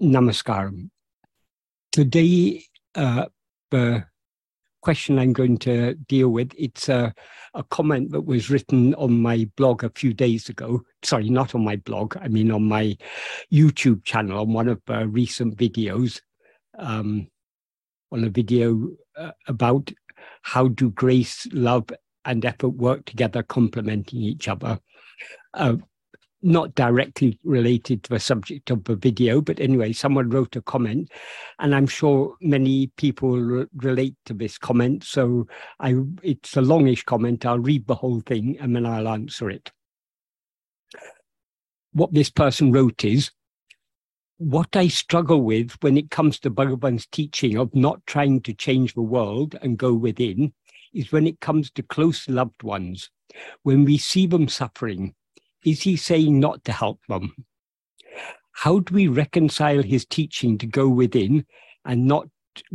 Namaskaram. Today, uh, the question I'm going to deal with, it's a, a comment that was written on my blog a few days ago. Sorry, not on my blog, I mean on my YouTube channel, on one of the recent videos, um, on a video uh, about how do grace, love, and effort work together, complementing each other. Uh, not directly related to the subject of the video, but anyway, someone wrote a comment, and I'm sure many people re- relate to this comment. So I, it's a longish comment. I'll read the whole thing and then I'll answer it. What this person wrote is, what I struggle with when it comes to Bhagavan's teaching of not trying to change the world and go within is when it comes to close loved ones, when we see them suffering is he saying not to help them? How do we reconcile his teaching to go within and not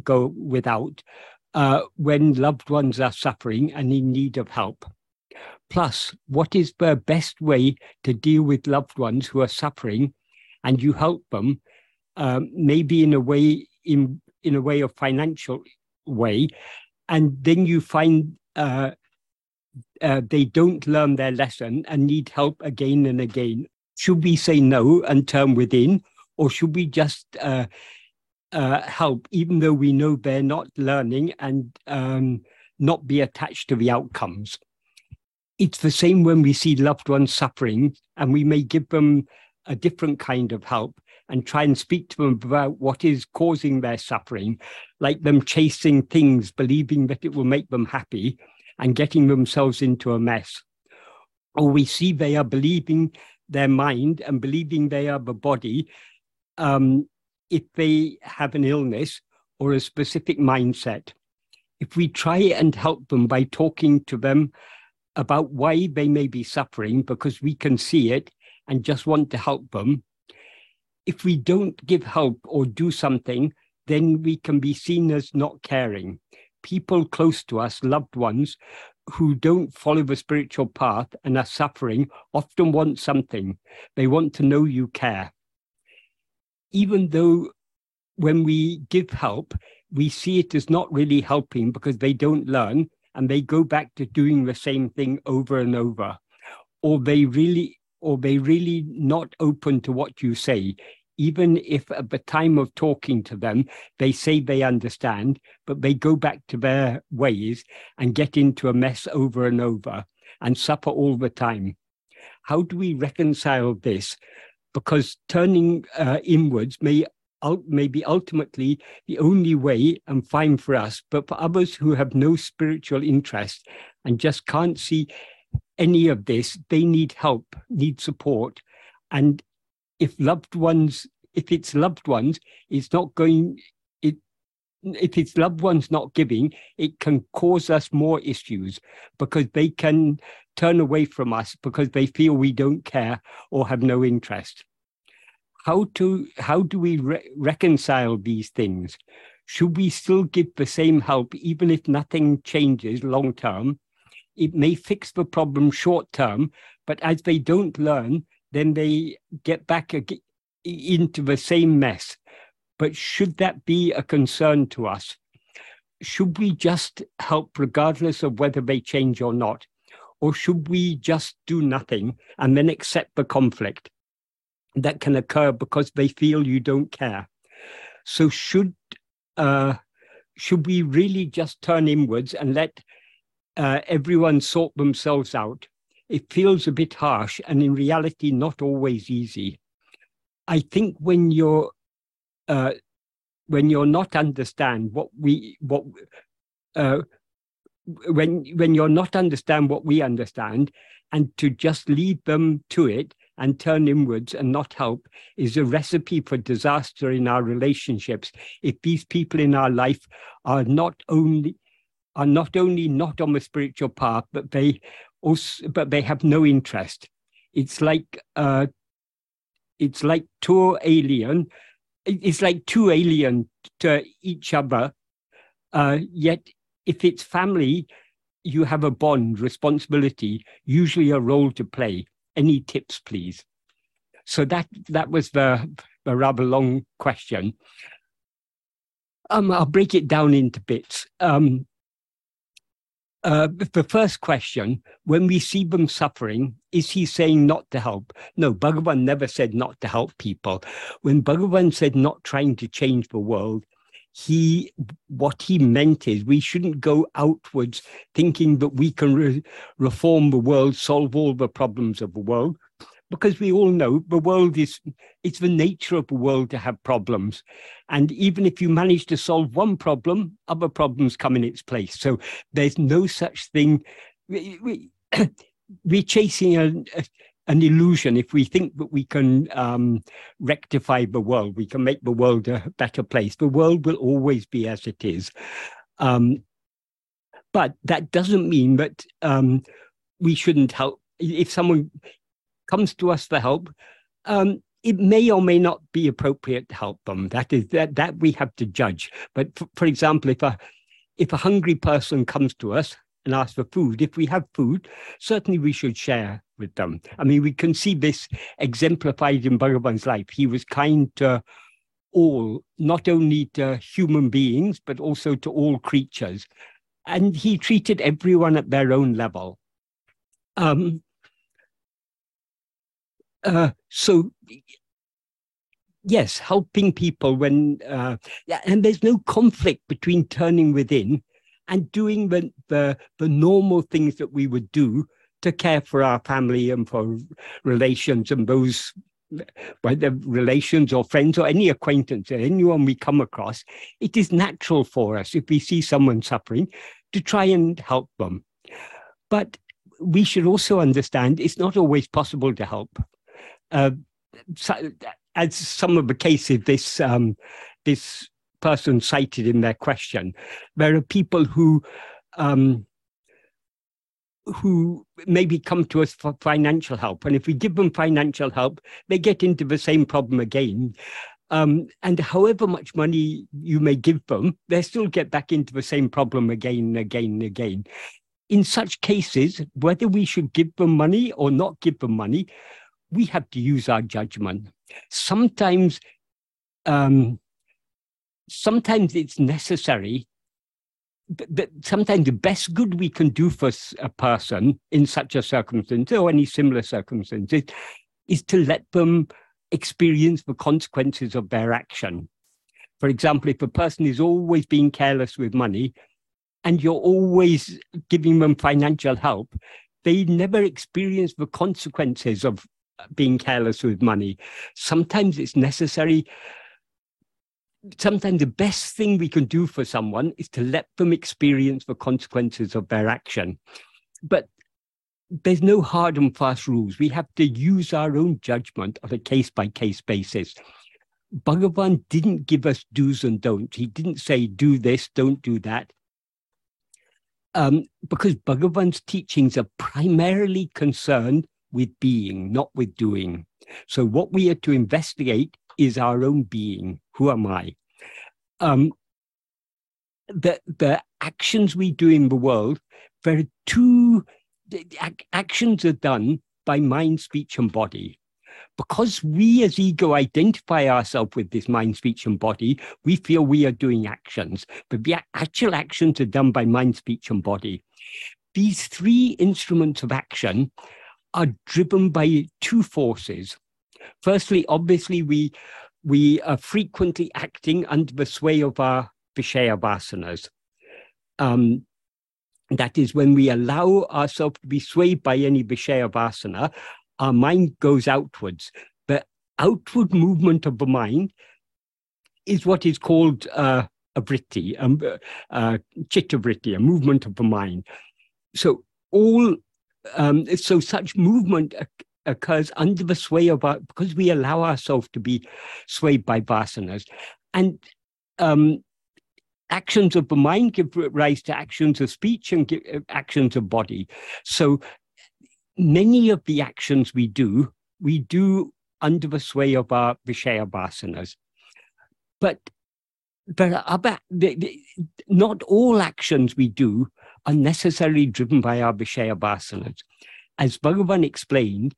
go without uh, when loved ones are suffering and in need of help? Plus, what is the best way to deal with loved ones who are suffering and you help them, um, maybe in a way in in a way of financial way, and then you find uh, uh, they don't learn their lesson and need help again and again. Should we say no and turn within, or should we just uh, uh, help, even though we know they're not learning and um, not be attached to the outcomes? It's the same when we see loved ones suffering, and we may give them a different kind of help and try and speak to them about what is causing their suffering, like them chasing things, believing that it will make them happy and getting themselves into a mess. Or we see they are believing their mind and believing they are the body um, if they have an illness or a specific mindset. If we try and help them by talking to them about why they may be suffering because we can see it and just want to help them, if we don't give help or do something, then we can be seen as not caring people close to us, loved ones, who don't follow the spiritual path and are suffering often want something. They want to know you care. Even though when we give help, we see it as not really helping because they don't learn and they go back to doing the same thing over and over. Or they really or they really not open to what you say even if at the time of talking to them, they say they understand, but they go back to their ways and get into a mess over and over and suffer all the time. How do we reconcile this? Because turning uh, inwards may may be ultimately the only way and fine for us, but for others who have no spiritual interest and just can't see any of this, they need help, need support. And if loved ones, if it's loved ones, it's not going, it, if it's loved ones not giving, it can cause us more issues because they can turn away from us because they feel we don't care or have no interest. How to how do we re- reconcile these things? Should we still give the same help even if nothing changes long term? It may fix the problem short term, but as they don't learn, then they get back into the same mess. But should that be a concern to us? Should we just help regardless of whether they change or not? Or should we just do nothing and then accept the conflict that can occur because they feel you don't care? So should uh, should we really just turn inwards and let uh, everyone sort themselves out? It feels a bit harsh and in reality not always easy. I think when you're uh, when you're not understand what we what uh, when when you're not understand what we understand and to just lead them to it and turn inwards and not help is a recipe for disaster in our relationships if these people in our life are not only are not only not on the spiritual path but they also but they have no interest it's like uh, it's like two alien it's like two alien to each other uh, yet if it's family you have a bond responsibility usually a role to play any tips please so that that was the a rather long question. Um, I'll break it down into bits. Um, uh, the first question, when we see them suffering, is he saying not to help? No, Bhagavan never said not to help people. When Bhagavan said not trying to change the world, he what he meant is we shouldn't go outwards thinking that we can re- reform the world, solve all the problems of the world because we all know the world is it's the nature of the world to have problems. And even if you manage to solve one problem other problems come in its place. So there's no such thing. We, we, we're chasing a, a, an illusion. If we think that we can um, rectify the world we can make the world a better place. The world will always be as it is. Um, but that doesn't mean that um, we shouldn't help. If someone comes to us for help, um, it may or may not be appropriate to help them. That is that that we have to judge. But for, example, if a if a hungry person comes to us and asks for food, if we have food, certainly we should share with them. I mean, we can see this exemplified in Bhagavan's life. He was kind to all, not only to human beings, but also to all creatures. And he treated everyone at their own level. Um, uh, so yes, helping people when uh, and there's no conflict between turning within and doing the, the the normal things that we would do to care for our family and for relations and those whether relations or friends or any acquaintance or anyone we come across, it is natural for us if we see someone suffering to try and help them. But we should also understand it's not always possible to help uh, as some of the cases this um, this person cited in their question, there are people who um, who maybe come to us for financial help, and if we give them financial help, they get into the same problem again. Um, and however much money you may give them, they still get back into the same problem again and again and again. In such cases, whether we should give them money or not give them money, we have to use our judgment. Sometimes, um, sometimes it's necessary. But sometimes the best good we can do for a person in such a circumstance or any similar circumstances is to let them experience the consequences of their action. For example, if a person is always being careless with money and you're always giving them financial help, they never experience the consequences of being careless with money. Sometimes it's necessary. Sometimes the best thing we can do for someone is to let them experience the consequences of their action. But there's no hard and fast rules. We have to use our own judgment on a case by case basis. Bhagavan didn't give us do's and don'ts. He didn't say, do this, don't do that. Um, because Bhagavan's teachings are primarily concerned with being, not with doing. So, what we are to investigate is our own being. Who am I? Um, the, the actions we do in the world, there are two the actions are done by mind, speech, and body. Because we as ego identify ourselves with this mind, speech, and body, we feel we are doing actions, but the actual actions are done by mind, speech, and body. These three instruments of action are driven by two forces. Firstly, obviously, we we are frequently acting under the sway of our Vishaya vasanas. Um, that is, when we allow ourselves to be swayed by any Vishaya vasana, our mind goes outwards. The outward movement of the mind is what is called uh, a vritti, um, uh, chitta vritti, a movement of the mind. So all um, so such movement occurs under the sway of our, because we allow ourselves to be swayed by vasanas. And um, actions of the mind give rise to actions of speech and give, uh, actions of body. So many of the actions we do, we do under the sway of our Vishaya vasanas. But but other, the, the, not all actions we do are necessarily driven by our Vishaya vasanas. As Bhagavan explained,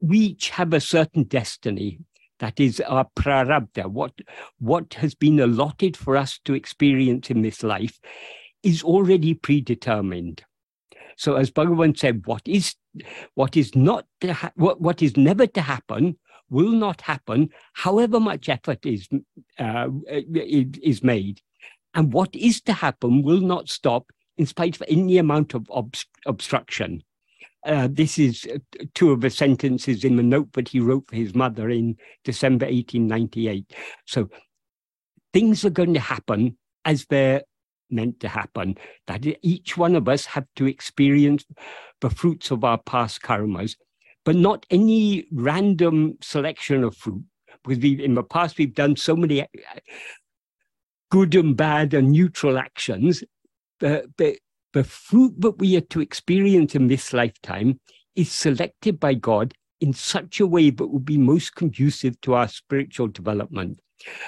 we each have a certain destiny that is our prarabdha, what, what has been allotted for us to experience in this life, is already predetermined. So, as Bhagavan said, what is what is not ha- what, what is never to happen will not happen, however much effort is uh, is made, and what is to happen will not stop in spite of any amount of obstruction. Uh, this is uh, two of the sentences in the note that he wrote for his mother in December 1898. So things are going to happen as they're meant to happen, that each one of us have to experience the fruits of our past karmas, but not any random selection of fruit. Because we, in the past, we've done so many uh, good and bad and neutral actions. The, the, fruit that we are to experience in this lifetime is selected by God in such a way that will be most conducive to our spiritual development.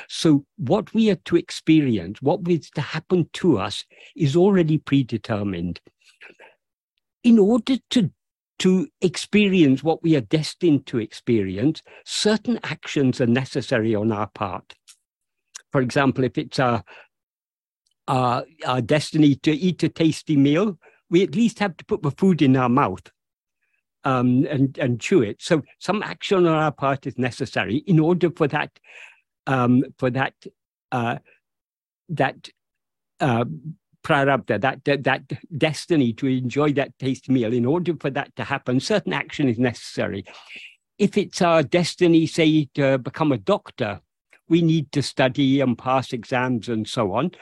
So, what we are to experience, what is to happen to us, is already predetermined. In order to to experience what we are destined to experience, certain actions are necessary on our part. For example, if it's our, our, our destiny to eat a tasty meal, we at least have to put the food in our mouth um, and, and chew it. So some action on our part is necessary in order for that um, for that uh, that uh, prarabdha, that, that that destiny to enjoy that tasty meal. In order for that to happen, certain action is necessary. If it's our destiny, say, to become a doctor, we need to study and pass exams and so on.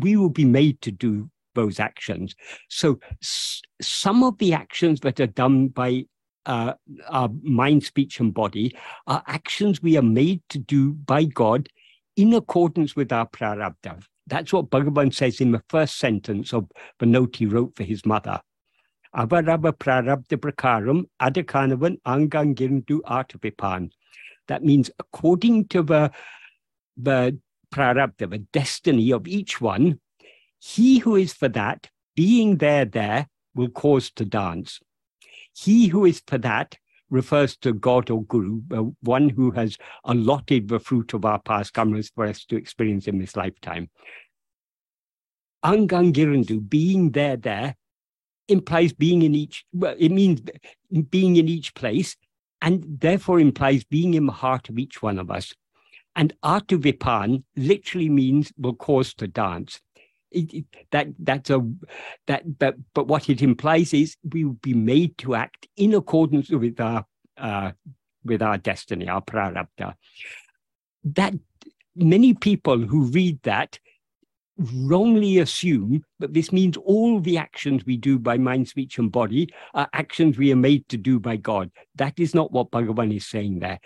We will be made to do those actions. So s- some of the actions that are done by uh, our mind, speech, and body are actions we are made to do by God in accordance with our prarabdha. That's what Bhagavan says in the first sentence of the note he wrote for his mother. Avarabha prarabdha prakaram adakanavan angangirindu artavipan. That means according to the, the prarabdha, the destiny of each one, he who is for that, being there there, will cause to dance. He who is for that refers to God or Guru, uh, one who has allotted the fruit of our past karmas for us to experience in this lifetime. Angangirandu, being there, there, implies being in each, well, it means being in each place, and therefore implies being in the heart of each one of us. And Artuvipan literally means will cause to dance it, it, that that's a that but but what it implies is we will be made to act in accordance with our uh, with our destiny, our prarabdha. That many people who read that wrongly assume that this means all the actions we do by mind, speech, and body are actions we are made to do by God. That is not what Bhagavan is saying there.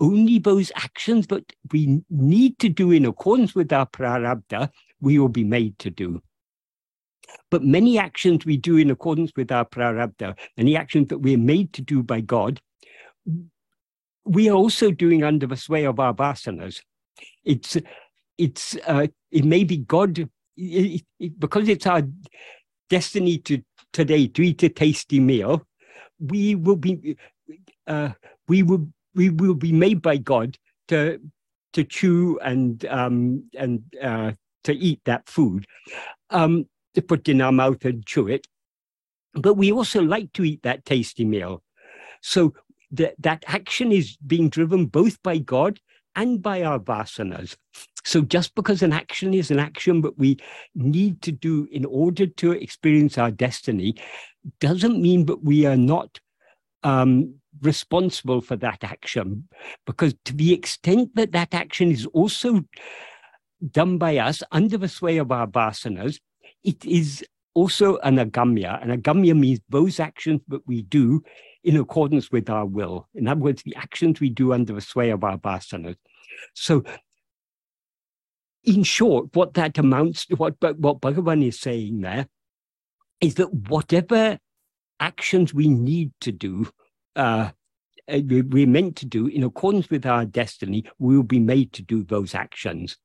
Only those actions that we need to do in accordance with our prarabdha we will be made to do. But many actions we do in accordance with our prarabdha, many actions that we are made to do by God, we are also doing under the sway of our vasanas. It's, it's, uh, it may be God, it, it, because it's our destiny to today to eat a tasty meal, we will be, uh, we will, we will be made by God to to chew and um, and uh, to eat that food, um, to put in our mouth and chew it. But we also like to eat that tasty meal. So that that action is being driven both by God and by our vasanas. So just because an action is an action that we need to do in order to experience our destiny doesn't mean that we are not um, responsible for that action. Because to the extent that that action is also done by us under the sway of our vasanas, it is also an agamya. An agamya means those actions that we do in accordance with our will. In other words, the actions we do under the sway of our vasanas. So, in short, what that amounts to, what, what Bhagavan is saying there, is that whatever actions we need to do, uh, uh we're meant to do in accordance with our destiny, we will be made to do those actions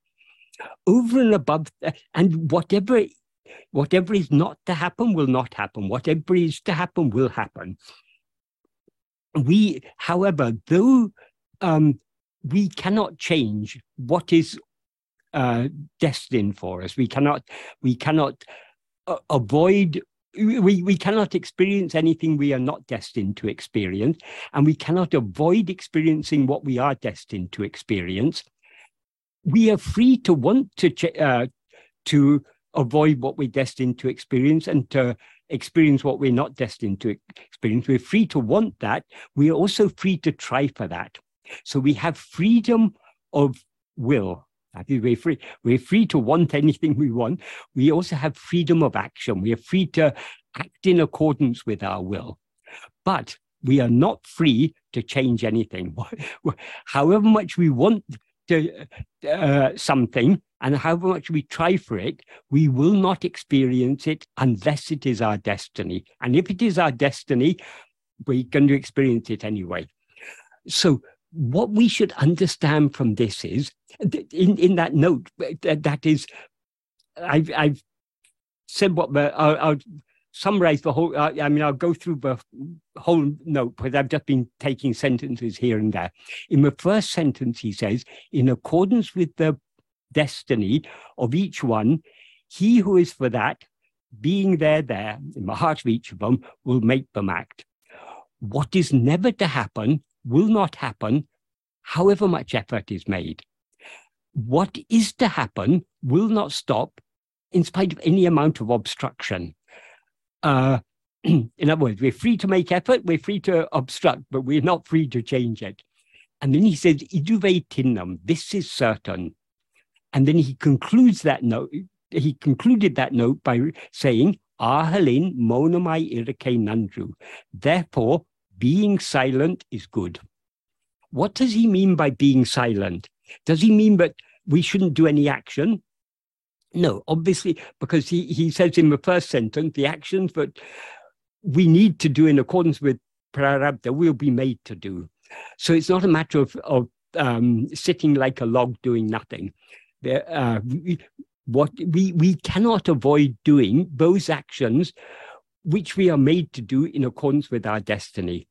over and above, and whatever whatever is not to happen will not happen. Whatever is to happen will happen. We, however, though um, we cannot change what is uh, destined for us. We cannot, we cannot uh, avoid we, we cannot experience anything we are not destined to experience, and we cannot avoid experiencing what we are destined to experience. We are free to want to uh, to avoid what we're destined to experience and to experience what we're not destined to experience. We're free to want that. We are also free to try for that. So we have freedom of will. We're free. We're free to want anything we want. We also have freedom of action. We are free to act in accordance with our will. But we are not free to change anything. However much we want to, uh, something and however much we try for it, we will not experience it unless it is our destiny. And if it is our destiny, we're going to experience it anyway. So what we should understand from this is in, in that note that is I've, I've said what I'll, I'll, summarize the whole uh, I mean I'll go through the whole note because I've just been taking sentences here and there. In the first sentence he says in accordance with the destiny of each one he who is for that being there there in the heart of each of them will make them act. What is never to happen will not happen, however much effort is made. What is to happen will not stop in spite of any amount of obstruction. Uh, in other words, we're free to make effort, we're free to obstruct, but we're not free to change it. And then he says, iduve tinnam, this is certain. And then he concludes that note, he concluded that note by saying, Ahalin monomai irake nandru. Therefore, being silent is good. What does he mean by being silent? Does he mean that we shouldn't do any action? No, obviously, because he, he says in the first sentence, the actions that we need to do in accordance with prarabdha will be made to do. So it's not a matter of, of um, sitting like a log doing nothing. There, uh, we, what we, we cannot avoid doing those actions which we are made to do in accordance with our destiny.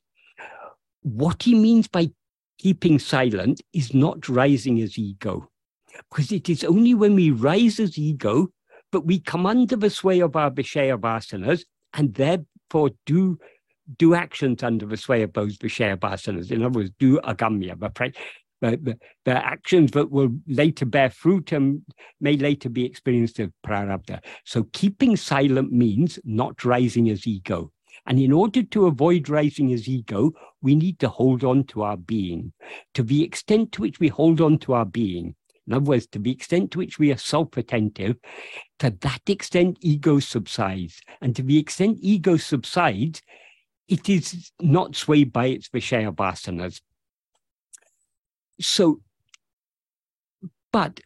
What he means by keeping silent is not rising as ego, because it is only when we rise as ego, but we come under the sway of our Vishaya vasanas and therefore do do actions under the sway of those Vishaya vasanas. In other words, do agamya, the, the, actions that will later bear fruit and may later be experienced as prarabdha. So keeping silent means not rising as ego. And in order to avoid rising as ego, we need to hold on to our being. To the extent to which we hold on to our being, in other words, to the extent to which we are self attentive, to that extent, ego subsides. And to the extent ego subsides, it is not swayed by its Vishaya vasanas. So, but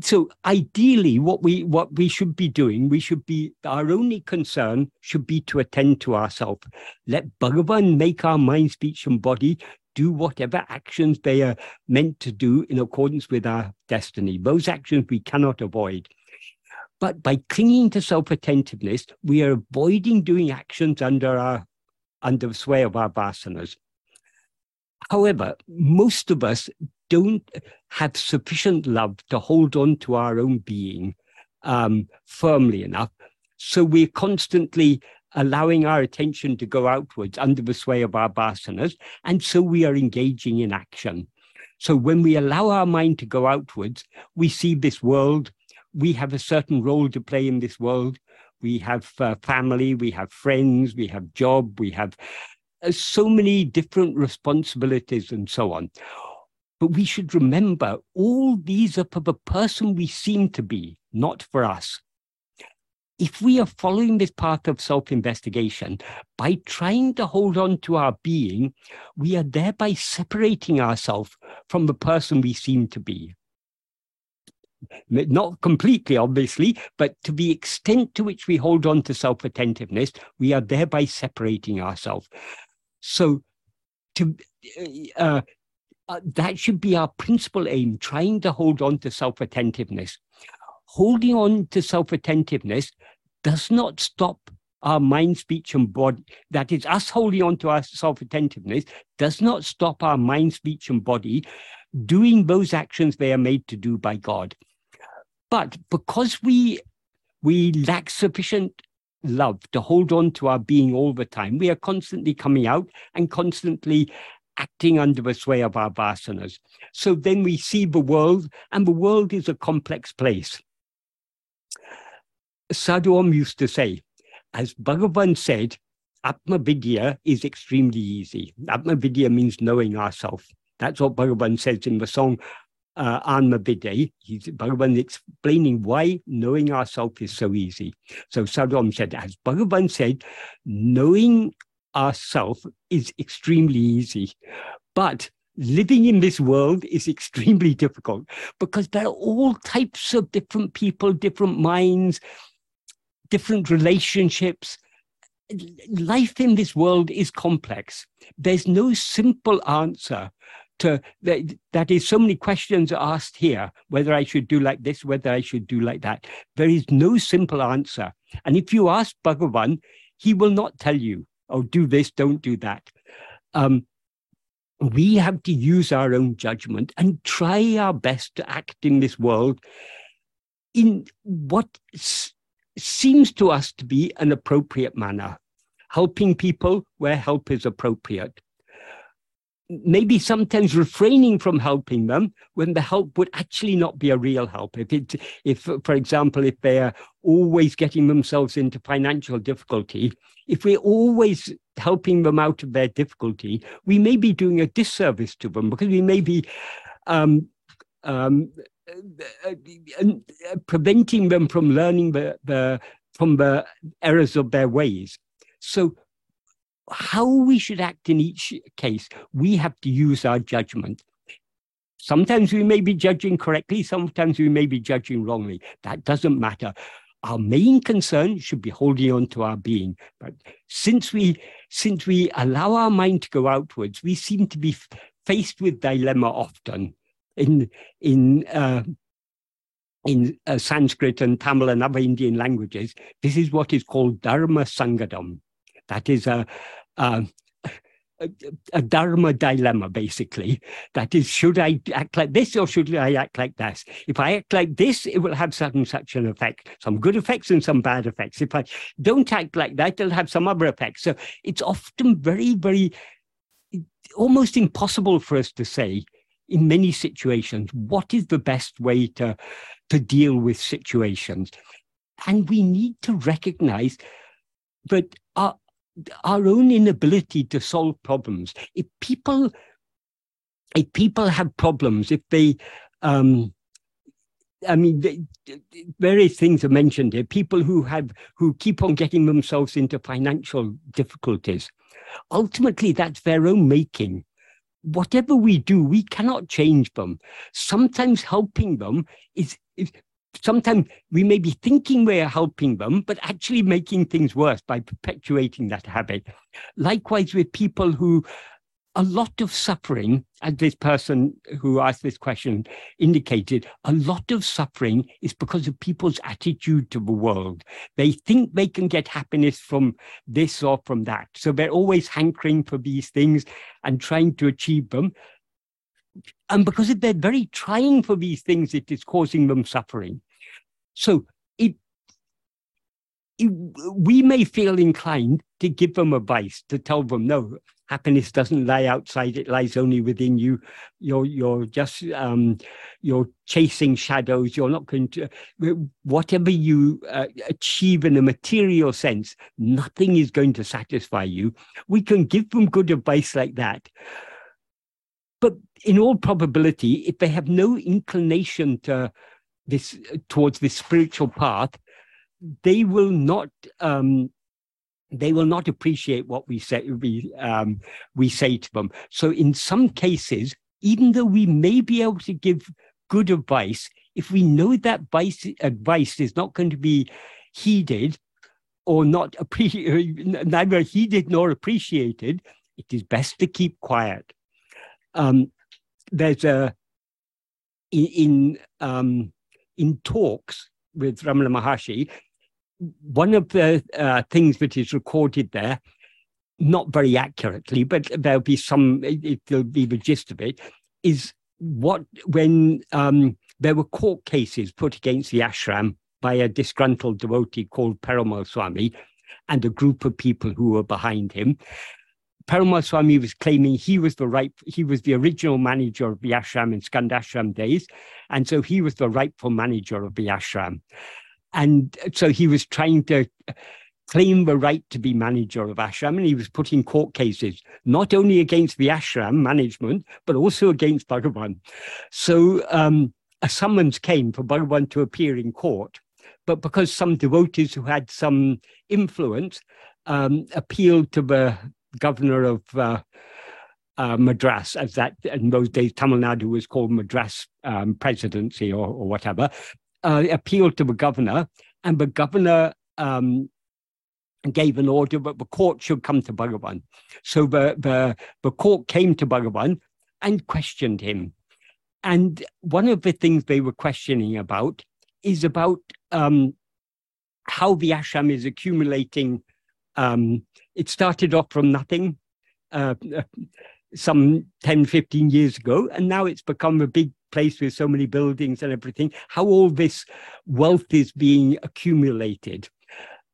so ideally what we what we should be doing we should be our only concern should be to attend to ourselves. Let bhagavan make our mind speech and body do whatever actions they are meant to do in accordance with our destiny. Those actions we cannot avoid. But by clinging to self-attentiveness we are avoiding doing actions under our under the sway of our vasanas. However, most of us don't have sufficient love to hold on to our own being um, firmly enough. So we're constantly allowing our attention to go outwards under the sway of our vasanas. And so we are engaging in action. So when we allow our mind to go outwards, we see this world. We have a certain role to play in this world. We have uh, family, we have friends, we have job, we have uh, so many different responsibilities and so on. But we should remember all these are for the person we seem to be, not for us. If we are following this path of self investigation, by trying to hold on to our being, we are thereby separating ourselves from the person we seem to be. Not completely, obviously, but to the extent to which we hold on to self attentiveness, we are thereby separating ourselves. So, to uh, uh, that should be our principal aim, trying to hold on to self attentiveness. Holding on to self attentiveness does not stop our mind, speech, and body. That is, us holding on to our self attentiveness does not stop our mind, speech, and body doing those actions they are made to do by God. But because we we lack sufficient love to hold on to our being all the time, we are constantly coming out and constantly acting under the sway of our vasanas. So then we see the world, and the world is a complex place. Sadhu Om used to say, as Bhagavan said, Atma Vidya is extremely easy. Atma Vidya means knowing ourselves. That's what Bhagavan says in the song uh, Anma Vidya. He's Bhagavan explaining why knowing ourselves is so easy. So Sadhu Om said, as Bhagavan said, knowing ourselves is extremely easy. But living in this world is extremely difficult because there are all types of different people, different minds, different relationships. Life in this world is complex. There's no simple answer to that, that is so many questions asked here whether I should do like this, whether I should do like that. There is no simple answer. And if you ask Bhagavan, he will not tell you, oh, do this, don't do that. Um, we have to use our own judgment and try our best to act in this world in what seems to us to be an appropriate manner, helping people where help is appropriate. Maybe sometimes refraining from helping them when the help would actually not be a real help. If it, if, for example, if they are always getting themselves into financial difficulty, if we're always helping them out of their difficulty, we may be doing a disservice to them because we may be um, um, uh, uh, preventing them from learning the, the from the errors of their ways. So how we should act in each case, we have to use our judgment. Sometimes we may be judging correctly, sometimes we may be judging wrongly. That doesn't matter. Our main concern should be holding on to our being. But since we since we allow our mind to go outwards, we seem to be faced with dilemma often in in uh, in uh, Sanskrit and Tamil and other Indian languages, this is what is called dharma sangadam. That is a, a, a, dharma dilemma, basically. That is, should I act like this or should I act like this? If I act like this, it will have such and such an effect, some good effects and some bad effects. If I don't act like that, it'll have some other effects. So it's often very, very, almost impossible for us to say in many situations what is the best way to to deal with situations and we need to recognize that our our own inability to solve problems if people if people have problems if they um I mean, various things are mentioned here. People who have who keep on getting themselves into financial difficulties. Ultimately, that's their own making whatever we do, we cannot change them. Sometimes helping them is, is sometimes we may be thinking we're helping them, but actually making things worse by perpetuating that habit. Likewise, with people who a lot of suffering, as this person who asked this question indicated, a lot of suffering is because of people's attitude to the world. They think they can get happiness from this or from that. So they're always hankering for these things and trying to achieve them. And because they're very trying for these things, it is causing them suffering. So it, it, we may feel inclined to give them advice, to tell them, no, happiness doesn't lie outside it lies only within you. You're you're just um, you're chasing shadows. You're not going to whatever you uh, achieve in a material sense nothing is going to satisfy you. We can give them good advice like that. But in all probability if they have no inclination to this towards this spiritual path they will not um, they will not appreciate what we say we um, we say to them. So in some cases, even though we may be able to give good advice, if we know that advice, advice is not going to be heeded or not appre- neither heeded nor appreciated, it is best to keep quiet. Um, there's a in in, um, in talks with Ramana Maharshi, one of the uh, things that is recorded there, not very accurately, but there'll be some, it, will be the gist of it, is what when um, there were court cases put against the ashram by a disgruntled devotee called Perumal Swami and a group of people who were behind him. Perumal Swami was claiming he was the right, he was the original manager of the ashram in Skandashram days, and so he was the rightful manager of the ashram. And so he was trying to claim the right to be manager of ashram, and he was putting court cases not only against the ashram management but also against Bhagavan. So um, a summons came for Bhagavan to appear in court, but because some devotees who had some influence um, appealed to the governor of uh, uh, Madras, as that in those days Tamil Nadu was called Madras um, presidency or, or whatever, uh, appealed to the governor, and the governor um, gave an order that the court should come to Bhagavan. So the, the, the court came to Bhagavan and questioned him. And one of the things they were questioning about is about um, how the ashram is accumulating. Um, it started off from nothing uh, uh some 10, 15 years ago, and now it's become a big place with so many buildings and everything, how all this wealth is being accumulated.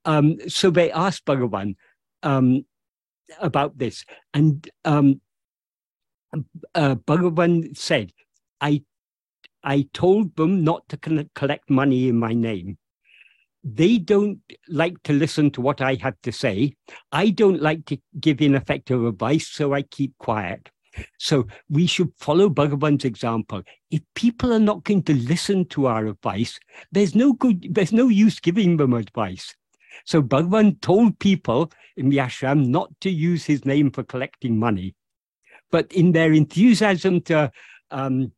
Um, so they asked Bhagavan um, about this, and um, uh, Bhagavan said, "I, I told them not to collect money in my name. They don't like to listen to what I have to say. I don't like to give ineffective advice, so I keep quiet." So we should follow Bhagavan's example. If people are not going to listen to our advice, there's no good, there's no use giving them advice. So Bhagavan told people in the ashram not to use his name for collecting money. But in their enthusiasm to, um,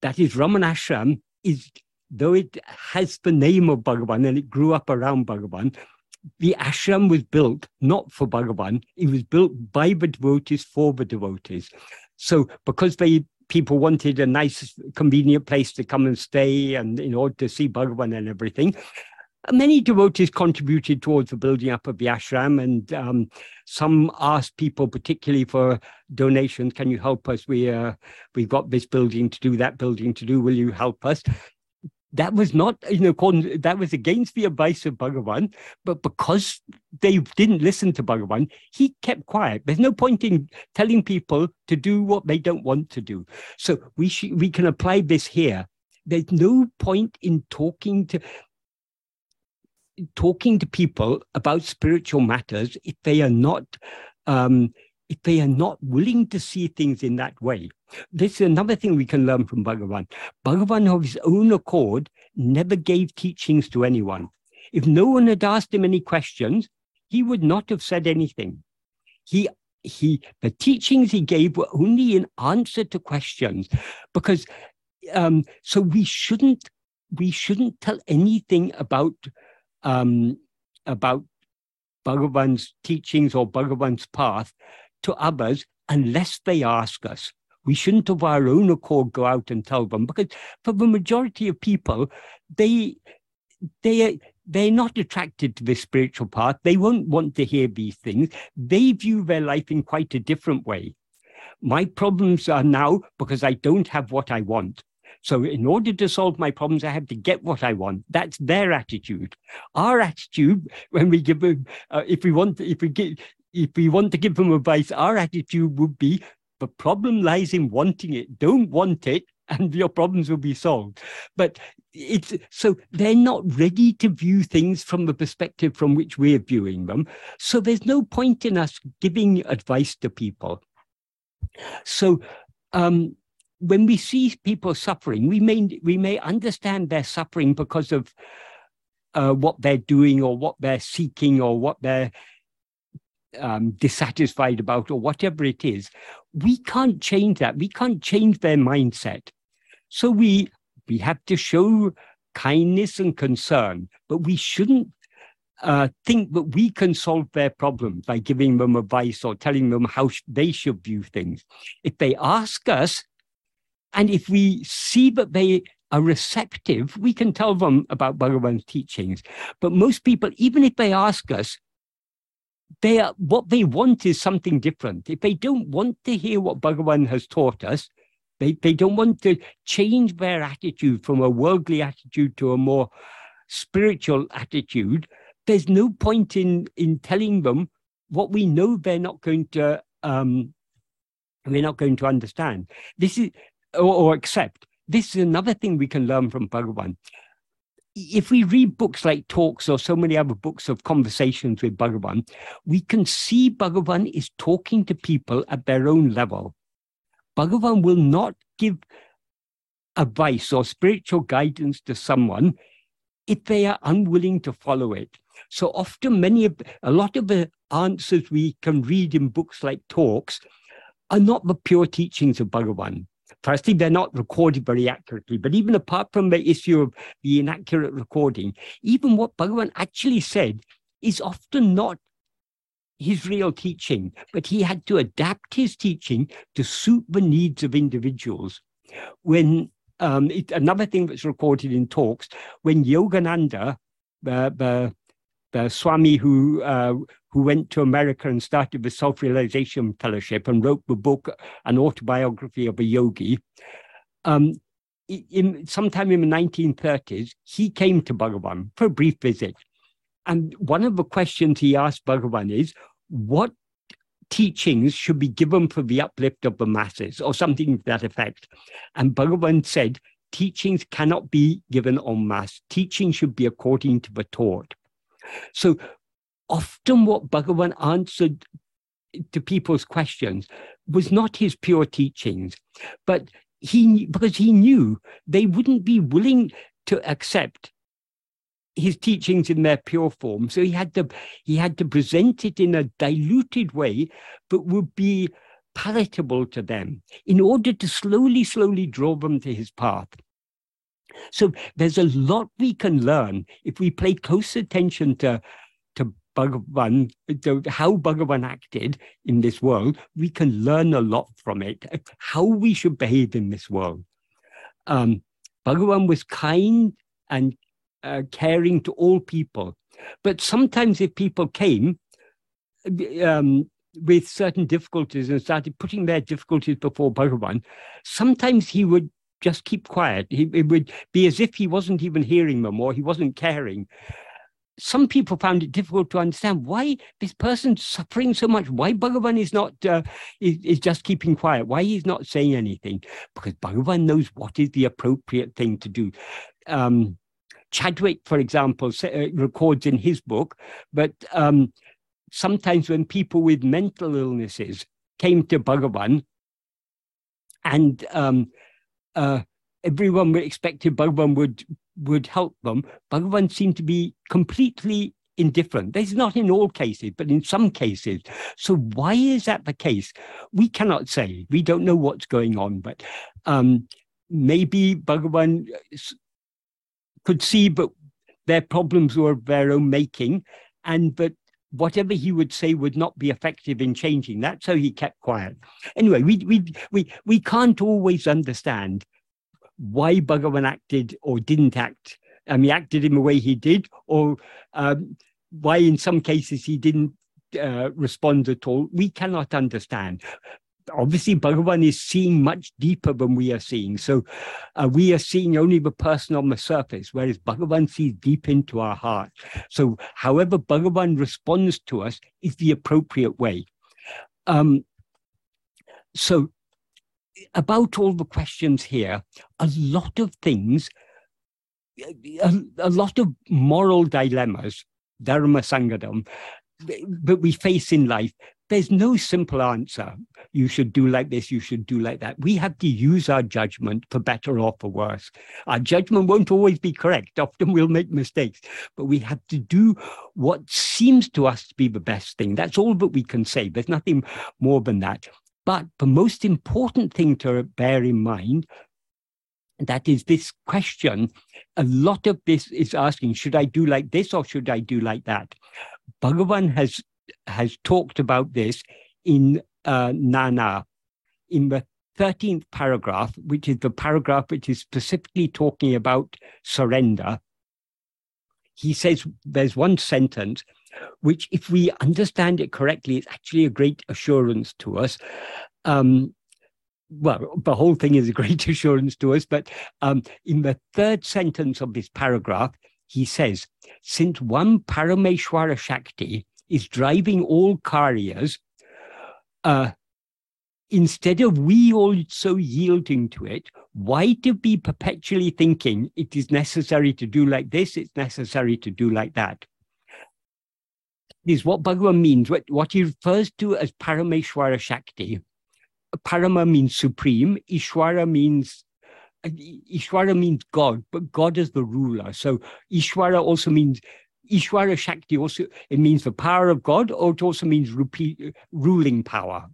that is Raman Ashram, is, though it has the name of Bhagavan and it grew up around Bhagavan, the ashram was built not for Bhagavan, it was built by the devotees for the devotees. So because they people wanted a nice, convenient place to come and stay and in order to see Bhagavan and everything, Many devotees contributed towards the building up of the ashram, and um, some asked people, particularly for donations, "Can you help us? We uh, we've got this building to do, that building to do. Will you help us?" That was not, you know, that was against the advice of Bhagavan, but because they didn't listen to Bhagavan, he kept quiet. There's no point in telling people to do what they don't want to do. So we sh- we can apply this here. There's no point in talking to talking to people about spiritual matters if they are not um, if they are not willing to see things in that way. This is another thing we can learn from Bhagavan. Bhagavan, of his own accord, never gave teachings to anyone. If no one had asked him any questions, he would not have said anything. He he the teachings he gave were only in answer to questions, because um, so we shouldn't we shouldn't tell anything about um, about Bhagavan's teachings or Bhagavan's path to others unless they ask us. We shouldn't of our own accord go out and tell them because for the majority of people, they they they're not attracted to this spiritual path. They won't want to hear these things. They view their life in quite a different way. My problems are now because I don't have what I want. So, in order to solve my problems, I have to get what I want. That's their attitude. Our attitude, when we give them, uh, if we want, if we get, if we want to give them advice, our attitude would be: the problem lies in wanting it. Don't want it, and your problems will be solved. But it's so they're not ready to view things from the perspective from which we're viewing them. So there's no point in us giving advice to people. So um, when we see people suffering, we may we may understand their suffering because of uh, what they're doing or what they're seeking or what they're um, dissatisfied about or whatever it is. We can't change that. We can't change their mindset. So we we have to show kindness and concern, but we shouldn't uh, think that we can solve their problems by giving them advice or telling them how sh- they should view things. If they ask us, and if we see that they are receptive, we can tell them about Bhagavan's teachings. But most people, even if they ask us, they are, what they want is something different. If they don't want to hear what Bhagavan has taught us, They, they don't want to change their attitude from a worldly attitude to a more spiritual attitude. There's no point in, in telling them what we know they're not going to um, we're not going to understand. This is or, or accept. This is another thing we can learn from Bhagavan. If we read books like talks or so many other books of conversations with Bhagavan, we can see Bhagavan is talking to people at their own level. Bhagavan will not give advice or spiritual guidance to someone if they are unwilling to follow it. So often, many of a lot of the answers we can read in books like talks are not the pure teachings of Bhagavan. Firstly, they're not recorded very accurately, but even apart from the issue of the inaccurate recording, even what Bhagavan actually said is often not his real teaching, but he had to adapt his teaching to suit the needs of individuals. When um, it, another thing that's recorded in talks, when Yogananda, the, the, the Swami who uh, who went to America and started the Self Realization Fellowship and wrote the book, An Autobiography of a Yogi. Um, in, sometime in the 1930s, he came to Bhagavan for a brief visit. And one of the questions he asked Bhagavan is, what teachings should be given for the uplift of the masses, or something to that effect? And Bhagavan said, teachings cannot be given en masse. Teaching should be according to the taught. So often what Bhagavan answered to people's questions was not his pure teachings, but he because he knew they wouldn't be willing to accept his teachings in their pure form. So he had to he had to present it in a diluted way, but would be palatable to them in order to slowly, slowly draw them to his path. So there's a lot we can learn if we pay close attention to to Bhagavan, how Bhagavan acted in this world, we can learn a lot from it, how we should behave in this world. Um, Bhagavan was kind and uh, caring to all people. But sometimes if people came um, with certain difficulties and started putting their difficulties before Bhagavan, sometimes he would just keep quiet. He, it would be as if he wasn't even hearing them or he wasn't caring some people found it difficult to understand why this person's suffering so much. Why Bhagavan is not uh, is, is just keeping quiet. Why he's not saying anything? Because Bhagavan knows what is the appropriate thing to do. Um, Chadwick, for example, uh, records in his book, but um, sometimes when people with mental illnesses came to Bhagavan and um, uh, everyone expected Bhagavan would would help them, Bhagavan seemed to be completely indifferent. This is not in all cases, but in some cases. So why is that the case? We cannot say. We don't know what's going on, but um, maybe Bhagavan could see, but their problems were of their own making, and but whatever he would say would not be effective in changing that, so he kept quiet. Anyway, we we we we can't always understand why Bhagavan acted or didn't act. Um, he acted in the way he did, or um, why in some cases he didn't uh, respond at all. We cannot understand. Obviously, Bhagavan is seeing much deeper than we are seeing. So uh, we are seeing only the person on the surface, whereas Bhagavan sees deep into our heart. So however Bhagavan responds to us is the appropriate way. Um, so about all the questions here, a lot of things, a, a lot of moral dilemmas, dharma sangadam, that we face in life. There's no simple answer. You should do like this, you should do like that. We have to use our judgment for better or for worse. Our judgment won't always be correct. Often we'll make mistakes, but we have to do what seems to us to be the best thing. That's all that we can say. There's nothing more than that. But the most important thing to bear in mind that is this question a lot of this is asking should i do like this or should i do like that bhagavan has has talked about this in uh, nana in the 13th paragraph which is the paragraph which is specifically talking about surrender he says there's one sentence which, if we understand it correctly, is actually a great assurance to us. Um, well, the whole thing is a great assurance to us, but um, in the third sentence of this paragraph, he says, since one Parameshwara Shakti is driving all karyas, uh, instead of we also yielding to it, why to be perpetually thinking it is necessary to do like this, it's necessary to do like that? Is what Bhagavan means, what, what he refers to as Parameshwara Shakti. Parama means supreme, Ishwara means Ishwara means God, but God is the ruler. So Ishwara also means Ishwara Shakti also it means the power of God, or it also means rupi, ruling power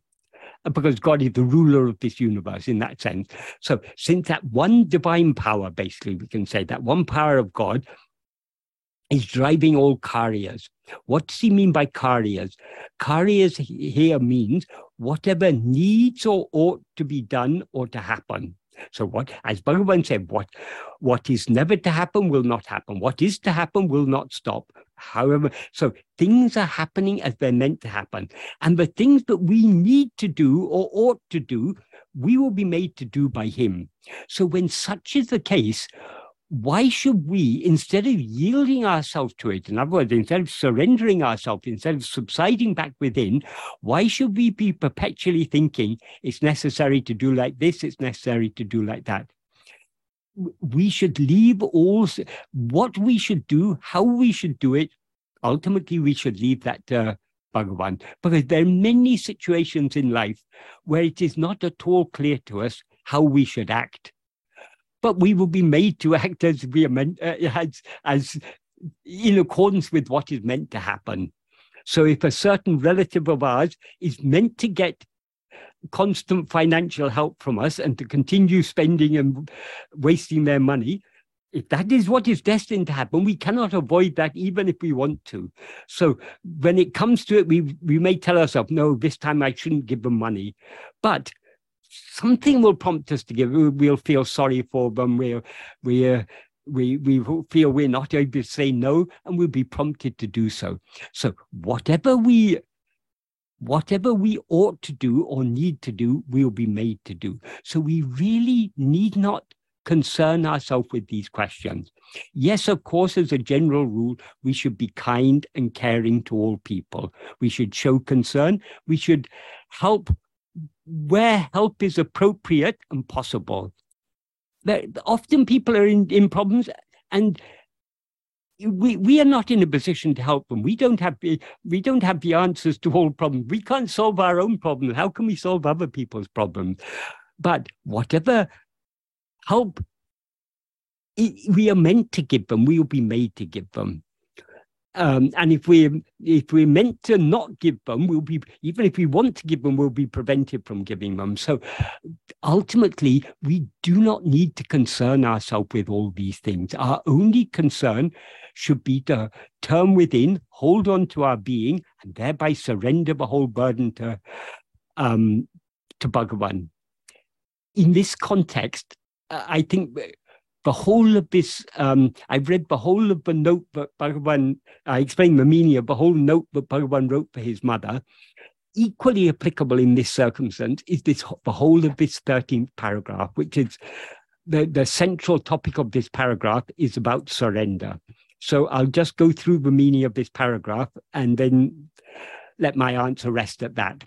uh, because God is the ruler of this universe in that sense. So, since that one divine power, basically, we can say that one power of God is driving all karyas. What does he mean by karyas? Karyas here means whatever needs or ought to be done or to happen. So what, as Bhagavan said, what, what is never to happen will not happen. What is to happen will not stop. However, so things are happening as they're meant to happen. And the things that we need to do or ought to do, we will be made to do by him. So when such is the case, why should we, instead of yielding ourselves to it, in other words, instead of surrendering ourselves, instead of subsiding back within, why should we be perpetually thinking it's necessary to do like this, it's necessary to do like that? We should leave all what we should do, how we should do it. Ultimately, we should leave that to Bhagavan, because there are many situations in life where it is not at all clear to us how we should act but we will be made to act as we are meant, uh, as, as in accordance with what is meant to happen. So if a certain relative of ours is meant to get constant financial help from us and to continue spending and wasting their money, if that is what is destined to happen, we cannot avoid that even if we want to. So when it comes to it, we, we may tell ourselves, no, this time I shouldn't give them money. But something will prompt us to give. We'll feel sorry for them. We, uh, we, we feel we're not able to say no, and we'll be prompted to do so. So whatever we whatever we ought to do or need to do, we'll be made to do. So we really need not concern ourselves with these questions. Yes, of course, as a general rule, we should be kind and caring to all people. We should show concern. We should help where help is appropriate and possible. often people are in, in problems and we, we are not in a position to help them. We don't have we don't have the answers to all problems. We can't solve our own problems. How can we solve other people's problems? But whatever help we are meant to give them, we will be made to give them. Um, and if we if we're meant to not give them, we'll be even if we want to give them, we'll be prevented from giving them. So ultimately, we do not need to concern ourselves with all these things. Our only concern should be to turn within, hold on to our being, and thereby surrender the whole burden to um, to Bhagavan. In this context, I think the whole of this, um, I've read the whole of the note that Bhagavan, I explained the meaning of the whole note that Bhagavan wrote for his mother. Equally applicable in this circumstance is this the whole of this 13th paragraph, which is the, the central topic of this paragraph is about surrender. So I'll just go through the meaning of this paragraph and then let my answer rest at that.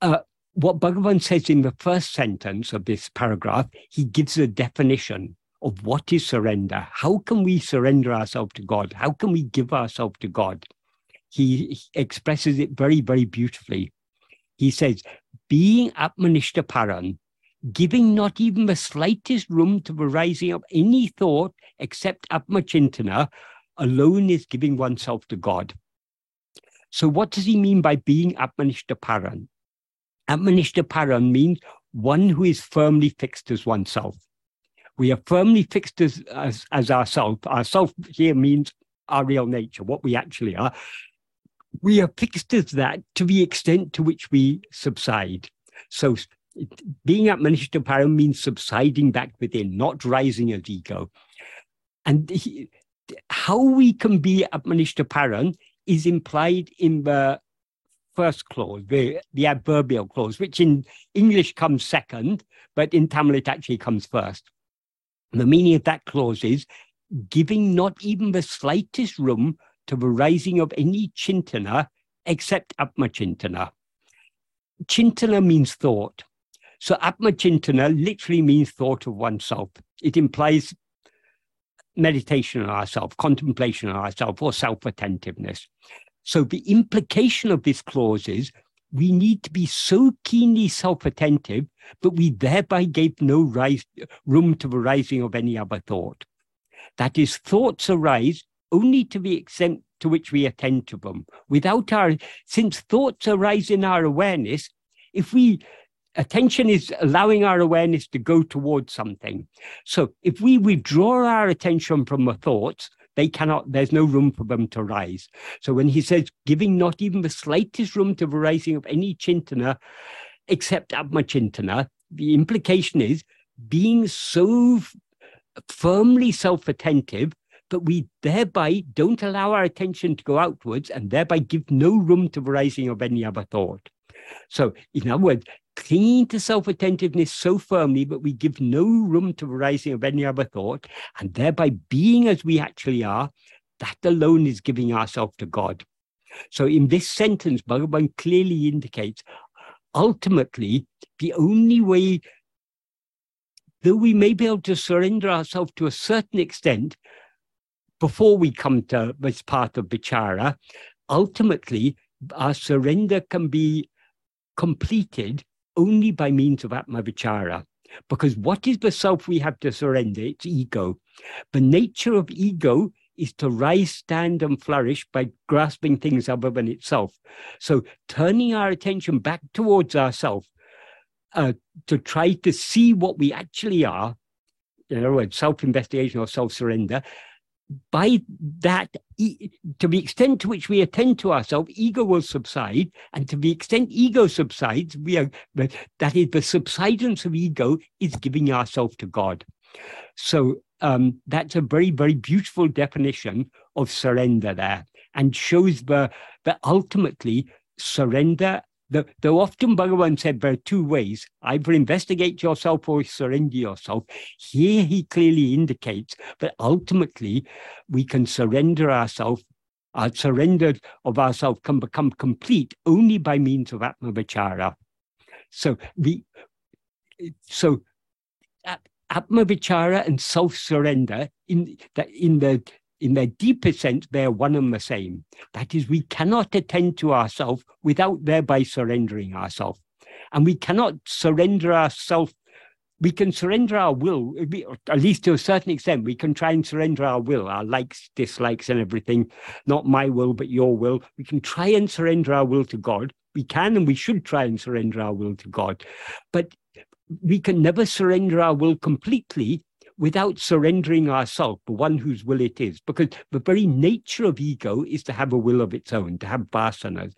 Uh, what Bhagavan says in the first sentence of this paragraph, he gives a definition of what is surrender. How can we surrender ourselves to God? How can we give ourselves to God? He expresses it very, very beautifully. He says, being Atmanishta Paran, giving not even the slightest room to the rising of any thought except Atmachintana, alone is giving oneself to God. So, what does he mean by being Atmanishta Atmanishta means one who is firmly fixed as oneself. We are firmly fixed as, as, as ourself. Ourself here means our real nature, what we actually are. We are fixed as that to the extent to which we subside. So being Atmanishta Paran means subsiding back within, not rising as ego. And he, how we can be Atmanishta Paran is implied in the first clause, the, the adverbial clause, which in English comes second, but in Tamil it actually comes first. The meaning of that clause is giving not even the slightest room to the rising of any chintana except Atmachintana. Chintana means thought. So Atmachintana literally means thought of oneself. It implies meditation on ourselves, contemplation on ourselves, or self attentiveness. So the implication of this clause is we need to be so keenly self attentive, but we thereby gave no rise, room to the rising of any other thought. That is, thoughts arise only to the extent to which we attend to them. Without our, since thoughts arise in our awareness, if we attention is allowing our awareness to go towards something. So if we withdraw our attention from the thoughts, they cannot, there's no room for them to rise. So when he says, giving not even the slightest room to the rising of any chintana, except Atmachintana, the implication is being so firmly self attentive but we thereby don't allow our attention to go outwards and thereby give no room to the rising of any other thought. So, in other words, clinging to self attentiveness so firmly that we give no room to the rising of any other thought, and thereby being as we actually are, that alone is giving ourselves to God. So, in this sentence, Bhagavan clearly indicates ultimately the only way, though we may be able to surrender ourselves to a certain extent before we come to this part of Vichara, ultimately our surrender can be completed only by means of Atmavichara. Because what is the self we have to surrender? It's ego. The nature of ego is to rise, stand, and flourish by grasping things other than itself. So turning our attention back towards ourself uh, to try to see what we actually are, in other words, self-investigation or self-surrender, by that, to the extent to which we attend to ourselves, ego will subside. And to the extent ego subsides, we are, that is the subsidence of ego is giving ourselves to God. So um, that's a very, very beautiful definition of surrender there and shows the, that ultimately surrender the, though often Bhagavan said there are two ways either investigate yourself or surrender yourself. Here he clearly indicates that ultimately we can surrender ourselves. Our uh, surrender of ourselves can become complete only by means of Atmavichara. So the so Atmavichara and self-surrender in that in the in their deepest sense, they are one and the same. That is, we cannot attend to ourselves without thereby surrendering ourselves. And we cannot surrender ourselves. We can surrender our will, at least to a certain extent. We can try and surrender our will, our likes, dislikes, and everything. Not my will, but your will. We can try and surrender our will to God. We can and we should try and surrender our will to God. But we can never surrender our will completely without surrendering ourselves, the one whose will it is, because the very nature of ego is to have a will of its own, to have vasanas.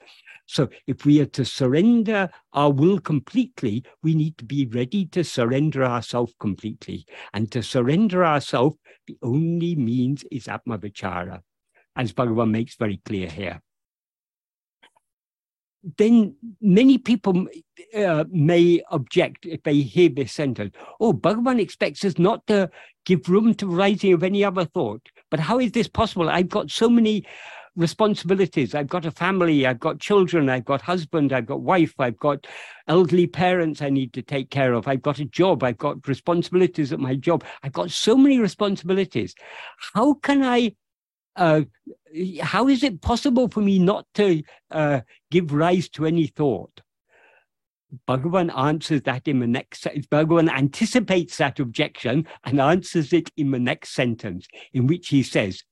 So if we are to surrender our will completely, we need to be ready to surrender ourselves completely. And to surrender ourselves, the only means is Atmavichara, as Bhagavan makes very clear here then many people uh, may object if they hear this sentence. Oh, Bhagavan expects us not to give room to rising of any other thought. But how is this possible? I've got so many responsibilities. I've got a family, I've got children, I've got husband, I've got wife, I've got elderly parents I need to take care of. I've got a job, I've got responsibilities at my job. I've got so many responsibilities. How can I uh, how is it possible for me not to uh, give rise to any thought? Bhagavan answers that in the next, Bhagavan anticipates that objection and answers it in the next sentence, in which he says,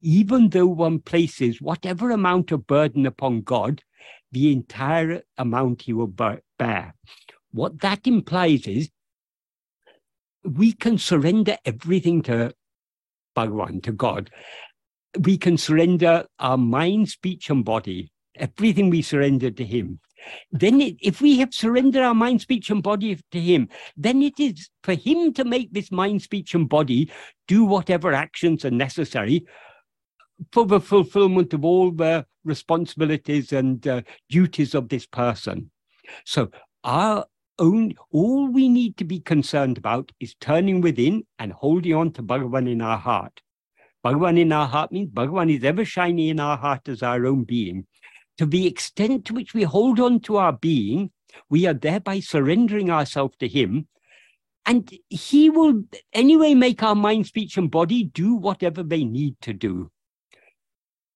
even though one places whatever amount of burden upon God, the entire amount he will bear. What that implies is we can surrender everything to Bhagavan, to God, we can surrender our mind, speech, and body, everything we surrender to Him. Then, it, if we have surrendered our mind, speech, and body to Him, then it is for Him to make this mind, speech, and body do whatever actions are necessary for the fulfillment of all the responsibilities and uh, duties of this person. So our own, all we need to be concerned about is turning within and holding on to Bhagavan in our heart. Bhagavan in our heart means Bhagavan is ever shining in our heart as our own being. To the extent to which we hold on to our being, we are thereby surrendering ourselves to Him. And He will anyway make our mind, speech, and body do whatever they need to do.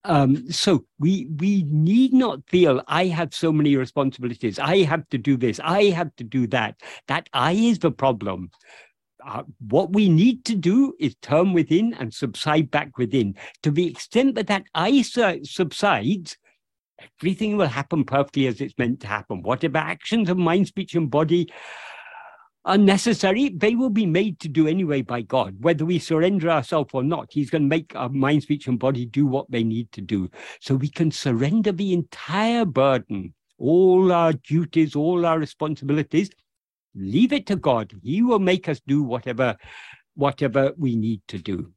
Um, so we we need not feel I have so many responsibilities. I have to do this. I have to do that. That I is the problem. Uh, what we need to do is turn within and subside back within. To the extent that that I subsides, everything will happen perfectly as it's meant to happen. Whatever actions of mind, speech, and body unnecessary, they will be made to do anyway by God. Whether we surrender ourselves or not, He's going to make our mind, speech, and body do what they need to do. So we can surrender the entire burden, all our duties, all our responsibilities, leave it to God. He will make us do whatever, whatever we need to do.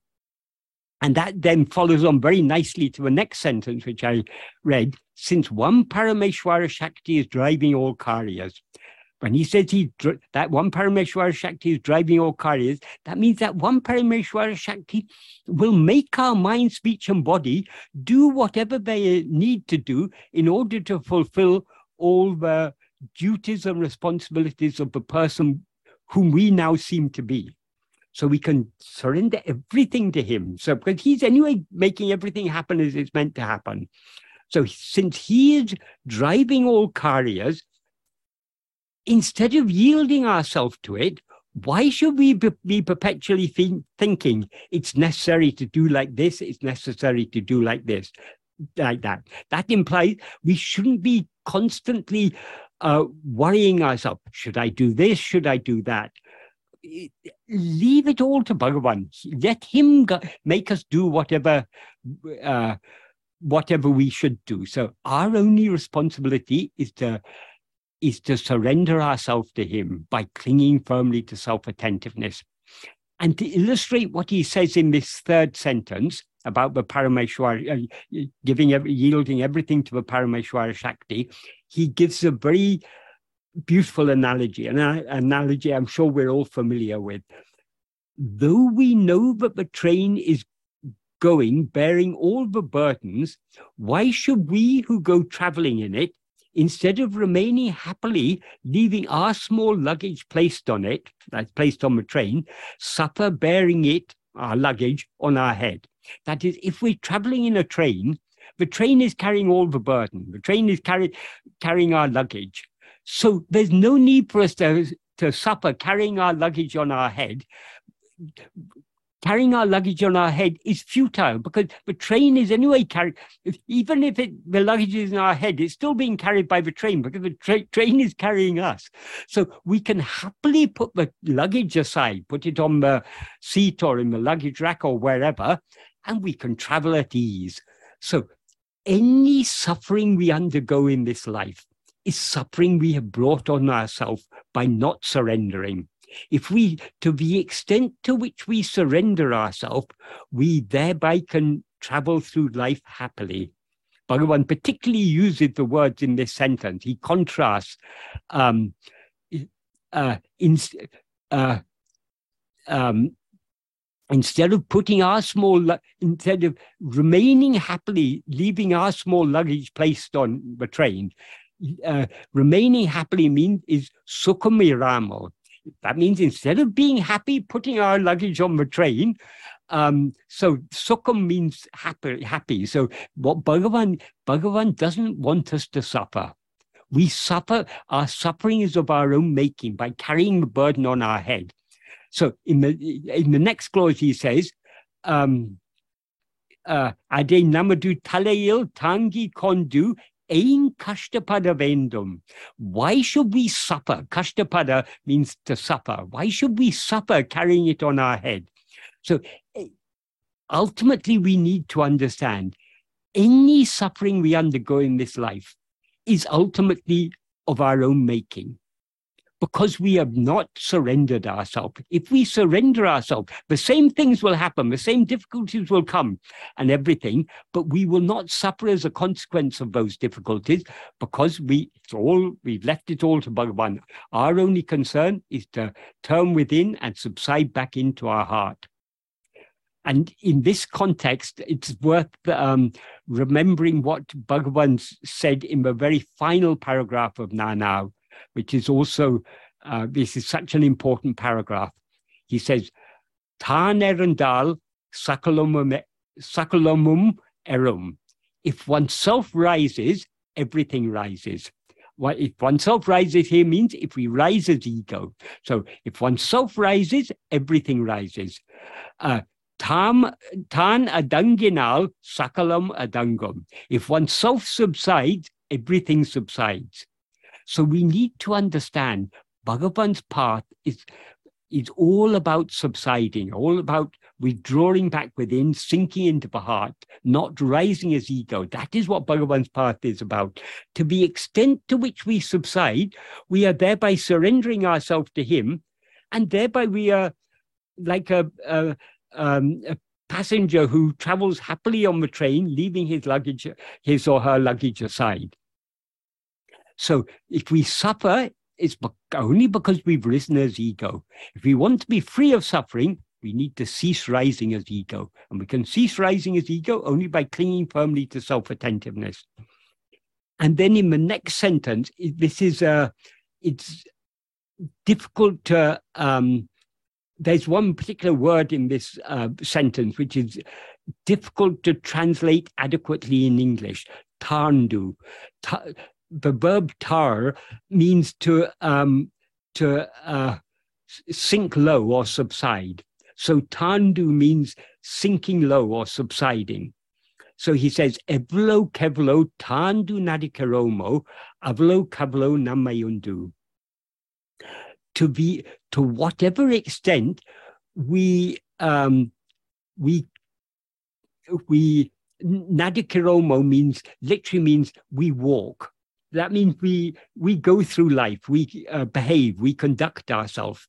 And that then follows on very nicely to the next sentence, which I read. Since one Parameshwara Shakti is driving all karyas, when he says he that one Parameshwara Shakti is driving all karyas, that means that one Parameshwara Shakti will make our mind, speech, and body do whatever they need to do in order to fulfill all the duties and responsibilities of the person whom we now seem to be. So we can surrender everything to him. So because he's anyway making everything happen as it's meant to happen. So since he is driving all karyas, instead of yielding ourselves to it, why should we be perpetually think, thinking it's necessary to do like this, it's necessary to do like this, like that? That implies we shouldn't be constantly uh, worrying ourselves. Should I do this? Should I do that? Leave it all to Bhagavan. Let him go, make us do whatever uh, whatever we should do. So our only responsibility is to is to surrender ourselves to Him by clinging firmly to self attentiveness. And to illustrate what he says in this third sentence about the Parameshwara, uh, giving, yielding everything to the Parameshwara Shakti, he gives a very beautiful analogy, an analogy I'm sure we're all familiar with. Though we know that the train is going bearing all the burdens, why should we who go traveling in it instead of remaining happily, leaving our small luggage placed on it, that's placed on the train, suffer bearing it, our luggage, on our head. That is, if we're traveling in a train, the train is carrying all the burden. The train is carry, carrying our luggage. So there's no need for us to, to suffer carrying our luggage on our head carrying our luggage on our head is futile because the train is anyway carried. Even if it, the luggage is in our head, it's still being carried by the train because the tra- train is carrying us. So we can happily put the luggage aside, put it on the seat or in the luggage rack or wherever, and we can travel at ease. So any suffering we undergo in this life is suffering we have brought on ourselves by not surrendering. If we, to the extent to which we surrender ourselves, we thereby can travel through life happily. Bhagavan particularly uses the words in this sentence. He contrasts um, uh, in, uh, um, instead of putting our small, instead of remaining happily, leaving our small luggage placed on the train, uh, remaining happily means is sukhamiramo, that means instead of being happy putting our luggage on the train, um, so sukham means happy, happy. So what Bhagavan, Bhagavan doesn't want us to suffer. We suffer, our suffering is of our own making by carrying the burden on our head. So in the in the next clause he says, um, uh, Ade namadu talail tangi kondu Ein kashtapada vendum. Why should we suffer? Kashtapada means to suffer. Why should we suffer carrying it on our head? So eh, ultimately, we need to understand any suffering we undergo in this life is ultimately of our own making. Because we have not surrendered ourselves. If we surrender ourselves, the same things will happen, the same difficulties will come and everything, but we will not suffer as a consequence of those difficulties because we it's all we've left it all to Bhagavan. Our only concern is to turn within and subside back into our heart. And in this context, it's worth um, remembering what Bhagavan said in the very final paragraph of Nanau, which is also, uh, this is such an important paragraph. He says, Tan erandal sakalomum, erum. If oneself rises, everything rises. Well, if oneself rises here means if we rise as ego. So if oneself rises, everything rises. Uh, Tam, tan adanginal sakalam adangam. If one self subsides, everything subsides. So we need to understand Bhagavan's path is, is all about subsiding, all about withdrawing back within, sinking into the heart, not rising as ego. That is what Bhagavan's path is about. To the extent to which we subside, we are thereby surrendering ourselves to Him, and thereby we are like a, a, um, a passenger who travels happily on the train, leaving his luggage, his or her luggage aside. So if we suffer, it's only because we've risen as ego. If we want to be free of suffering, we need to cease rising as ego. And we can cease rising as ego only by clinging firmly to self attentiveness. And then in the next sentence, this is a, uh, it's difficult to um, there's one particular word in this uh, sentence which is difficult to translate adequately in English. Tarndu. Ta- the verb tar means to um, to uh, sink low or subside. So tandu means sinking low or subsiding. So he says, Evlo kevlo tandu nadikaromo, avlo kavlo namayundu to be to whatever extent we um, we we nadikiromo means literally means we walk. That means we we go through life, we uh, behave, we conduct ourselves.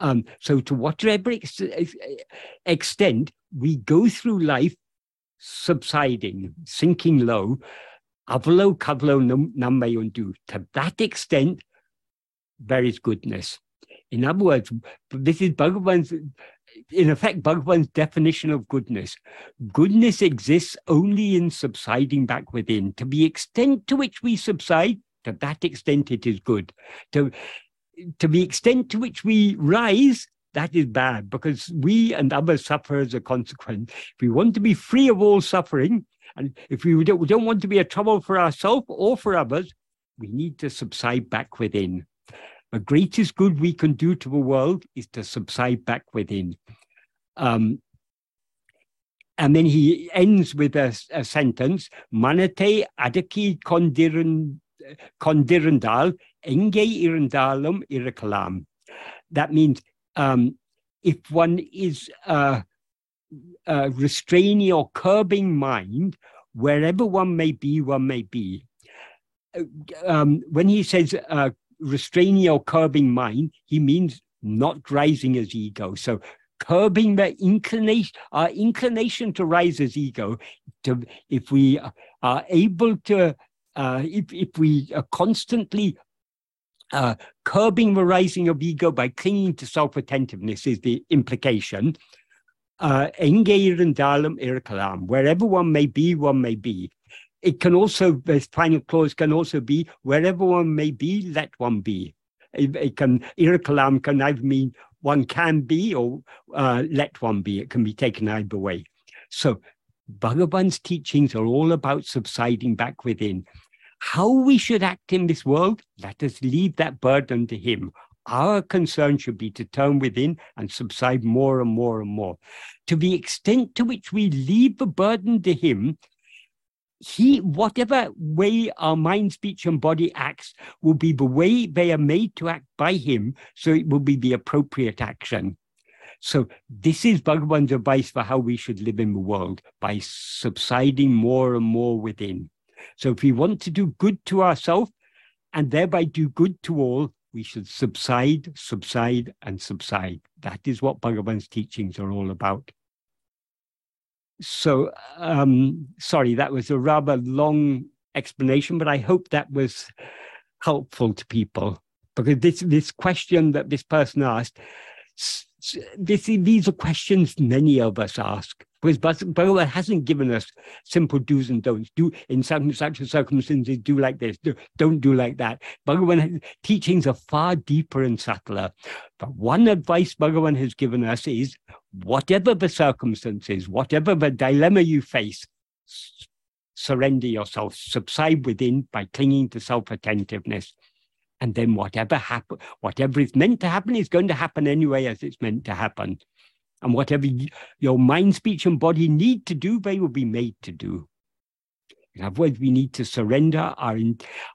Um, so to whatever ex- extent we go through life subsiding, sinking low, avlo kavlo namayundu. To that extent, there is goodness. In other words, this is Bhagavan's, in effect, Bhagavan's definition of goodness. Goodness exists only in subsiding back within. To the extent to which we subside, to that extent it is good. To, to the extent to which we rise, that is bad because we and others suffer as a consequence. If we want to be free of all suffering, and if we don't, we don't want to be a trouble for ourselves or for others, we need to subside back within. The greatest good we can do to the world is to subside back within. Um, and then he ends with a, a sentence, Manate adaki kondirandal enge irandalum irakalam. That means um, if one is uh, uh, restraining or curbing mind, wherever one may be, one may be. Uh, um, when he says uh, restraining or curbing mind, he means not rising as ego. So curbing the inclination, our inclination to rise as ego, to, if we are able to, uh, if, if we are constantly uh, curbing the rising of ego by clinging to self-attentiveness is the implication. Uh, wherever one may be, one may be it can also, the final clause can also be wherever one may be, let one be. It, it can, irakalam can either mean one can be or uh, let one be. It can be taken either way. So Bhagavan's teachings are all about subsiding back within. How we should act in this world, let us leave that burden to him. Our concern should be to turn within and subside more and more and more. To the extent to which we leave the burden to him, he, whatever way our mind, speech, and body acts will be the way they are made to act by him. So it will be the appropriate action. So this is Bhagavan's advice for how we should live in the world by subsiding more and more within. So if we want to do good to ourselves and thereby do good to all, we should subside, subside, and subside. That is what Bhagavan's teachings are all about. So, um, sorry, that was a rather long explanation, but I hope that was helpful to people because this this question that this person asked, this, these are questions many of us ask. Because Bhagavan hasn't given us simple do's and don'ts. Do in some such circumstances, do like this. Do, don't do like that. Bhagavan teachings are far deeper and subtler. But one advice Bhagavan has given us is, whatever the circumstances, whatever the dilemma you face, surrender yourself, subside within by clinging to self-attentiveness. And then whatever happen, whatever is meant to happen is going to happen anyway as it's meant to happen. And whatever your mind, speech, and body need to do, they will be made to do. In other words, we need to surrender our,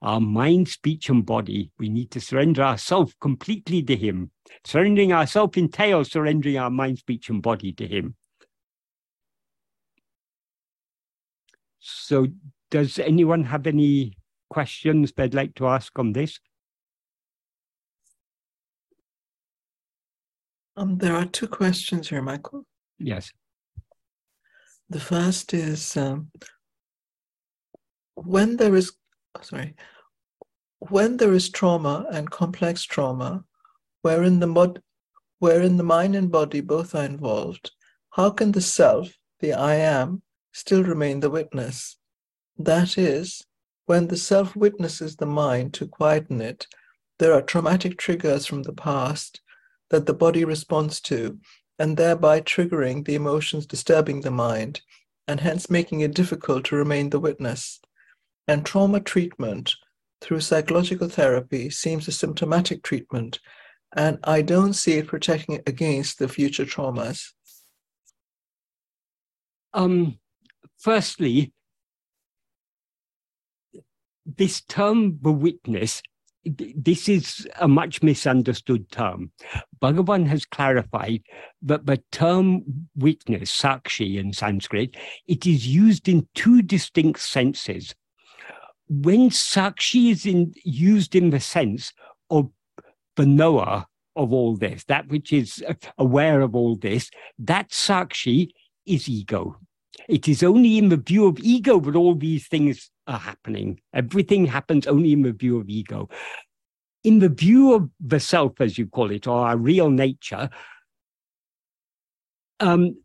our mind, speech, and body. We need to surrender ourselves completely to Him. Surrendering ourselves entails surrendering our mind, speech, and body to Him. So, does anyone have any questions they'd like to ask on this? Um, there are two questions here, Michael. Yes. The first is um, when there is, sorry, when there is trauma and complex trauma, wherein the mod, wherein the mind and body both are involved, how can the self, the I am, still remain the witness? That is, when the self witnesses the mind to quieten it, there are traumatic triggers from the past that the body responds to, and thereby triggering the emotions disturbing the mind, and hence making it difficult to remain the witness. And trauma treatment through psychological therapy seems a symptomatic treatment, and I don't see it protecting against the future traumas. Um, firstly, this term, the witness, this is a much misunderstood term. Bhagavan has clarified that the term witness, sakshi in Sanskrit, it is used in two distinct senses. When sakshi is in, used in the sense of the knower of all this, that which is aware of all this, that sakshi is ego. It is only in the view of ego that all these things are happening. Everything happens only in the view of ego. In the view of the self, as you call it, or our real nature, um,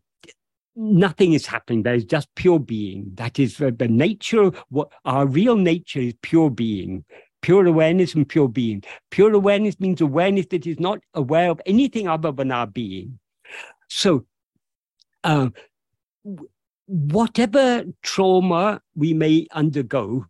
nothing is happening. There is just pure being. That is the, the nature. What our real nature is pure being, pure awareness and pure being. Pure awareness means awareness that is not aware of anything other than our being. So, uh, whatever trauma we may undergo,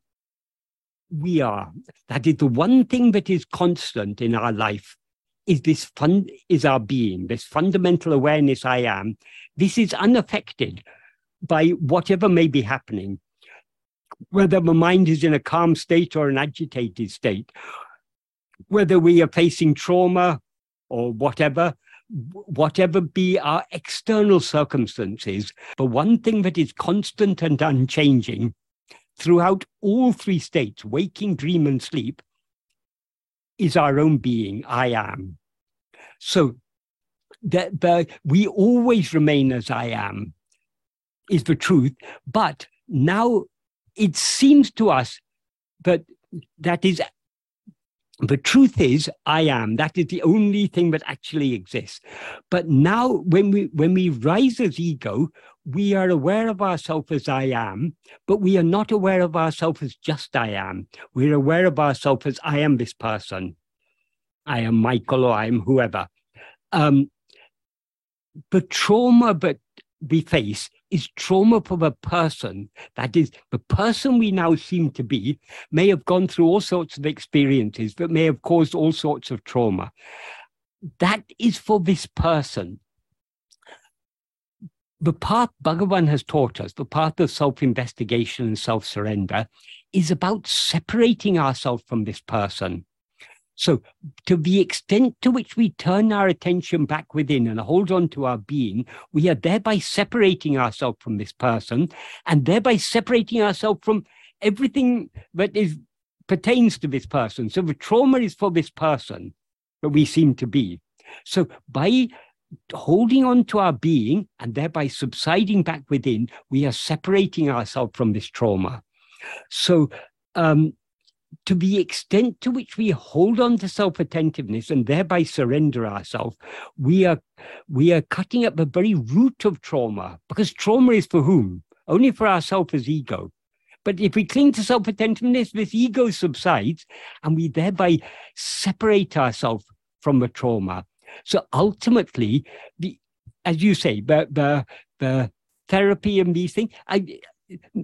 we are. That is the one thing that is constant in our life is this fun is our being, this fundamental awareness I am. This is unaffected by whatever may be happening, whether the mind is in a calm state or an agitated state, whether we are facing trauma or whatever, whatever be our external circumstances, But one thing that is constant and unchanging throughout all three states, waking, dream, and sleep, is our own being, I am. So that the, we always remain as I am is the truth. But now it seems to us that that is the truth is i am. That is the only thing that actually exists. But now when we when we rise as ego we are aware of ourselves as i am but we are not aware of ourselves as just i am. We're aware of ourselves as i am this person. I am michael or i am whoever. Um, the trauma that we face is trauma for the person. That is, the person we now seem to be may have gone through all sorts of experiences that may have caused all sorts of trauma. That is for this person. The path Bhagavan has taught us, the path of self investigation and self surrender, is about separating ourselves from this person. So, to the extent to which we turn our attention back within and hold on to our being, we are thereby separating ourselves from this person and thereby separating ourselves from everything that is pertains to this person. So the trauma is for this person that we seem to be. So by holding on to our being and thereby subsiding back within, we are separating ourselves from this trauma. So um, to the extent to which we hold on to self-attentiveness and thereby surrender ourselves, we are we are cutting at the very root of trauma, because trauma is for whom? Only for ourselves as ego. But if we cling to self-attentiveness, this ego subsides, and we thereby separate ourselves from the trauma. So ultimately, the as you say, the the, the therapy and these things, I,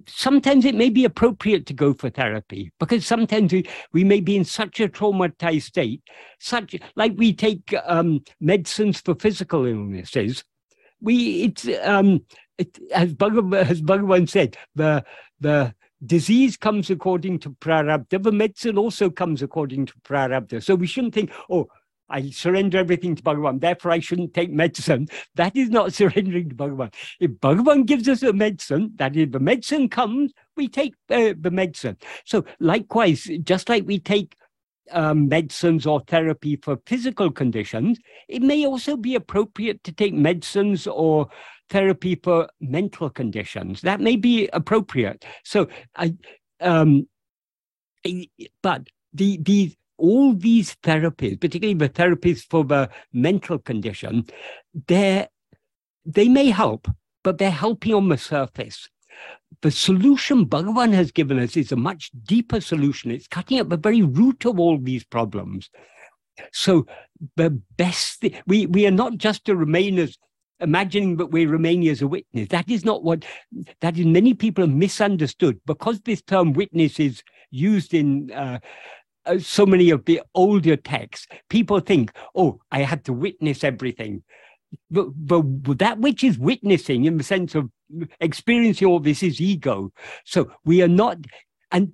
sometimes it may be appropriate to go for therapy because sometimes we, we may be in such a traumatized state, such like we take um, medicines for physical illnesses. We it's um, it, as Bhagavan, as Bhagavan said, the the disease comes according to prarabdha. The medicine also comes according to prarabdha. So we shouldn't think, oh, I surrender everything to Bhagavan, therefore I shouldn't take medicine. That is not surrendering to Bhagavan. If Bhagavan gives us a medicine, that is, the medicine comes, we take uh, the medicine. So likewise, just like we take um, medicines or therapy for physical conditions, it may also be appropriate to take medicines or therapy for mental conditions. That may be appropriate. So I, um, but the the all these therapies, particularly the therapies for the mental condition, they they may help, but they're helping on the surface. The solution Bhagavan has given us is a much deeper solution. It's cutting at the very root of all these problems. So the best we, we are not just to remain as imagining that we're remaining as a witness. That is not what that is. Many people have misunderstood because this term witness is used in uh, Uh, so many of the older texts, people think, oh, I had to witness everything. But, but that which is witnessing in the sense of experiencing all this is ego. So we are not, and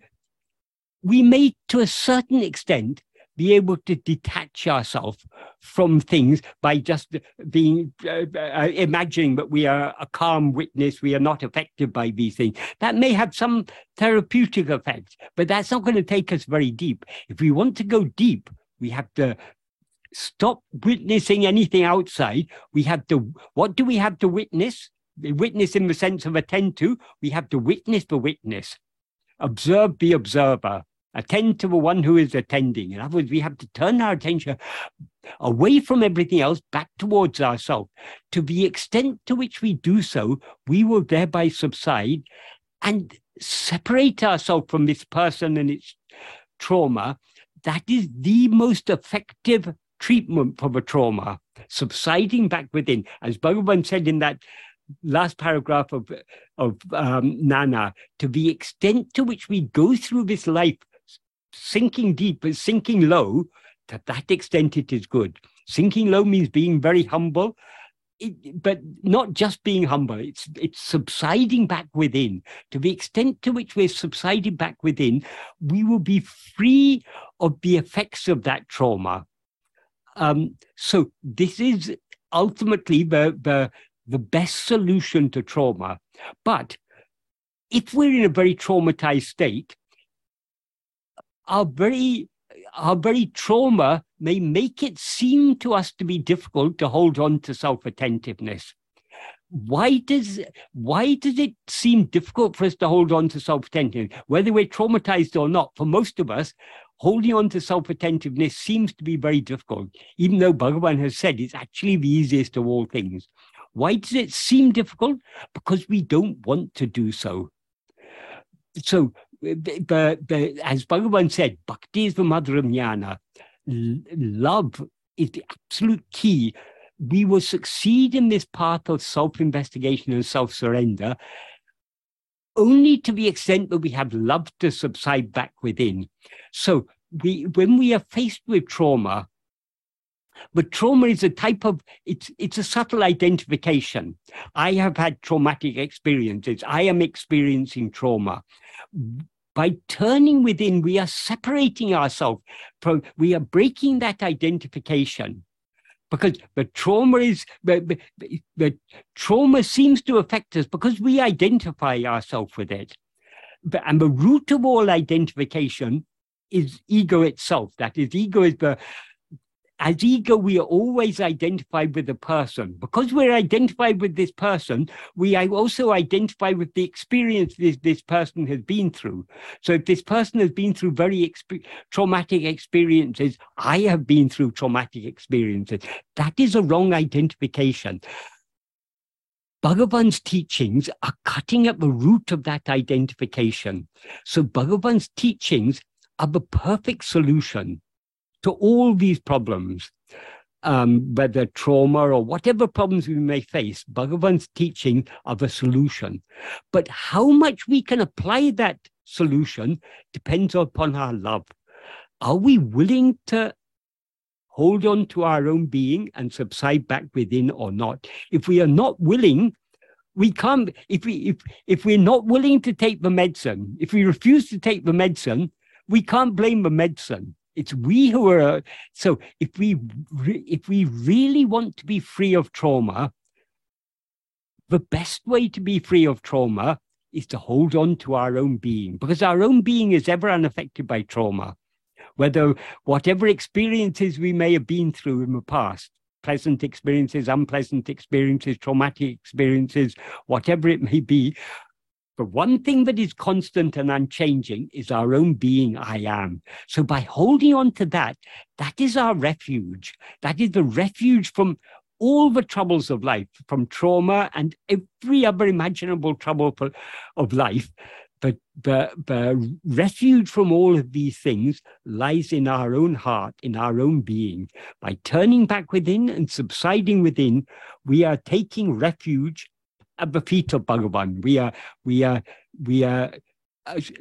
we may, to a certain extent, be able to detach ourselves from things by just being uh, uh, imagining that we are a calm witness, we are not affected by these things. That may have some therapeutic effects, but that's not going to take us very deep. If we want to go deep, we have to stop witnessing anything outside. We have to, what do we have to witness? Witness in the sense of attend to, we have to witness the witness, observe the observer attend to the one who is attending. In other words, we have to turn our attention away from everything else back towards ourselves. To the extent to which we do so, we will thereby subside and separate ourselves from this person and its trauma. That is the most effective treatment for the trauma, subsiding back within. As Bhagavan said in that last paragraph of, of um, Nan Yar, to the extent to which we go through this life sinking deep, but sinking low, to that extent it is good. Sinking low means being very humble, it, but not just being humble. It's it's subsiding back within. To the extent to which we're subsiding back within, we will be free of the effects of that trauma. Um, so this is ultimately the, the the best solution to trauma. But if we're in a very traumatized state, our very our very trauma may make it seem to us to be difficult to hold on to self-attentiveness. Why does why does it seem difficult for us to hold on to self-attentiveness, whether we're traumatized or not? For most of us, holding on to self-attentiveness seems to be very difficult, even though Bhagavan has said it's actually the easiest of all things. Why does it seem difficult? Because we don't want to do so. So but, but as Bhagavan said, bhakti is the mother of jnana. Love is the absolute key. We will succeed in this path of self-investigation and self-surrender only to the extent that we have love to subside back within. So we, when we are faced with trauma, but trauma is a type of it's it's a subtle identification. I have had traumatic experiences. I am experiencing trauma by turning within, we are separating ourselves from, we are breaking that identification because the trauma is, the, the, the, trauma seems to affect us because we identify ourselves with it. But, and the root of all identification is ego itself. That is, ego is the as ego, we are always identified with a person. Because we're identified with this person, we also identify with the experience this, this person has been through. So if this person has been through very exp- traumatic experiences, I have been through traumatic experiences. That is a wrong identification. Bhagavan's teachings are cutting at the root of that identification. So Bhagavan's teachings are the perfect solution to all these problems, um, whether trauma or whatever problems we may face, Bhagavan's teaching are the solution. But how much we can apply that solution depends upon our love. Are we willing to hold on to our own being and subside back within or not? If we are not willing, we can't if we if if we're not willing to take the medicine if we refuse to take the medicine we can't blame the medicine it's we who are. So if we if we really want to be free of trauma, the best way to be free of trauma is to hold on to our own being, because our own being is ever unaffected by trauma. Whether whatever experiences we may have been through in the past, pleasant experiences, unpleasant experiences, traumatic experiences, whatever it may be, the one thing that is constant and unchanging is our own being, I am. So by holding on to that, that is our refuge. That is the refuge from all the troubles of life, from trauma and every other imaginable trouble of life. But the, refuge from all of these things lies in our own heart, in our own being. By turning back within and subsiding within, we are taking refuge at the feet of Bhagavan. We are, we are, we are,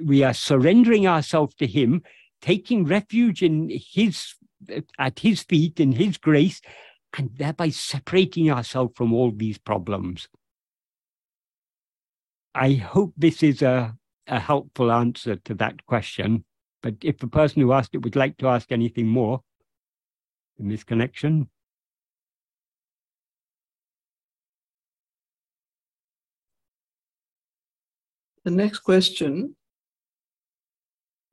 we are surrendering ourselves to Him, taking refuge in His, at His feet, in His grace, and thereby separating ourselves from all these problems. I hope this is a, a helpful answer to that question. But if the person who asked it would like to ask anything more in this connection, The next question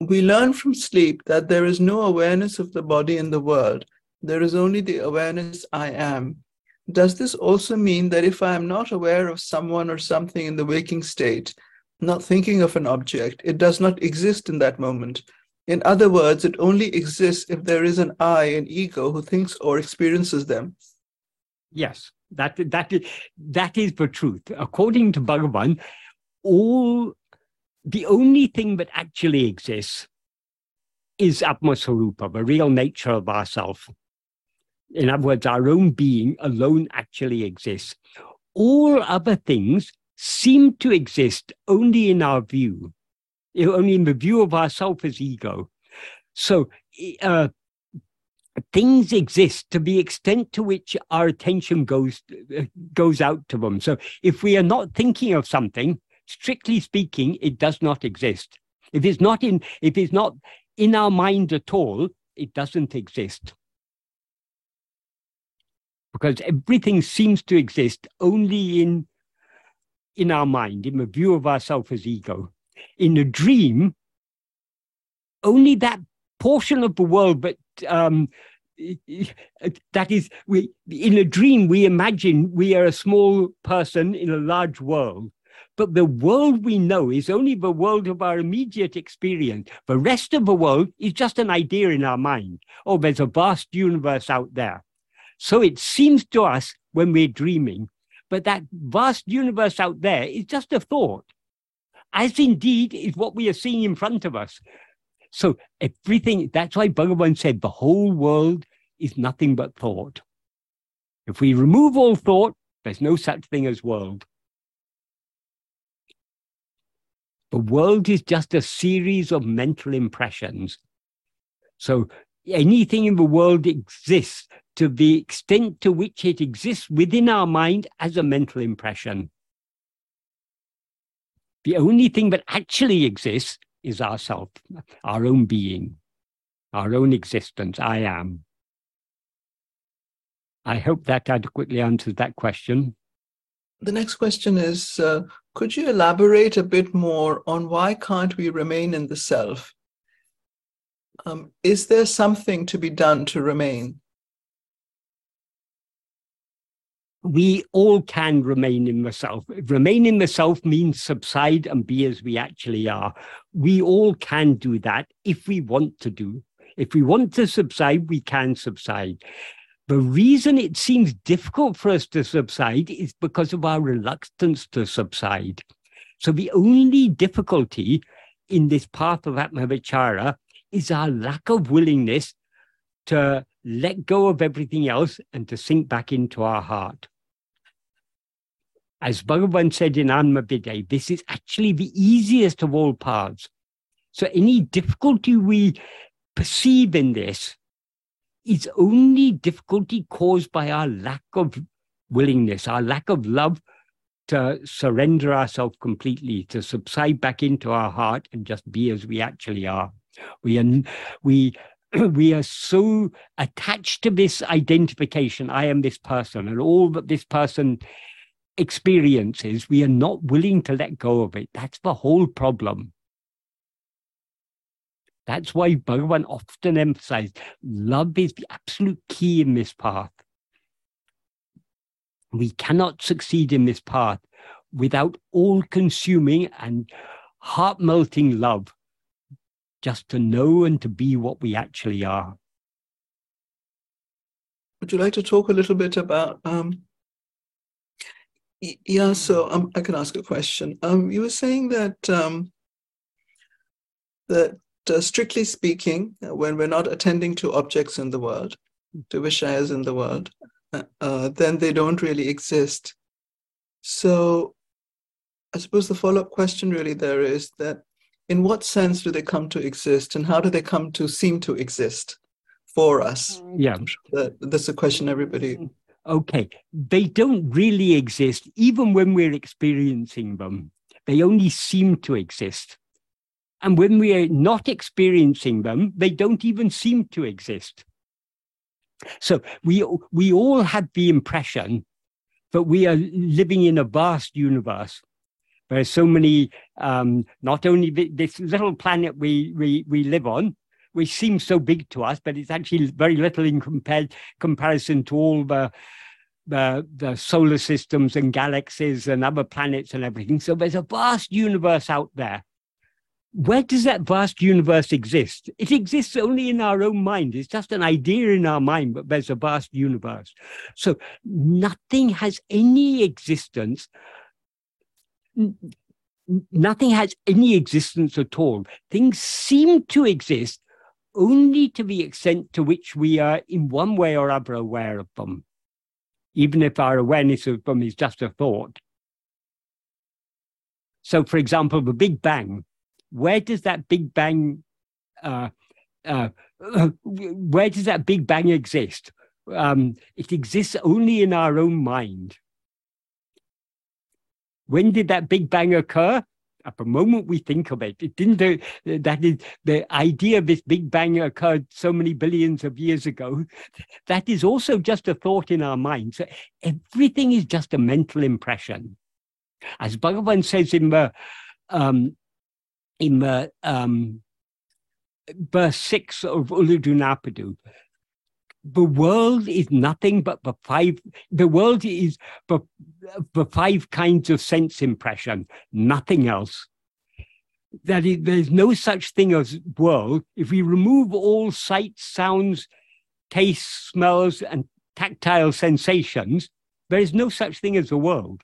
We learn from sleep that there is no awareness of the body in the world. There is only the awareness I am. Does this also mean that if I am not aware of someone or something in the waking state, not thinking of an object, it does not exist in that moment? In other words, it only exists if there is an I, an ego, who thinks or experiences them. Yes, that that that is the truth. According to Bhagavan, all the only thing that actually exists is Atmaswarupa, the real nature of ourself. In other words, our own being alone actually exists. All other things seem to exist only in our view, only in the view of ourself as ego. So uh, things exist to the extent to which our attention goes uh, goes out to them. So if we are not thinking of something, strictly speaking, it does not exist. If it's not in, if it's not in our mind at all, it doesn't exist. Because everything seems to exist only in, in our mind, in the view of ourself as ego. In a dream, only that portion of the world, but um, that is, we in a dream we imagine we are a small person in a large world, but the world we know is only the world of our immediate experience. The rest of the world is just an idea in our mind. Oh, there's a vast universe out there. So it seems to us when we're dreaming, but that vast universe out there is just a thought, as indeed is what we are seeing in front of us. So everything, that's why Bhagavan said the whole world is nothing but thought. If we remove all thought, there's no such thing as world. The world is just a series of mental impressions. So anything in the world exists to the extent to which it exists within our mind as a mental impression. The only thing that actually exists is ourself, our own being, our own existence. I am. I hope that adequately answers that question the next question is uh, Could you elaborate a bit more on why can't we remain in the self? Um, is there something to be done to remain? we all can remain in the self. Remain in the self means subside and be as we actually are. We all can do that if we want to do. If we want to subside, we can subside. The reason it seems difficult for us to subside is because of our reluctance to subside. So the only difficulty in this path of Atmavichara is our lack of willingness to let go of everything else and to sink back into our heart. As Bhagavan said in Anmavidai, this is actually the easiest of all paths. So any difficulty we perceive in this is only difficulty caused by our lack of willingness, our lack of love to surrender ourselves completely, to subside back into our heart and just be as we actually are. We are, we, we are so attached to this identification. I am this person, and all that this person experiences, we are not willing to let go of it. That's the whole problem. That's why Bhagavan often emphasized love is the absolute key in this path. We cannot succeed in this path without all consuming and heart melting love, just to know and to be what we actually are. Would you like to talk a little bit about um, yeah, so um, I can ask a question. Um, you were saying that um, that strictly speaking, uh, when we're not attending to objects in the world, to Vishayas in the world, uh, uh, then they don't really exist. So I suppose the follow-up question really there is that in what sense do they come to exist and how do they come to seem to exist for us? Yeah. That, that's a question everybody okay, they don't really exist, even when we're experiencing them. They only seem to exist. And when we are not experiencing them, they don't even seem to exist. So we, we all have the impression that we are living in a vast universe. There's so many, um, not only this little planet we, we, we live on, which seems so big to us, but it's actually very little in compared comparison to all the the the solar systems and galaxies and other planets and everything. So there's a vast universe out there. Where does that vast universe exist? It exists only in our own mind. It's just an idea in our mind, but there's a vast universe. So nothing has any existence nothing has any existence at all. Things seem to exist, only to the extent to which we are in one way or other aware of them, even if our awareness of them is just a thought. So, for example, the Big Bang, where does that Big Bang, uh, uh, where does that Big Bang exist? Um, it exists only in our own mind. When did that Big Bang occur? at the moment we think of it, it didn't. Uh, that is the idea of this Big Bang occurred so many billions of years ago. That is also just a thought in our mind. So everything is just a mental impression, as Bhagavan says in the um, in the um, verse six of Ulladu the world is nothing but the five the world is the, the five kinds of sense impression nothing else. That is, there's no such thing as world. If we remove all sights sounds tastes smells and tactile sensations there is no such thing as a world.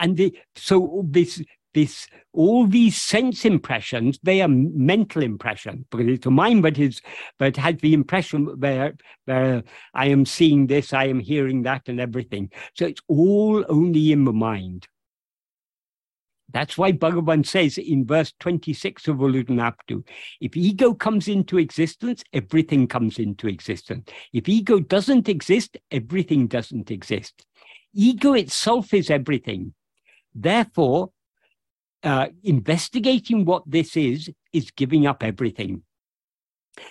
And the, so this this all these sense impressions they are mental impression because it's a mind but is but has the impression where where i am seeing this i am hearing that and everything so it's all only in the mind that's why Bhagavan says in verse 26 of Ulladu if ego comes into existence, everything comes into existence. If ego doesn't exist, everything doesn't exist. Ego itself is everything. Therefore, uh, investigating what this is is giving up everything.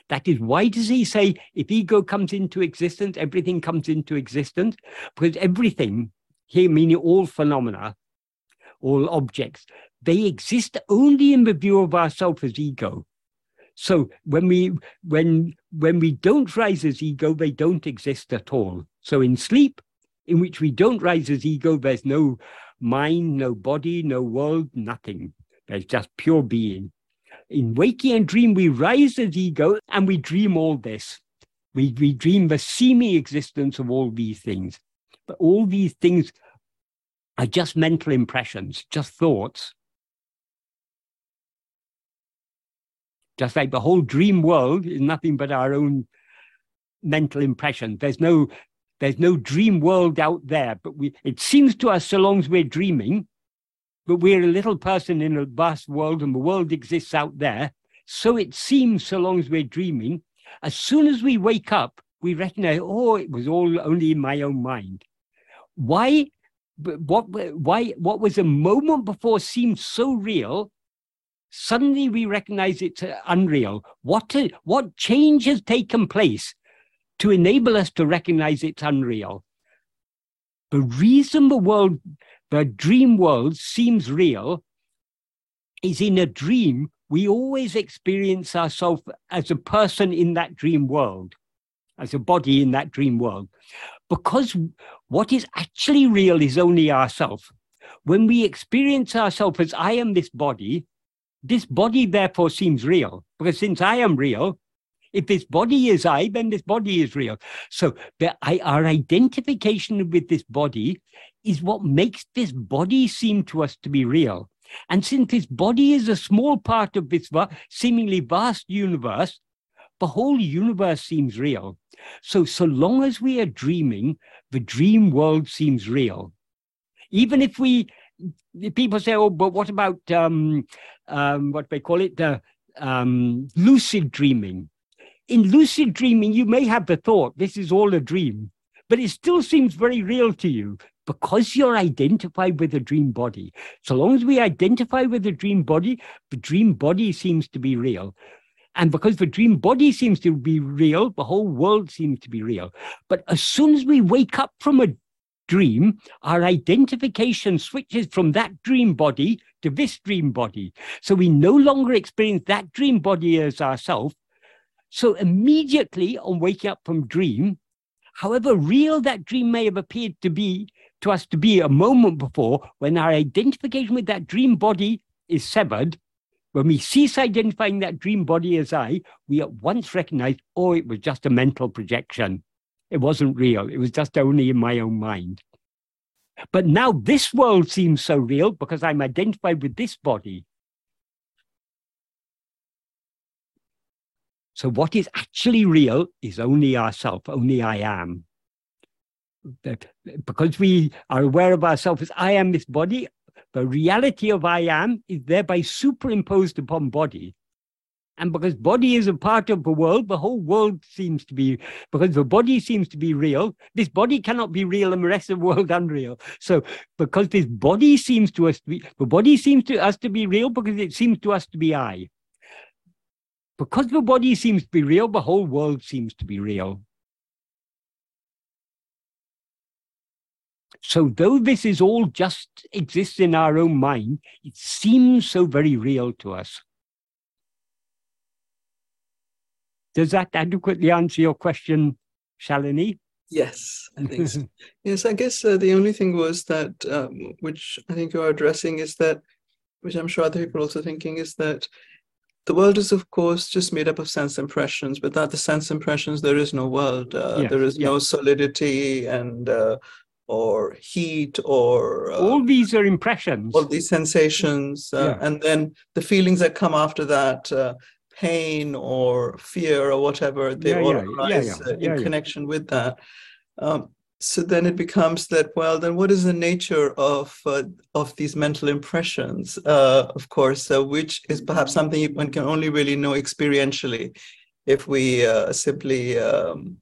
That is why does he say if ego comes into existence, everything comes into existence? Because everything, here meaning all phenomena, all objects, they exist only in the view of ourself as ego. So when we when when we don't rise as ego, they don't exist at all. So in sleep, in which we don't rise as ego, there's no mind, no body, no world, nothing. There's just pure being. In waking and dream, we rise as ego and we dream all this. We, we dream the seeming existence of all these things. But all these things are just mental impressions, just thoughts. Just like the whole dream world is nothing but our own mental impression. There's no there's no dream world out there, but we it seems to us so long as we're dreaming, but we're a little person in a vast world and the world exists out there. So it seems so long as we're dreaming. As soon as we wake up, we recognize, oh, it was all only in my own mind. Why? What? Why? What was a moment before seemed so real? Suddenly we recognize it's uh, unreal. What? What change has taken place to enable us to recognize it's unreal? The reason the world the dream world seems real is in a dream, we always experience ourselves as a person in that dream world, as a body in that dream world. Because what is actually real is only ourself. When we experience ourselves as I am this body, this body therefore seems real. Because since I am real, if this body is I, then this body is real. So the, I, our identification with this body is what makes this body seem to us to be real. And since this body is a small part of this seemingly vast universe, the whole universe seems real. So, so long as we are dreaming, the dream world seems real. Even if we, people say, oh, but what about um, um, what they call it, the um, lucid dreaming? In lucid dreaming, you may have the thought, this is all a dream, but it still seems very real to you because you're identified with a dream body. So long as we identify with the dream body, the dream body seems to be real. And because the dream body seems to be real, the whole world seems to be real. But as soon as we wake up from a dream, our identification switches from that dream body to this dream body. So we no longer experience that dream body as ourself. So immediately on waking up from dream, however real that dream may have appeared to be, to us to be a moment before when our identification with that dream body is severed. When we cease identifying that dream body as I, we at once recognize, oh, it was just a mental projection. It wasn't real. It was just only in my own mind. But now this world seems so real because I'm identified with this body. So what is actually real is only ourself, only I am because we are aware of ourselves as I am this body, the reality of I am is thereby superimposed upon body. And because body is a part of the world, the whole world seems to be, because the body seems to be real, this body cannot be real and the rest of the world unreal. So because this body seems to us to be, the body seems to us to be real because it seems to us to be I. Because the body seems to be real, the whole world seems to be real. So, though this is all just exists in our own mind, it seems so very real to us. Does that adequately answer your question, Shalini? Yes, I think so. yes, I guess uh, the only thing was that, um, which I think you are addressing, is that, which I'm sure other people are also thinking, is that the world is, of course, just made up of sense impressions. Without the sense impressions, there is no world. Uh, yes, there is no solidity and uh, or heat or uh, all these are impressions all these sensations uh, yeah. and then the feelings that come after that uh, pain or fear or whatever they yeah, all yeah, arise uh, in connection with that um, so then it becomes that well then what is the nature of uh, of these mental impressions uh, of course which is perhaps something one can only really know experientially if we simply um,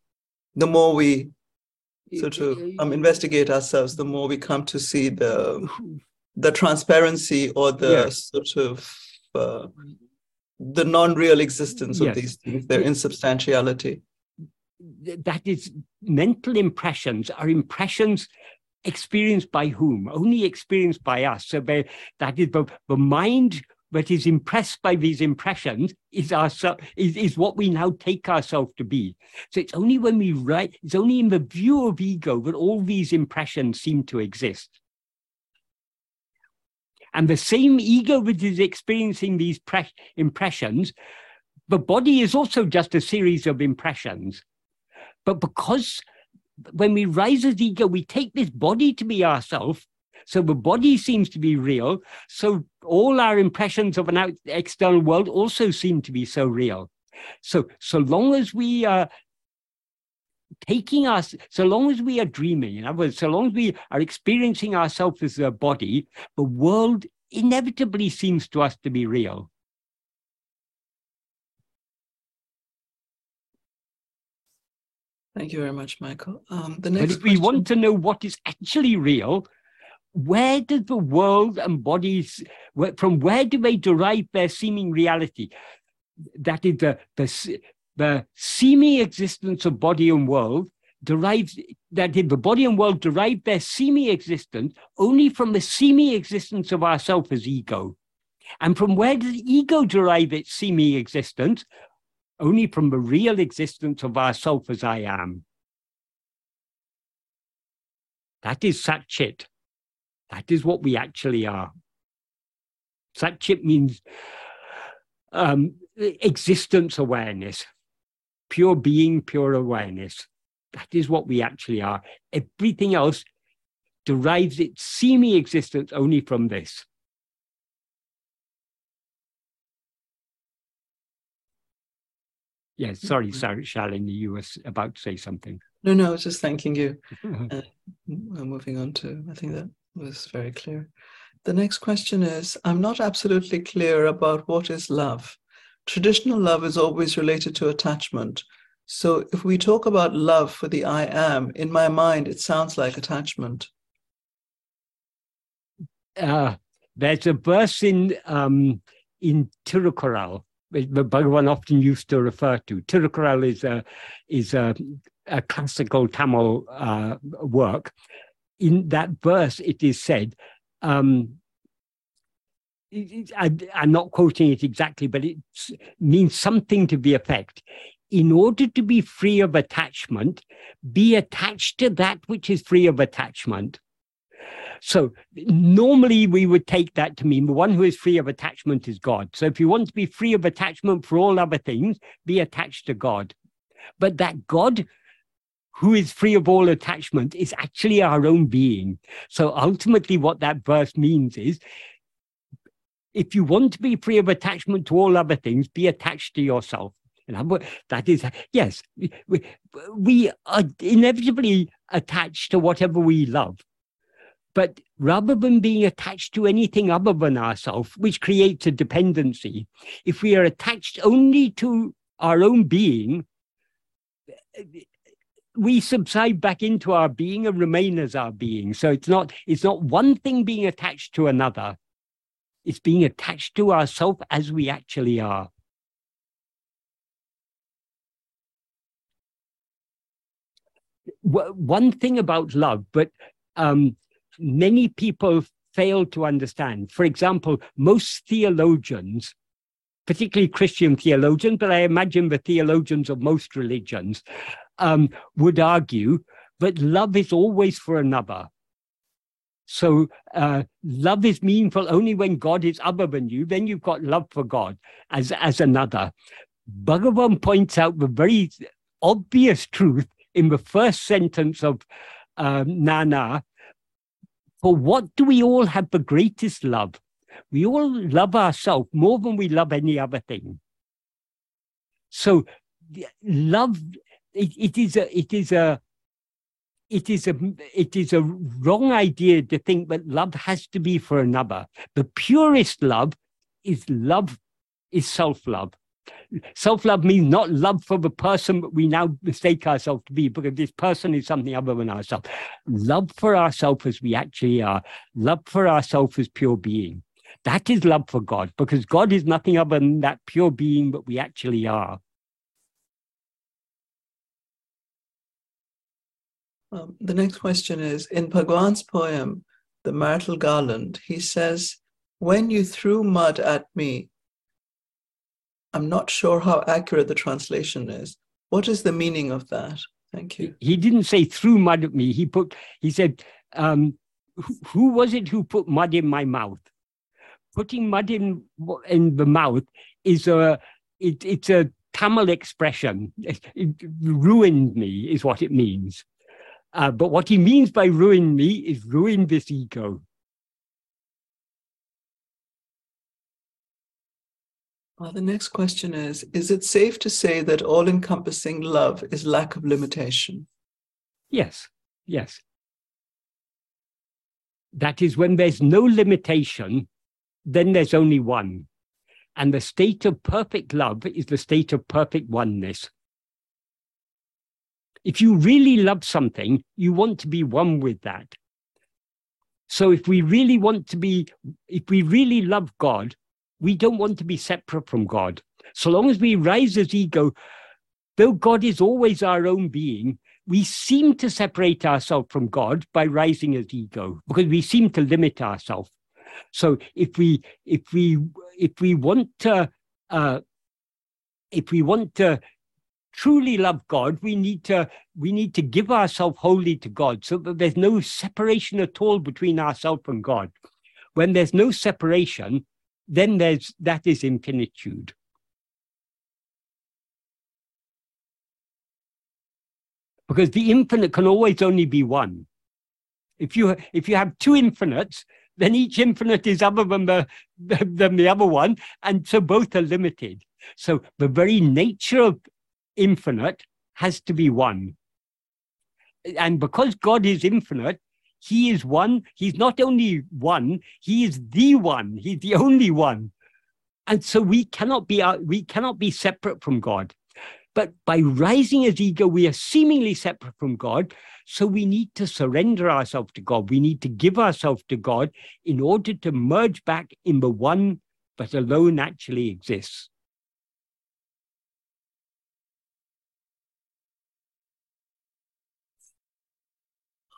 the more we so to um, investigate ourselves the more we come to see the the transparency or the yes. sort of uh, the non-real existence yes. of these things their insubstantiality that is mental impressions are impressions experienced by whom only experienced by us so they, that is the, the mind that is impressed by these impressions is our is, is what we now take ourselves to be. So it's only when we write, it's only in the view of ego that all these impressions seem to exist. And the same ego that is experiencing these impressions, the body is also just a series of impressions. But because when we rise as ego, we take this body to be ourself, so the body seems to be real. So all our impressions of an out, external world also seem to be so real. So so long as we are taking us, so long as we are dreaming, in other words, so long as we are experiencing ourselves as a body, the world inevitably seems to us to be real. Thank you very much, Michael. Um, the next but if question... we want to know what is actually real, where does the world and bodies, from where do they derive their seeming reality? That is the, the, the seeming existence of body and world derives, that is the body and world derive their seeming existence only from the seeming existence of ourself as ego. And from where does ego derive its seeming existence? Only from the real existence of ourself as I am. That is Satchit. That is what we actually are. Satchit means um, existence awareness, pure being, pure awareness. That is what we actually are. Everything else derives its seeming existence only from this. Yes, sorry, mm-hmm. sorry, Shalini, you were about to say something. No, no, I was just thanking you. uh, moving on to, I think that was very clear. The next question is I'm not absolutely clear about what is love. Traditional love is always related to attachment. So if we talk about love for the I am, in my mind, it sounds like attachment. Uh, there's a verse in um, in Tirukkural the Bhagavan often used to refer to. Tirukkural is a is a, a classical Tamil uh, work, in that verse, it is said, um, I, am not quoting it exactly, but it means something to the effect. In order to be free of attachment, be attached to that which is free of attachment. So normally we would take that to mean the one who is free of attachment is God. So if you want to be free of attachment for all other things, be attached to God. But that God who is free of all attachment is actually our own being. So ultimately, what that verse means is if you want to be free of attachment to all other things, be attached to yourself. And that is, yes, we, we are inevitably attached to whatever we love. But rather than being attached to anything other than ourselves, which creates a dependency, if we are attached only to our own being, we subside back into our being and remain as our being. So it's not it's not one thing being attached to another. It's being attached to ourself as we actually are. One thing about love, but um, many people fail to understand. For example, most theologians, particularly Christian theologians, but I imagine the theologians of most religions, um, would argue that love is always for another. So uh, love is meaningful only when God is other than you. Then you've got love for God as, as another. Bhagavan points out the very obvious truth in the first sentence of um, Nan Yar. For what do we all have the greatest love? We all love ourselves more than we love any other thing. So love it, it is a it is a it is a it is a wrong idea to think that love has to be for another. The purest love is love is self-love. Self-love means not love for the person we now mistake ourselves to be, because this person is something other than ourselves. Love for ourselves as we actually are. Love for ourselves as pure being. That is love for God, because God is nothing other than that pure being that we actually are. Um, the next question is In Bhagwan's poem, The Marital Garland, he says When you threw mud at me, I'm not sure how accurate the translation is. What is the meaning of that? Thank you. He didn't say threw mud at me. He put, he said, um, who, who was it who put mud in my mouth? Putting mud in in the mouth is a it, it's a Tamil expression. It, it, ruined me is what it means. Uh, but what he means by ruin me is ruin this ego. Well, the next question is Is it safe to say that all encompassing love is lack of limitation? Yes, yes. That is when there's no limitation, then there's only one. And the state of perfect love is the state of perfect oneness. If you really love something, you want to be one with that. So if we really want to be, if we really love God, we don't want to be separate from God. So long as we rise as ego, though God is always our own being, we seem to separate ourselves from God by rising as ego because we seem to limit ourselves. So if we if we if we want to uh, if we want to truly love God, we need to we need to give ourselves wholly to God, so that there's no separation at all between ourselves and God. When there's no separation, then there's that is infinitude. Because the infinite can always only be one. If you if you have two infinites, then each infinite is other than the than the other one, and so both are limited. So the very nature of infinite has to be one. And because God is infinite, he is one. He's not only one, he is the one. He's the only one. And so we cannot be uh, we cannot be separate from God. But by rising as ego, we are seemingly separate from God. So we need to surrender ourselves to God. We need to give ourselves to God in order to merge back in the one that alone actually exists.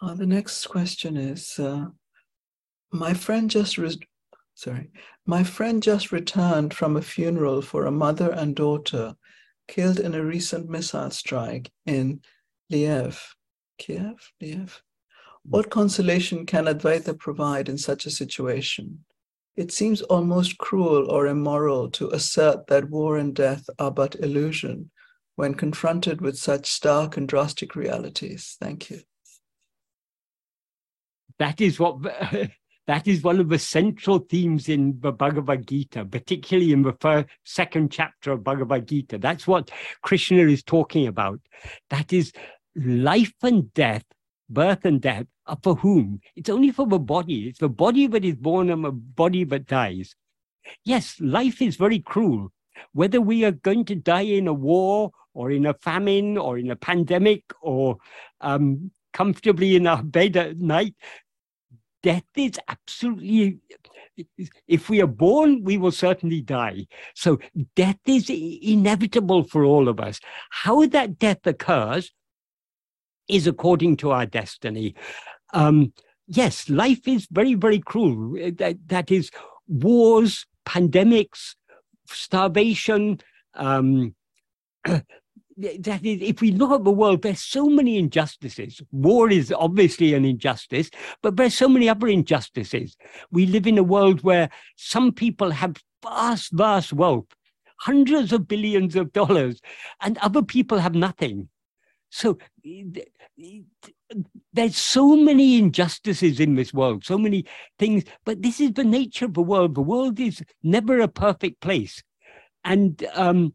Uh, the next question is uh, My friend just re- sorry, my friend just returned from a funeral for a mother and daughter killed in a recent missile strike in Liev. Kiev? Liev? What consolation can Advaita provide in such a situation? It seems almost cruel or immoral to assert that war and death are but illusion when confronted with such stark and drastic realities. Thank you that is what that is one of the central themes in the Bhagavad Gita, particularly in the first, second chapter of Bhagavad Gita. That's what Krishna is talking about. That is life and death, birth and death are for whom? It's only for the body. It's the body that is born and the body that dies. Yes, life is very cruel. Whether we are going to die in a war or in a famine or in a pandemic or um, comfortably in our bed at night, death is absolutely if we are born we will certainly die. So death is inevitable for all of us. How that death occurs is according to our destiny. Um, yes life is very very cruel. That, that is wars pandemics starvation um, that is, if we look at the world, there's so many injustices. War is obviously an injustice, but there's so many other injustices. We live in a world where some people have vast, vast wealth, hundreds of billions of dollars, and other people have nothing. So there's so many injustices in this world, so many things, but this is the nature of the world. The world is never a perfect place. And um,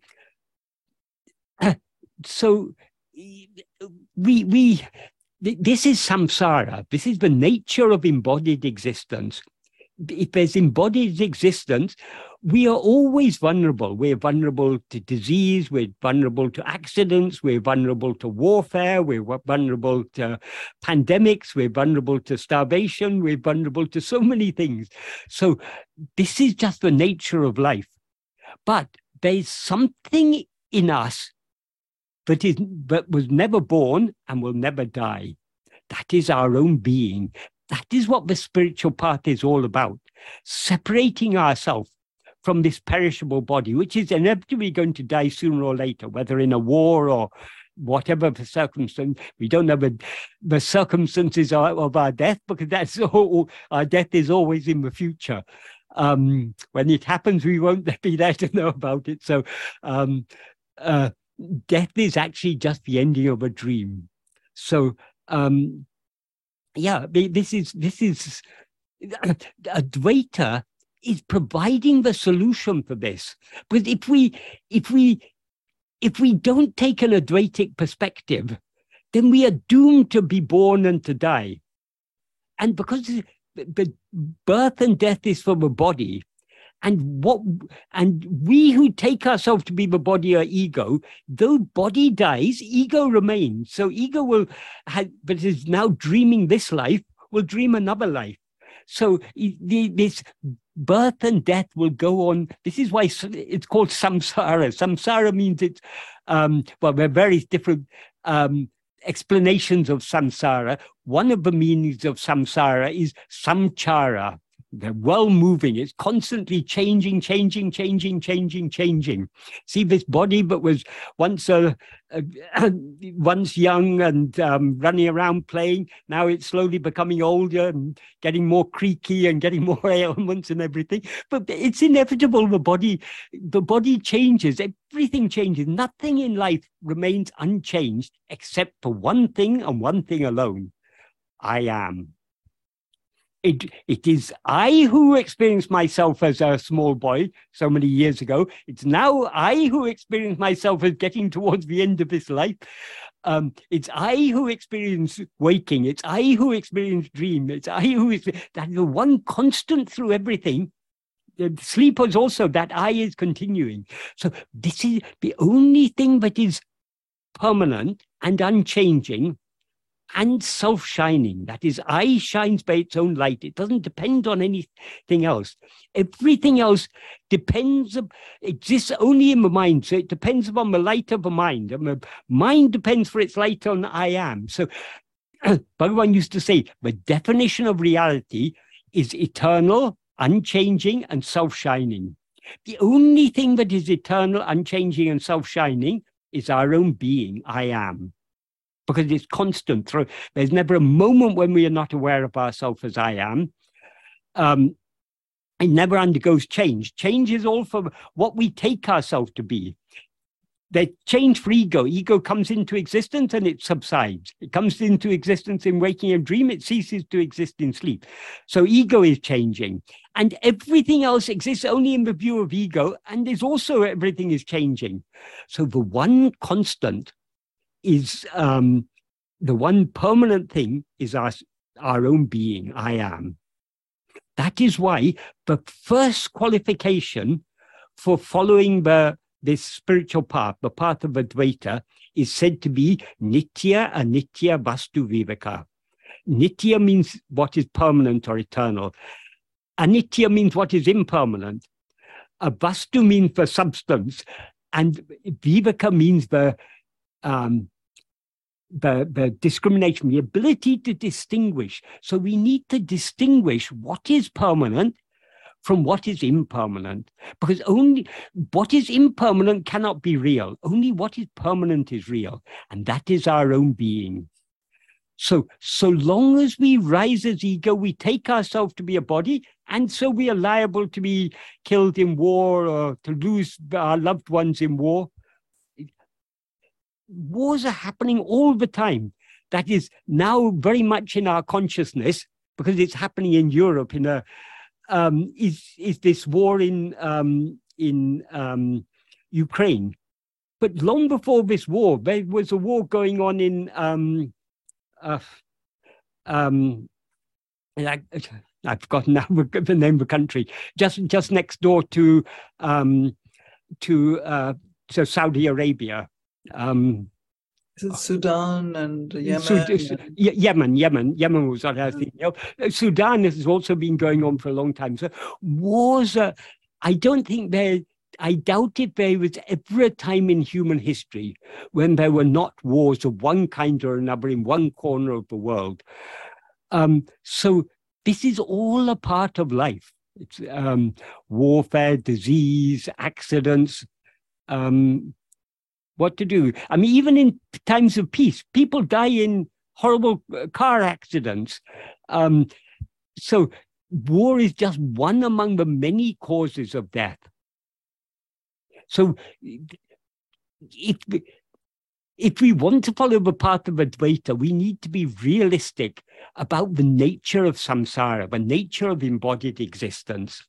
so we we this is samsara. This is the nature of embodied existence. If there's embodied existence, we are always vulnerable. We're vulnerable to disease, we're vulnerable to accidents, we're vulnerable to warfare, we're vulnerable to pandemics, we're vulnerable to starvation, we're vulnerable to so many things. So, this is just the nature of life. But there's something in us that is but was never born and will never die. That is our own being. That is what the spiritual path is all about separating ourselves from this perishable body, which is inevitably going to die sooner or later, whether in a war or whatever the circumstance. We don't know the, the circumstances of our death because that's all, our death is always in the future. Um, when it happens, we won't be there to know about it. So, um, uh, death is actually just the ending of a dream. So, um, yeah, this is this is Advaita is providing the solution for this. But if we if we if we don't take an Advaitic perspective, then we are doomed to be born and to die. And because the birth and death is for the body, and what and we who take ourselves to be the body or ego though body dies ego remains so ego will have but is now dreaming this life will dream another life so the, this birth and death will go on. This is why it's called samsara. Samsara means it's, um, well, there are various different um, explanations of samsara. One of the meanings of samsara is samchara, they're well moving. It's constantly changing, changing, changing, changing, changing. See this body, but was once a, a once young and um, running around playing. Now it's slowly becoming older and getting more creaky and getting more ailments and everything. But it's inevitable. The body, the body changes. Everything changes. Nothing in life remains unchanged except for one thing and one thing alone. I am it, it is I who experienced myself as a small boy so many years ago. It's now I who experience myself as getting towards the end of this life. Um, it's I who experience waking. It's I who experience dream. It's I who is that the one constant through everything. The sleep was also that I is continuing. So this is the only thing that is permanent and unchanging and self shining. That is, I shines by its own light. It doesn't depend on anything else. Everything else depends, exists only in the mind. So it depends upon the light of the mind. And the mind depends for its light on I am. So Bhagavan used to say the definition of reality is eternal, unchanging, and self shining. The only thing that is eternal, unchanging, and self shining is our own being, I am because it's constant through. There's never a moment when we are not aware of ourselves as I am. Um, it never undergoes change. Change is all for what we take ourselves to be. They change for ego. Ego comes into existence and it subsides. It comes into existence in waking and dream. It ceases to exist in sleep. So ego is changing. And everything else exists only in the view of ego and is also everything is changing. So the one constant is um, the one permanent thing is our, our own being, I am. That is why the first qualification for following the this spiritual path, the path of Advaita, is said to be Nitya Anitya Vastu Viveka. Nitya means what is permanent or eternal. Anitya means what is impermanent. A Vastu means the substance. And Viveka means the um, the, the discrimination, the ability to distinguish. So we need to distinguish what is permanent from what is impermanent, because only what is impermanent cannot be real. Only what is permanent is real, and that is our own being. So, so long as we rise as ego, we take ourselves to be a body, and so we are liable to be killed in war or to lose our loved ones in war wars are happening all the time. That is now very much in our consciousness because it's happening in Europe. In a um, is is this war in um, in um, Ukraine? But long before this war, there was a war going on in um, uh, um, I, I've forgotten now the name of the country, just just next door to um, to uh, to Saudi Arabia. Um, Sudan and Yemen? Sud- Yemen, Yemen, Yemen was what I was thinking of. Sudan has also been going on for a long time. So wars, are, I don't think there, I doubt if there was ever a time in human history when there were not wars of one kind or another in one corner of the world. Um, so this is all a part of life. It's um, warfare, disease, accidents. Um, what to do? I mean, even in times of peace, people die in horrible uh, car accidents. Um, so war is just one among the many causes of death. So if if we want to follow the path of Advaita, we need to be realistic about the nature of samsara, the nature of embodied existence.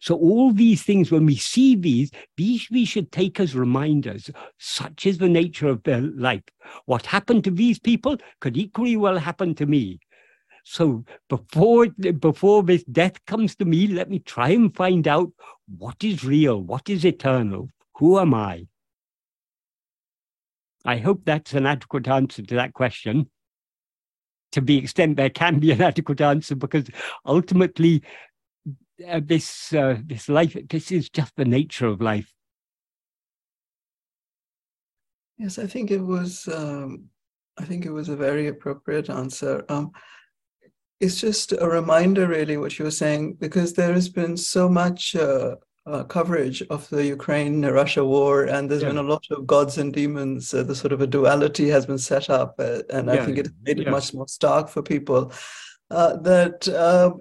So all these things, when we see these, these we should take as reminders. Such is the nature of their life. What happened to these people could equally well happen to me. So before before this death comes to me, let me try and find out what is real, what is eternal, who am I? I hope that's an adequate answer to that question. To the extent there can be an adequate answer, because ultimately, uh, this uh, this life, this is just the nature of life. Yes, I think it was. Um, I think it was a very appropriate answer. Um, it's just a reminder, really, what you were saying, because there has been so much uh, uh, coverage of the Ukraine Russia war, and there's yeah. been a lot of gods and demons. Uh, the sort of a duality has been set up, uh, and yeah, I think it made it much more stark for people. Uh, that uh,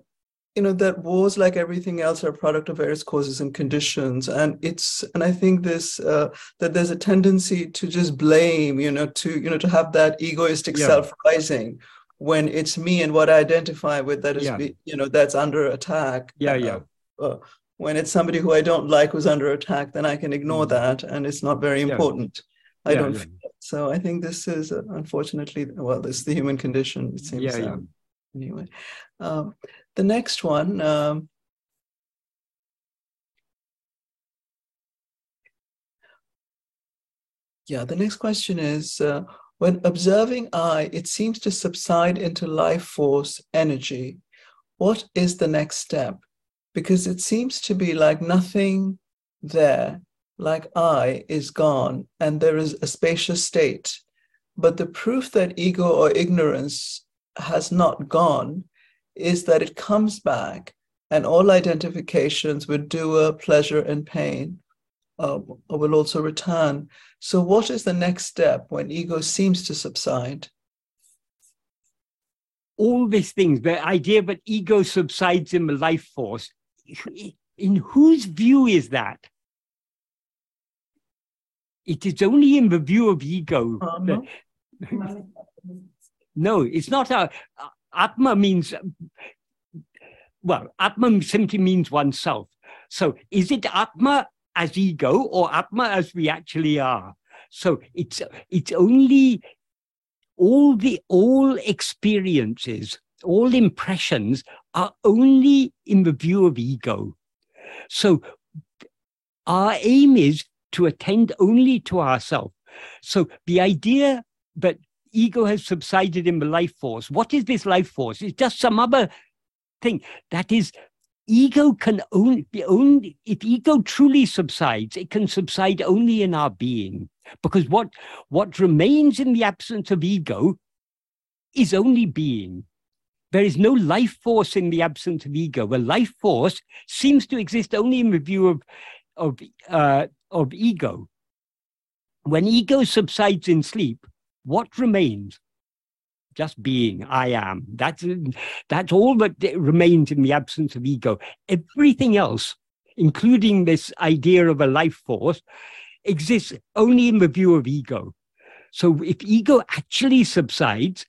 you know that wars, like everything else, are a product of various causes and conditions, and it's and I think this uh, that there's a tendency to just blame, you know, to you know to have that egoistic yeah. self rising when it's me and what I identify with that is, you know, that's under attack. Yeah, yeah when it's somebody who I don't like who's under attack, then I can ignore mm-hmm. that and it's not very important. Yeah. I don't yeah. So I think this is uh, unfortunately, well, this is the human condition, it seems. Yeah, yeah. Anyway, um, the next one. Um, yeah, the next question is uh, when observing I, it seems to subside into life force energy. What is the next step? because it seems to be like nothing there, like I, is gone, and there is a spacious state. But the proof that ego or ignorance has not gone is that it comes back, and all identifications with doer, pleasure, and pain uh, will also return. So, what is the next step when ego seems to subside? all these things, the idea that ego subsides in the life force, in whose view is that? It is only in the view of ego. Uh, no. No, it's not a. Atma means, well, Atma simply means oneself. So is it Atma as ego or Atma as we actually are? So it's it's only all the all experiences all impressions are only in the view of ego. So our aim is to attend only to ourselves. So the idea that ego has subsided in the life force, what is this life force? It's just some other thing. That is, ego can only be only, if ego truly subsides, it can subside only in our being. Because what, what remains in the absence of ego is only being. There is no life force in the absence of ego. A life force seems to exist only in the view of, of, uh, of ego. When ego subsides in sleep, what remains? Just being, I am. That's, that's all that remains in the absence of ego. Everything else, including this idea of a life force, exists only in the view of ego. So if ego actually subsides,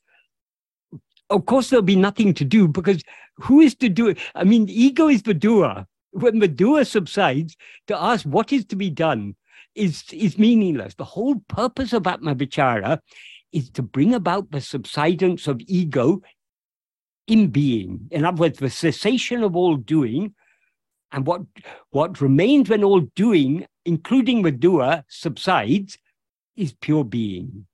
of course there'll be nothing to do because who is to do it? I mean, ego is the doer. When the doer subsides, to ask what is to be done is, is meaningless. The whole purpose of Atma Vichara is to bring about the subsidence of ego in being. In other words, the cessation of all doing, and what, what remains when all doing, including the doer, subsides, is pure being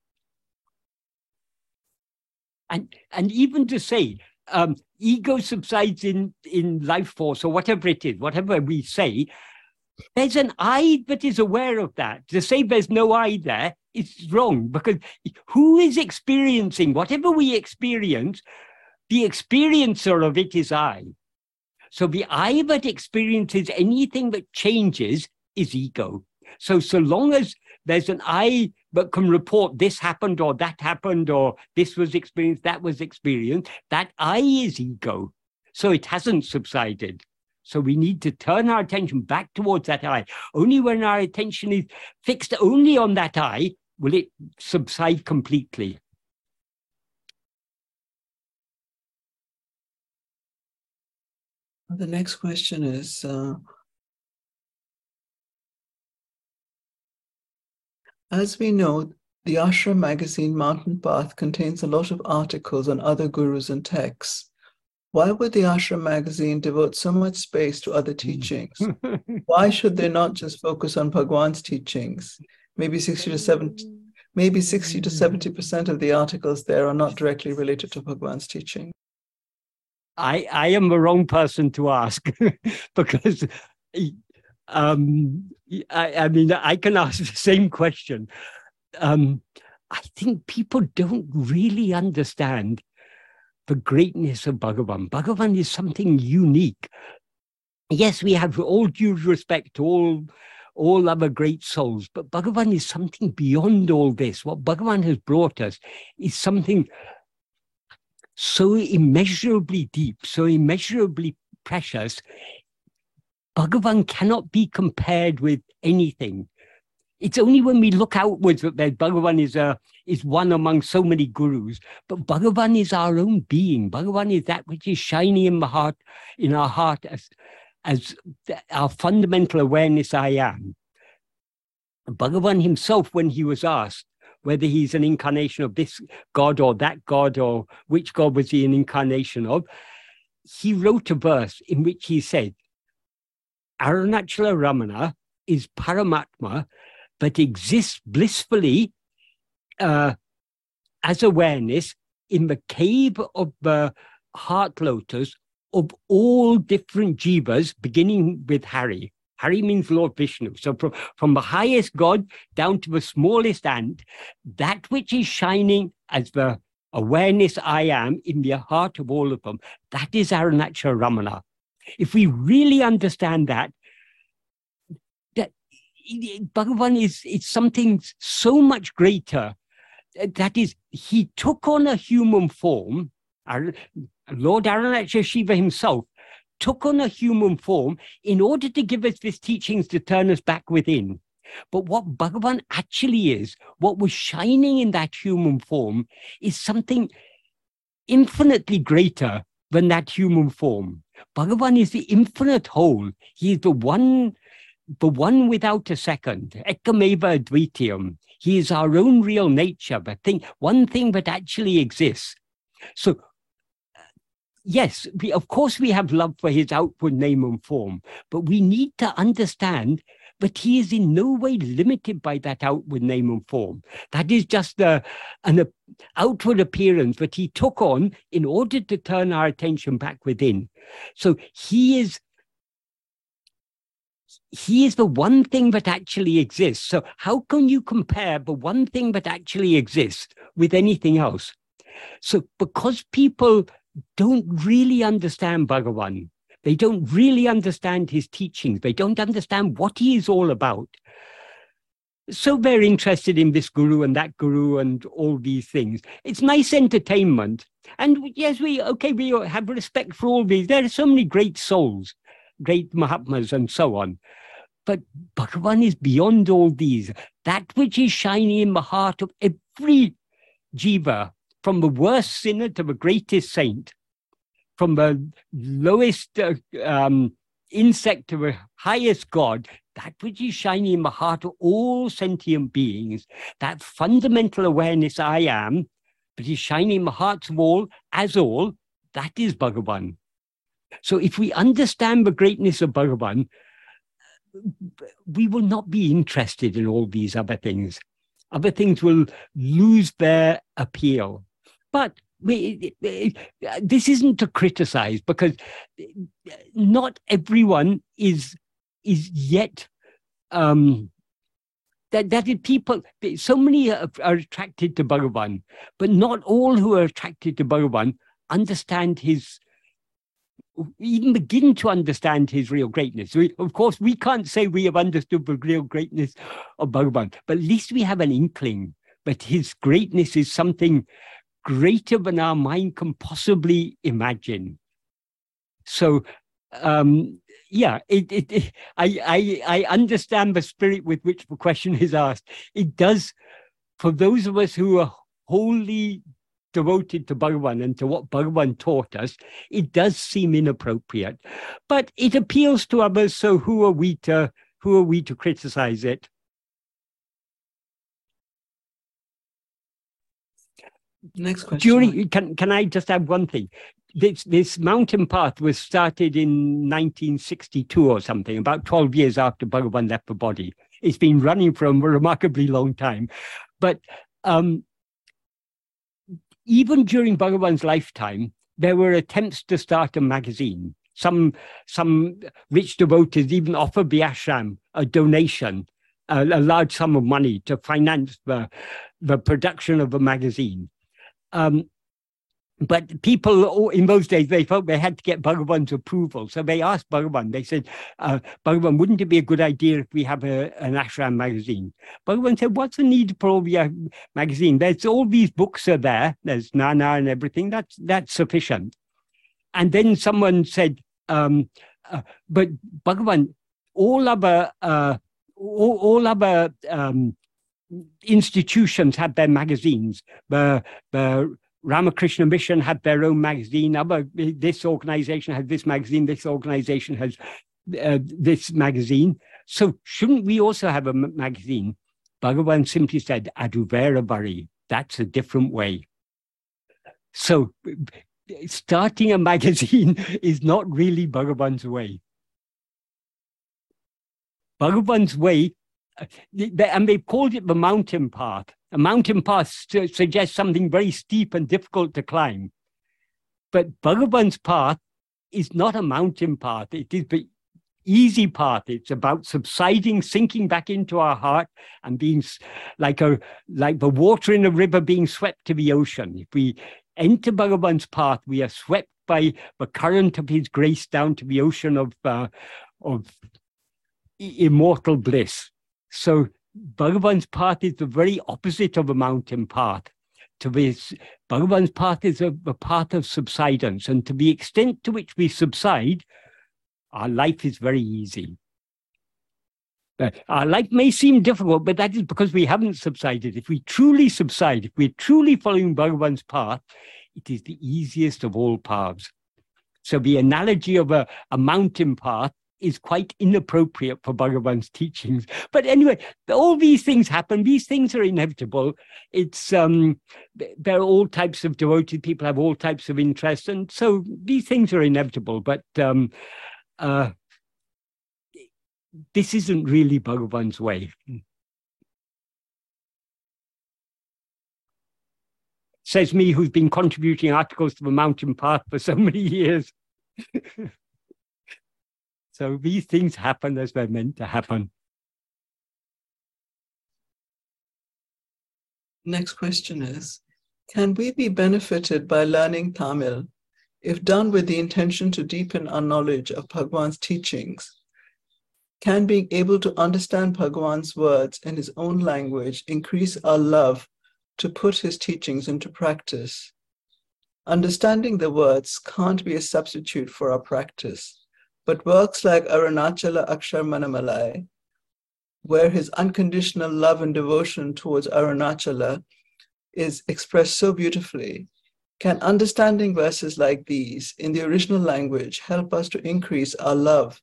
and and even to say um, ego subsides in in life force or whatever it is, whatever we say, there's an I that is aware of that. To say there's no I there is wrong because who is experiencing whatever we experience? the experiencer of it is I. So the I that experiences anything that changes is ego. So, so long as there's an I that can report this happened or that happened or this was experienced, that was experienced, that I is ego. So it hasn't subsided. So we need to turn our attention back towards that eye. Only when our attention is fixed only on that eye will it subside completely. The next question is uh, As we know, the Ashram magazine Mountain Path contains a lot of articles on other gurus and texts. Why would the Ashram magazine devote so much space to other teachings? Why should they not just focus on Bhagwan's teachings? Maybe 60 to 70, maybe 60 to 70% of the articles there are not directly related to Bhagwan's teaching. I, I am the wrong person to ask because um, I, I, mean, I can ask the same question. Um, I think people don't really understand the greatness of Bhagavan. Bhagavan is something unique. Yes, we have all due respect to all, all other great souls, but Bhagavan is something beyond all this. What Bhagavan has brought us is something so immeasurably deep, so immeasurably precious. Bhagavan cannot be compared with anything. It's only when we look outwards that Bhagavan is, a, is one among so many gurus. But Bhagavan is our own being. Bhagavan is that which is shining in the heart, in our heart as, as our fundamental awareness I am. Bhagavan himself, when he was asked, whether he's an incarnation of this God or that God or which God was he an incarnation of, he wrote a verse in which he said, Arunachala Ramana is Paramatma, but exists blissfully uh, as awareness in the cave of the heart lotus of all different jivas, beginning with Hari. Hari means Lord Vishnu. So from, from the highest God down to the smallest ant, that which is shining as the awareness I am in the heart of all of them, that is Arunachala Ramana. If we really understand that Bhagavan is it's something so much greater. Uh, that is, he took on a human form. Lord Arunachala Shiva himself took on a human form in order to give us these teachings to turn us back within. But what Bhagavan actually is, what was shining in that human form, is something infinitely greater than that human form. Bhagavan is the infinite whole. He is the one, the one without a second. Ekameva Advitiyam. He is our own real nature, but thing, one thing that actually exists. So yes, we, of course, we have love for his outward name and form, but we need to understand that he is in no way limited by that outward name and form. That is just a, an a, outward appearance that he took on in order to turn our attention back within. So he is. He is the one thing that actually exists. So, how can you compare the one thing that actually exists with anything else? So, because people don't really understand Bhagavan. They don't really understand his teachings. They don't understand what he is all about. So they're interested in this guru and that guru and all these things. It's nice entertainment. And yes, we, okay, we have respect for all these. There are so many great souls, great Mahatmas and so on. But Bhagavan is beyond all these. That which is shining in the heart of every jiva from the worst sinner to the greatest saint, from the lowest uh, um, insect to the highest God, that which is shining in the heart of all sentient beings, that fundamental awareness I am, but is shining in the hearts of all as all, that is Bhagavan. So if we understand the greatness of Bhagavan, we will not be interested in all these other things. Other things will lose their appeal. But we, this isn't to criticize because not everyone is is yet um, that that is people. So many are, are, attracted to Bhagavan, but not all who are attracted to Bhagavan understand his even begin to understand his real greatness. We, of course, we can't say we have understood the real greatness of Bhagavan, but at least we have an inkling. But his greatness is something greater than our mind can possibly imagine. So, um, yeah, it, it, it, I, I, I understand the spirit with which the question is asked. It does, for those of us who are wholly devoted to Bhagavan and to what Bhagavan taught us, it does seem inappropriate. But it appeals to others, so who are we to who are we to criticize it? Next question. During can can I just add one thing? This this mountain path was started in 1962 or something, about 12 years after Bhagavan left the body. It's been running for a remarkably long time, but um, even during Bhagavan's lifetime, there were attempts to start a magazine. Some some rich devotees even offered the ashram a donation, a, a large sum of money to finance the the production of a magazine. Um, but people in those days they felt they had to get Bhagavan's approval. So they asked Bhagavan, they said, uh, Bhagavan, wouldn't it be a good idea if we have a, an ashram magazine? Bhagavan said, What's the need for a magazine? There's all these books are there, there's Nan Yar and everything, that's that's sufficient. And then someone said, um, uh, but Bhagavan, all other uh, all, all other um, institutions have their magazines. The the Ramakrishna Mission had their own magazine. Other this organization had this magazine. This organization has uh, this magazine. So shouldn't we also have a magazine? Bhagavan simply said, Aduvera Bari. That's a different way. So starting a magazine is not really Bhagavan's way. Bhagavan's way and they've called it the mountain path. A mountain path suggests something very steep and difficult to climb. But Bhagavan's path is not a mountain path. It is the easy path. It's about subsiding, sinking back into our heart, and being like a like the water in a river being swept to the ocean. If we enter Bhagavan's path, we are swept by the current of His grace down to the ocean of uh, of immortal bliss. So Bhagavan's path is the very opposite of a mountain path. To be Bhagavan's path is a, a path of subsidence, and to the extent to which we subside, our life is very easy. Our life may seem difficult, but that is because we haven't subsided. If we truly subside, if we're truly following Bhagavan's path, it is the easiest of all paths. So the analogy of a, a mountain path is quite inappropriate for Bhagavan's teachings. But anyway, all these things happen. These things are inevitable. It's um, there are all types of devoted people have all types of interests, and so these things are inevitable. But um, uh, this isn't really Bhagavan's way. Says me, who's been contributing articles to the Mountain Path for so many years. So these things happen as they're meant to happen. Next question is Can we be benefited by learning Tamil if done with the intention to deepen our knowledge of Bhagwan's teachings? Can being able to understand Bhagwan's words in his own language increase our love to put his teachings into practice? Understanding the words can't be a substitute for our practice. But works like Arunachala Akshara Manamalai, where his unconditional love and devotion towards Arunachala is expressed so beautifully, can understanding verses like these in the original language help us to increase our love,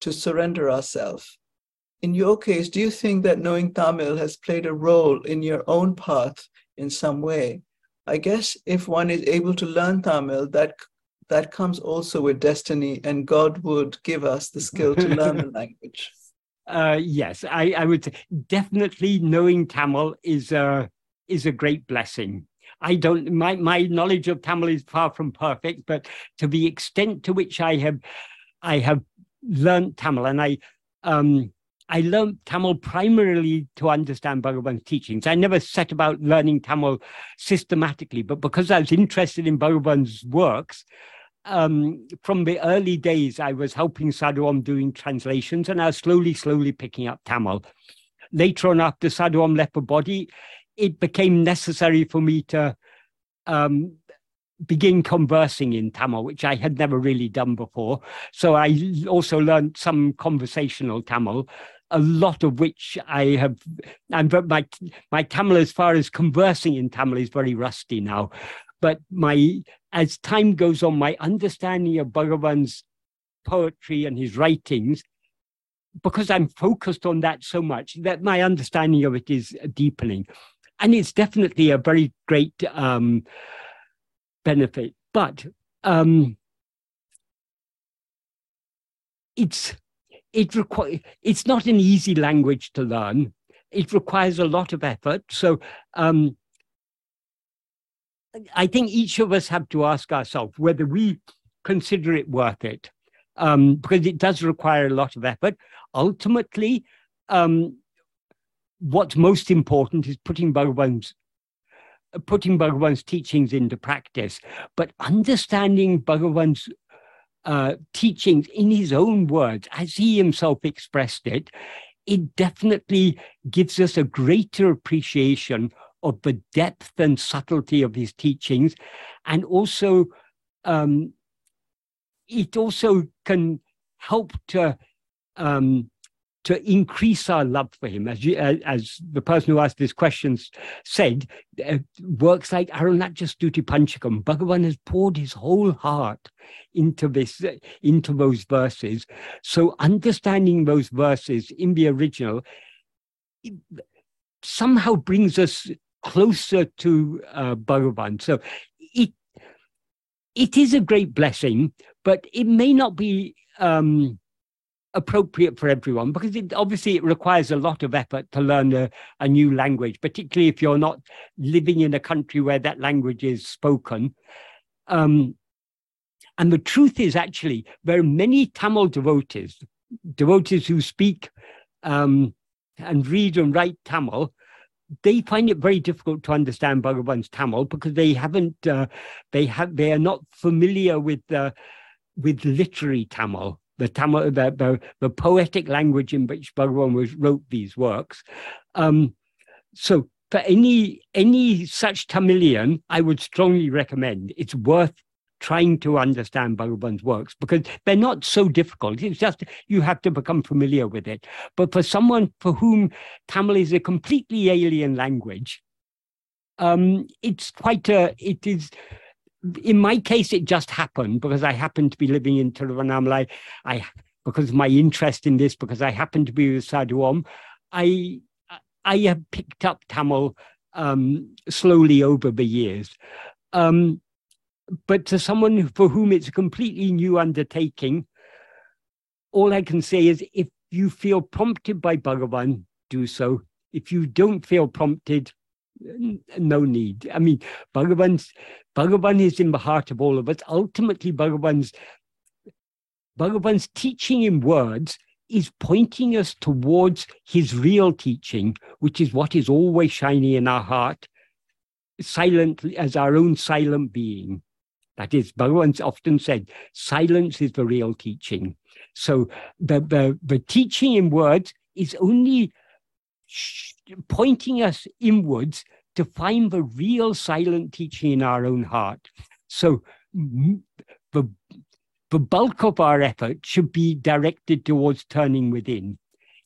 to surrender ourselves? In your case, do you think that knowing Tamil has played a role in your own path in some way? I guess if one is able to learn Tamil, that that comes also with destiny, and God would give us the skill to learn the language. Uh, yes, I, I would say definitely knowing Tamil is a is a great blessing. I don't my my knowledge of Tamil is far from perfect, but to the extent to which I have I have learned Tamil, and I um I learned Tamil primarily to understand Bhagavan's teachings. I never set about learning Tamil systematically, but because I was interested in Bhagavan's works, um, from the early days, I was helping Sadhu Om doing translations, and I was slowly, slowly picking up Tamil. Later on, after Sadhu Om left the body, it became necessary for me to um, begin conversing in Tamil, which I had never really done before. So I also learned some conversational Tamil, a lot of which I have, and my, my Tamil, as far as conversing in Tamil, is very rusty now. But my, as time goes on, my understanding of Bhagavan's poetry and his writings, because I'm focused on that so much, that my understanding of it is deepening. And it's definitely a very great um, benefit. But um, it's it requires it's not an easy language to learn. It requires a lot of effort. So um, I think each of us have to ask ourselves whether we consider it worth it, um, because it does require a lot of effort. Ultimately, um, what's most important is putting Bhagavan's putting Bhagavan's teachings into practice, but understanding Bhagavan's uh, teachings in his own words, as he himself expressed it, it definitely gives us a greater appreciation of the depth and subtlety of his teachings. And also, um, it also can help to um, to increase our love for him. As, you, uh, as the person who asked these questions said, uh, works like Arunachala Stuti Panchakam, Bhagavan has poured his whole heart into this, uh, into those verses. So understanding those verses in the original somehow brings us closer to uh, Bhagavan. So it, it is a great blessing, but it may not be um, appropriate for everyone because it obviously it requires a lot of effort to learn a, a, new language, particularly if you're not living in a country where that language is spoken. Um, and the truth is actually there are many Tamil devotees, devotees who speak um, and read and write Tamil. They find it very difficult to understand Bhagavan's Tamil because they haven't, uh, they have, they are not familiar with uh, with literary Tamil the Tamil, the, the, the poetic language in which Bhagavan was, wrote these works. Um, so for any any such Tamilian, I would strongly recommend. It's worth trying to understand Bhagavan's works because they're not so difficult. It's just you have to become familiar with it. But for someone for whom Tamil is a completely alien language, um, it's quite a it is in my case, it just happened because I happened to be living in Tiruvannamalai. I, because of my interest in this, because I happened to be with Sadhu Om, I, I have picked up Tamil um, slowly over the years. Um, but to someone for whom it's a completely new undertaking, all I can say is if you feel prompted by Bhagavan, do so. If you don't feel prompted, no need. I mean, Bhagavan's Bhagavan is in the heart of all of us. Ultimately, Bhagavan's Bhagavan's teaching in words is pointing us towards his real teaching, which is what is always shining in our heart, silently as our own silent being. That is, Bhagavan's often said, silence is the real teaching. So the, the, the teaching in words is only pointing us inwards to find the real silent teaching in our own heart. So the, the bulk of our effort should be directed towards turning within.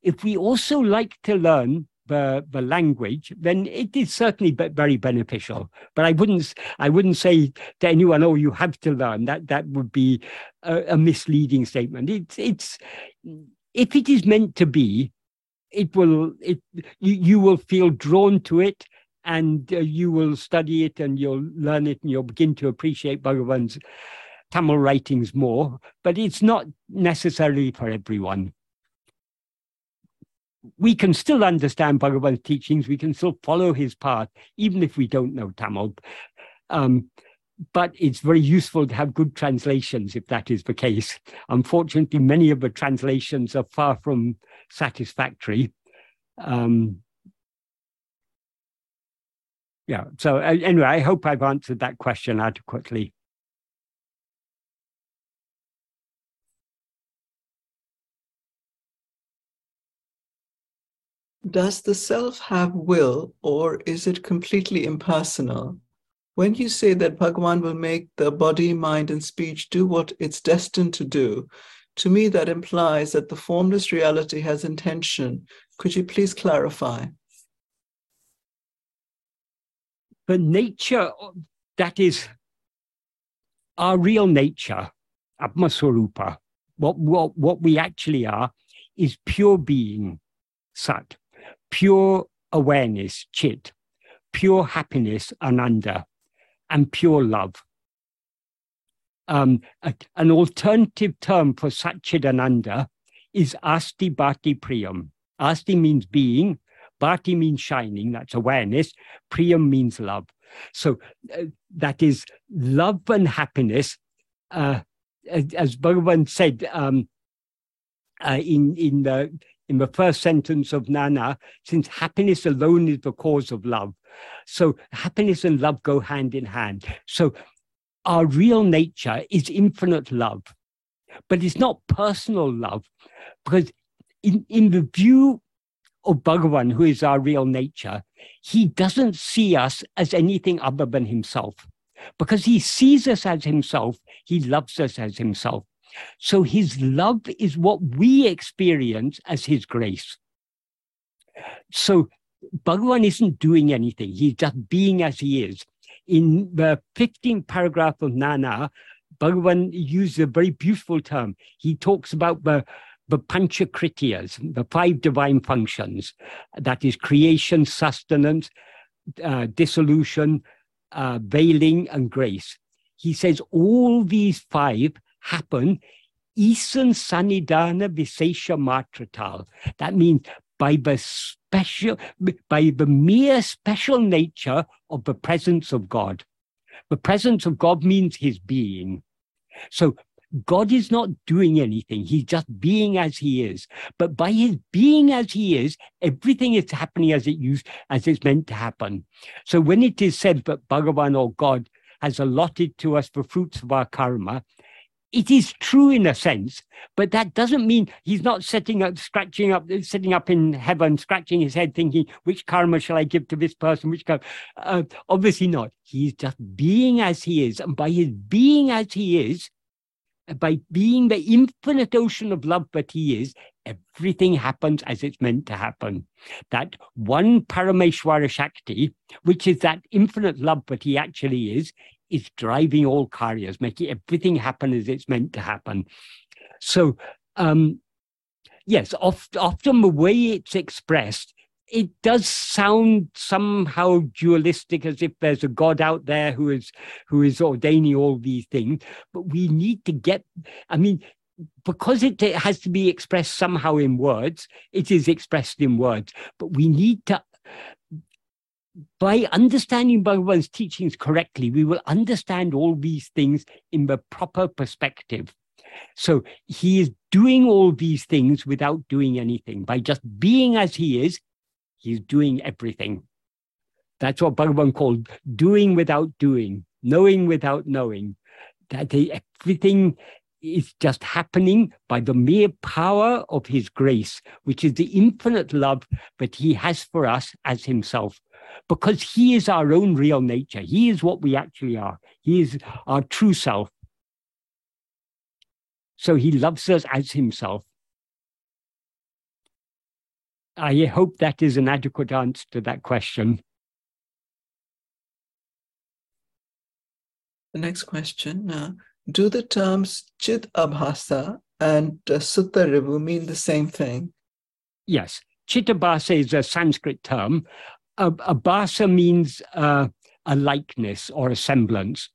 If we also like to learn the, the language, then it is certainly very beneficial. But I wouldn't I wouldn't say to anyone, "Oh, you have to learn." That that would be a, a misleading statement. It's it's if it is meant to be, it will it you, you will feel drawn to it and uh, you will study it and you'll learn it and you'll begin to appreciate Bhagavan's Tamil writings more, but it's not necessarily for everyone. We can still understand Bhagavan's teachings, we can still follow his path, even if we don't know Tamil. Um, but it's very useful to have good translations if that is the case. Unfortunately, many of the translations are far from satisfactory. Um, yeah, so anyway, I hope I've answered that question adequately. Does the self have will or is it completely impersonal? When you say that Bhagavan will make the body, mind, and speech do what it's destined to do, to me that implies that the formless reality has intention. Could you please clarify? The nature, that is our real nature, Atmaswarupa, what, what, what we actually are, is pure being, Sat, pure awareness, Chit, pure happiness, Ananda and pure love. Um, a, an alternative term for Satchidananda is Asti Bhati Priyam. Asti means being, Bhati means shining, that's awareness, Priyam means love. So uh, that is love and happiness. Uh, as Bhagavan said um, uh, in, in, the, in the first sentence of Nan Yar, since happiness alone is the cause of love, so happiness and love go hand in hand. So our real nature is infinite love, but it's not personal love because in, in the view of Bhagavan, who is our real nature, he doesn't see us as anything other than himself. Because he sees us as himself, he loves us as himself. So his love is what we experience as his grace. So Bhagavan isn't doing anything. He's just being as he is. In the 15th paragraph of Nan Yar, Bhagavan uses a very beautiful term. He talks about the, the panchakritiyas, the five divine functions. That is creation, sustenance, uh, dissolution, uh, veiling, and grace. He says all these five happen Isan Sanidana Visesha Matratal. That means by the special, by the mere special nature of the presence of God. The presence of God means his being. So God is not doing anything. He's just being as he is. But by his being as he is, everything is happening as it used, as it's meant to happen. So when it is said that Bhagavan or God has allotted to us the fruits of our karma, it is true in a sense, but that doesn't mean he's not setting up, scratching up, sitting up in heaven, scratching his head, thinking, which karma shall I give to this person? Which karma? Uh, obviously not. He's just being as he is. And by his being as he is, by being the infinite ocean of love that he is, everything happens as it's meant to happen. That one Parameshwara Shakti, which is that infinite love that he actually is, is driving all karyas, making everything happen as it's meant to happen. So, um, yes, oft, often the way it's expressed, it does sound somehow dualistic, as if there's a God out there who is who is ordaining all these things. But we need to get. I mean, because it, it has to be expressed somehow in words, it is expressed in words. But we need to by understanding Bhagavan's teachings correctly, we will understand all these things in the proper perspective. So he is doing all these things without doing anything. By just being as he is, he's doing everything. That's what Bhagavan called doing without doing, knowing without knowing. That everything is just happening by the mere power of his grace, which is the infinite love that he has for us as himself because he is our own real nature. He is what we actually are. He is our true self. So he loves us as himself. I hope that is an adequate answer to that question. The next question uh, Do the terms Chit Abhasa and uh, Suttarivu mean the same thing? Yes. Chitabhasa is a Sanskrit term a, a basa means uh, a likeness or a semblance.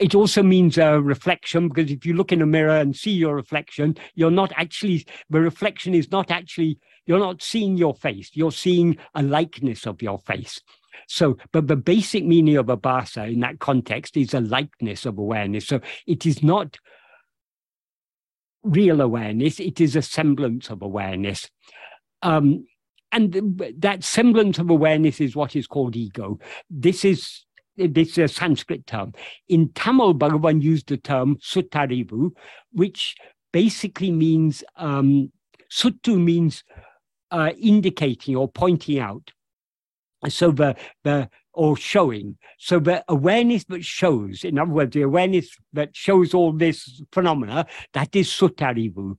It also means a reflection because if you look in a mirror and see your reflection, you're not actually, the reflection is not actually, you're not seeing your face, you're seeing a likeness of your face. So, but the basic meaning of a abhasa in that context is a likeness of awareness. So it is not real awareness, it is a semblance of awareness. Um, and that semblance of awareness is what is called ego. This is this is a Sanskrit term. In Tamil, Bhagavan used the term suttarivu, which basically means um, suttu means uh, indicating or pointing out. So the the or showing. So the awareness that shows, in other words, the awareness that shows all this phenomena, that is suttarivu.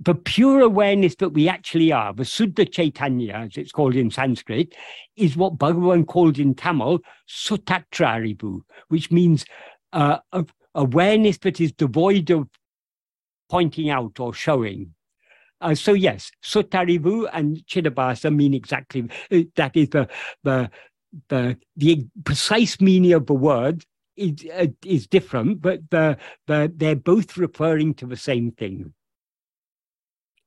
The pure awareness that we actually are, the Suddha Chaitanya, as it's called in Sanskrit, is what Bhagavan called in Tamil Sutatrarivu, which means uh, awareness that is devoid of pointing out or showing. Uh, so yes, Suttarivu and Chidabhasa mean exactly uh, that is the the the the precise meaning of the word is uh, is different, but the, the they're both referring to the same thing,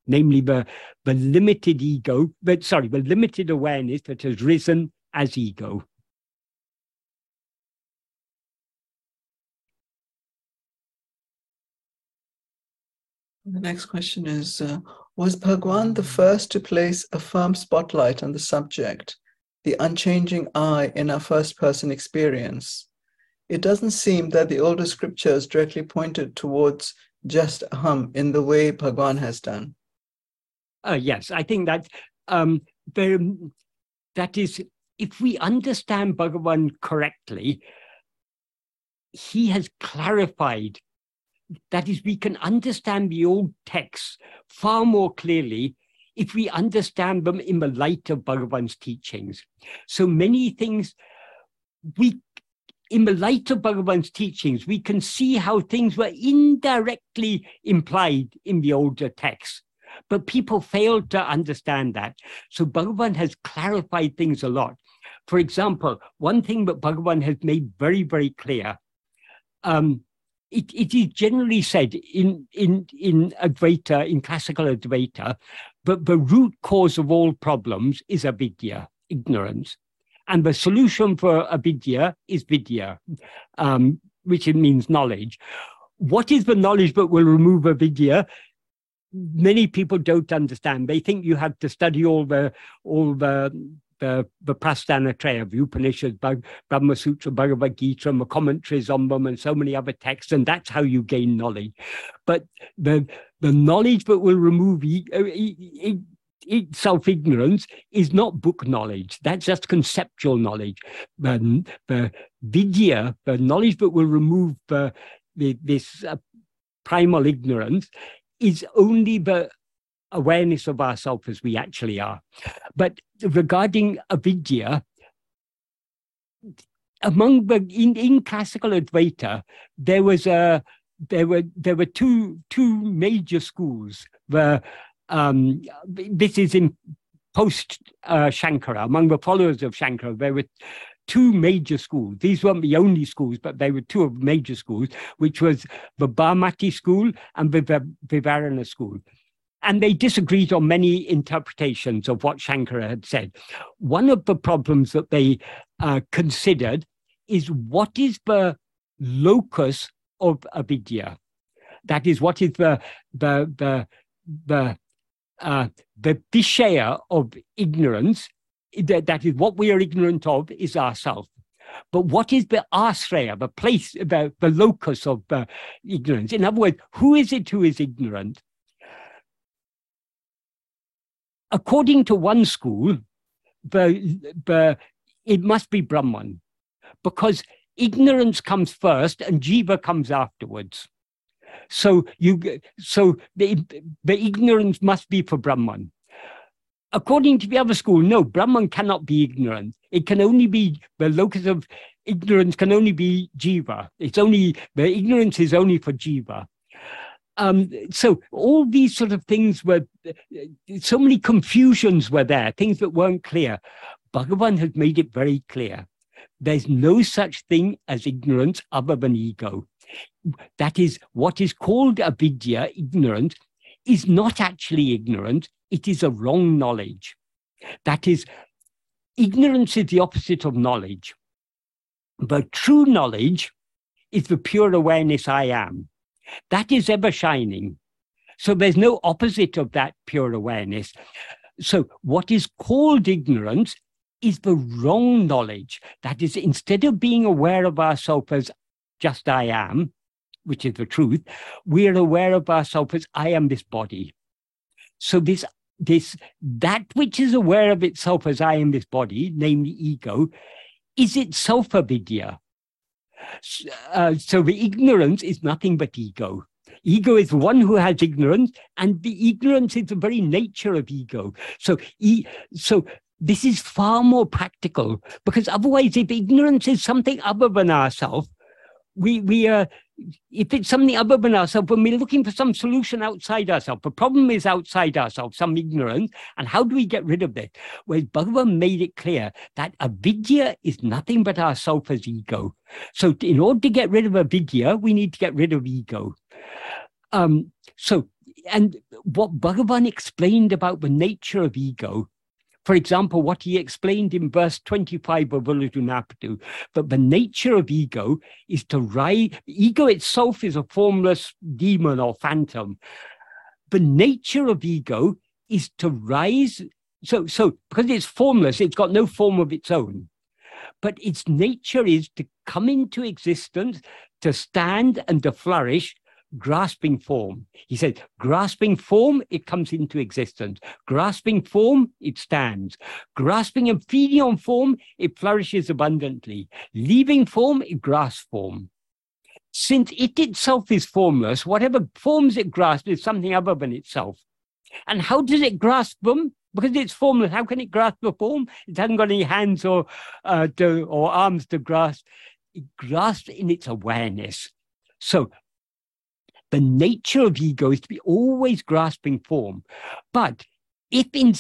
namely the the limited ego, but sorry, the limited awareness that has risen as ego. The next question is uh, Was Bhagwan the first to place a firm spotlight on the subject the unchanging I in our first person experience, it doesn't seem that the older scriptures directly pointed towards just aham in the way Bhagwan has done. Uh, yes, I think that um, there, that is, if we understand Bhagavan correctly, he has clarified. That is, we can understand the old texts far more clearly if we understand them in the light of Bhagavan's teachings. So many things we in the light of Bhagavan's teachings, we can see how things were indirectly implied in the older texts. But people failed to understand that. So Bhagavan has clarified things a lot. For example, one thing that Bhagavan has made very, very clear um, it, it is generally said in, in, in Advaita, in classical Advaita, but the root cause of all problems is avidya, ignorance. And the solution for avidya is vidya, um, which means knowledge. What is the knowledge that will remove avidya? Many people don't understand. They think you have to study all the all the the, the Prasthana Prasthanatraya, the Upanishads, Brahma Sutra, Bhagavad Gita, and the commentaries on them, and so many other texts, and that's how you gain knowledge. But the the knowledge that will remove e- e- e- self ignorance is not book knowledge. That's just conceptual knowledge. The, the vidya, the knowledge that will remove the, the this uh, primal ignorance, is only the awareness of ourselves as we actually are. But regarding avidya, among the in, in classical Advaita, there was a there were there were two two major schools. The um, this is in post uh, Shankara. Among the followers of Shankara, there were two major schools. These weren't the only schools, but they were two of major schools, which was the Bhamati school and the Vivarana school. And they disagreed on many interpretations of what Shankara had said. One of the problems that they uh, considered is what is the locus of avidya? That is, what is the the the the uh, the vishaya of ignorance? That, that is what we are ignorant of is ourself. But what is the asraya, the place, the, the locus of uh, ignorance? In other words, who is it who is ignorant? according to one school, the, the, it must be Brahman because ignorance comes first and jiva comes afterwards. So you so the, the ignorance must be for Brahman. According to the other school, no, Brahman cannot be ignorant. It can only be the locus of ignorance can only be jiva. It's only the ignorance is only for jiva. Um, so all these sort of things were, so many confusions were there, things that weren't clear. Bhagavan has made it very clear. There's no such thing as ignorance other than ego. That is, what is called avidya, ignorance, is not actually ignorance, it is a wrong knowledge. That is, ignorance is the opposite of knowledge. But true knowledge is the pure awareness I am. That is ever shining. So there's no opposite of that pure awareness. So what is called ignorance is the wrong knowledge. That is, instead of being aware of ourselves as just I am, which is the truth, we are aware of ourselves as I am this body. So this this that which is aware of itself as I am this body, namely ego, is itself avidya. Uh, so the ignorance is nothing but ego. Ego is one who has ignorance, and the ignorance is the very nature of ego. So, e- so this is far more practical because otherwise, if ignorance is something other than ourselves, we we are. If it's something other than ourselves, when we're looking for some solution outside ourselves, the problem is outside ourselves, some ignorance, and how do we get rid of it? Well, Bhagavan made it clear that avidya is nothing but our self as ego. So, in order to get rid of avidya, we need to get rid of ego. Um, so, and what Bhagavan explained about the nature of ego for example, what he explained in verse 25 of Ulladu that the nature of ego is to rise, ego itself is a formless demon or phantom. The nature of ego is to rise. So, so because it's formless, it's got no form of its own. But its nature is to come into existence, to stand and to flourish grasping form. He said, grasping form, it comes into existence. Grasping form, it stands. Grasping and feeding on form, it flourishes abundantly. Leaving form, it grasps form. Since it itself is formless, whatever forms it grasps is something other than itself. And how does it grasp them? Because it's formless, how can it grasp a form? It hasn't got any hands or uh, to, or arms to grasp. It grasps in its awareness. So the nature of ego is to be always grasping form. But if, in,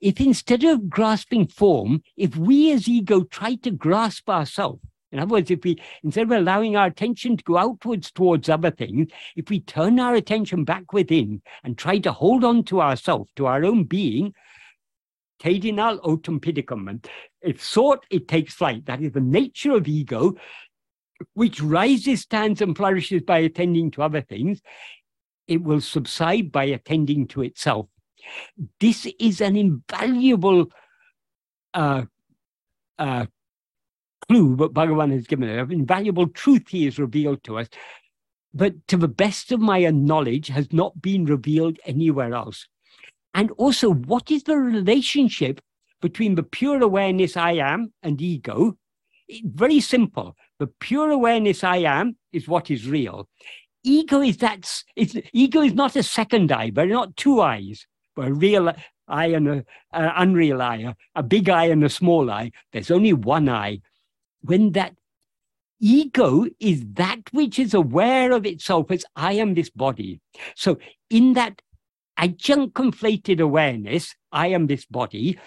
if instead of grasping form, if we as ego try to grasp ourselves, in other words, if we, instead of allowing our attention to go outwards towards other things, if we turn our attention back within and try to hold on to ourselves, to our own being, Tadinal otum pidicum. If thought, it takes flight. That is the nature of ego which rises, stands, and flourishes by attending to other things, it will subside by attending to itself. This is an invaluable uh, uh, clue that Bhagavan has given us, an invaluable truth he has revealed to us, but to the best of my knowledge has not been revealed anywhere else. And also, what is the relationship between the pure awareness I am and ego? very simple. The pure awareness I am is what is real. Ego is that, ego is not a second I, but not two I's, but a real I and an unreal I, a big I and a small I. There's only one I. When that ego is that which is aware of itself as I am this body. So in that adjunct conflated awareness, I am this body,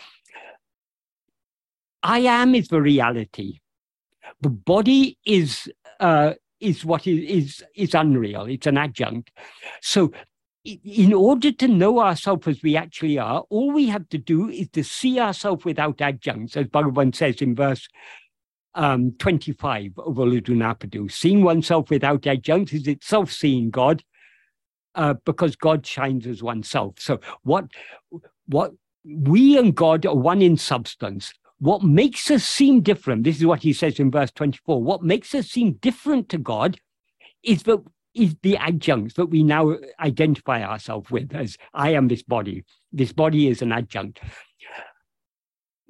I am is the reality. The body is uh, is what is, is is unreal. It's an adjunct. So in order to know ourselves as we actually are, all we have to do is to see ourselves without adjuncts, as Bhagavan says in verse um, 25 of Ulladu Narpadu. Seeing oneself without adjuncts is itself seeing God, uh, because God shines as oneself. So what what we and God are one in substance. What makes us seem different, this is what he says in verse 24, what makes us seem different to God is the adjuncts that we now identify ourselves with as I am this body. This body is an adjunct.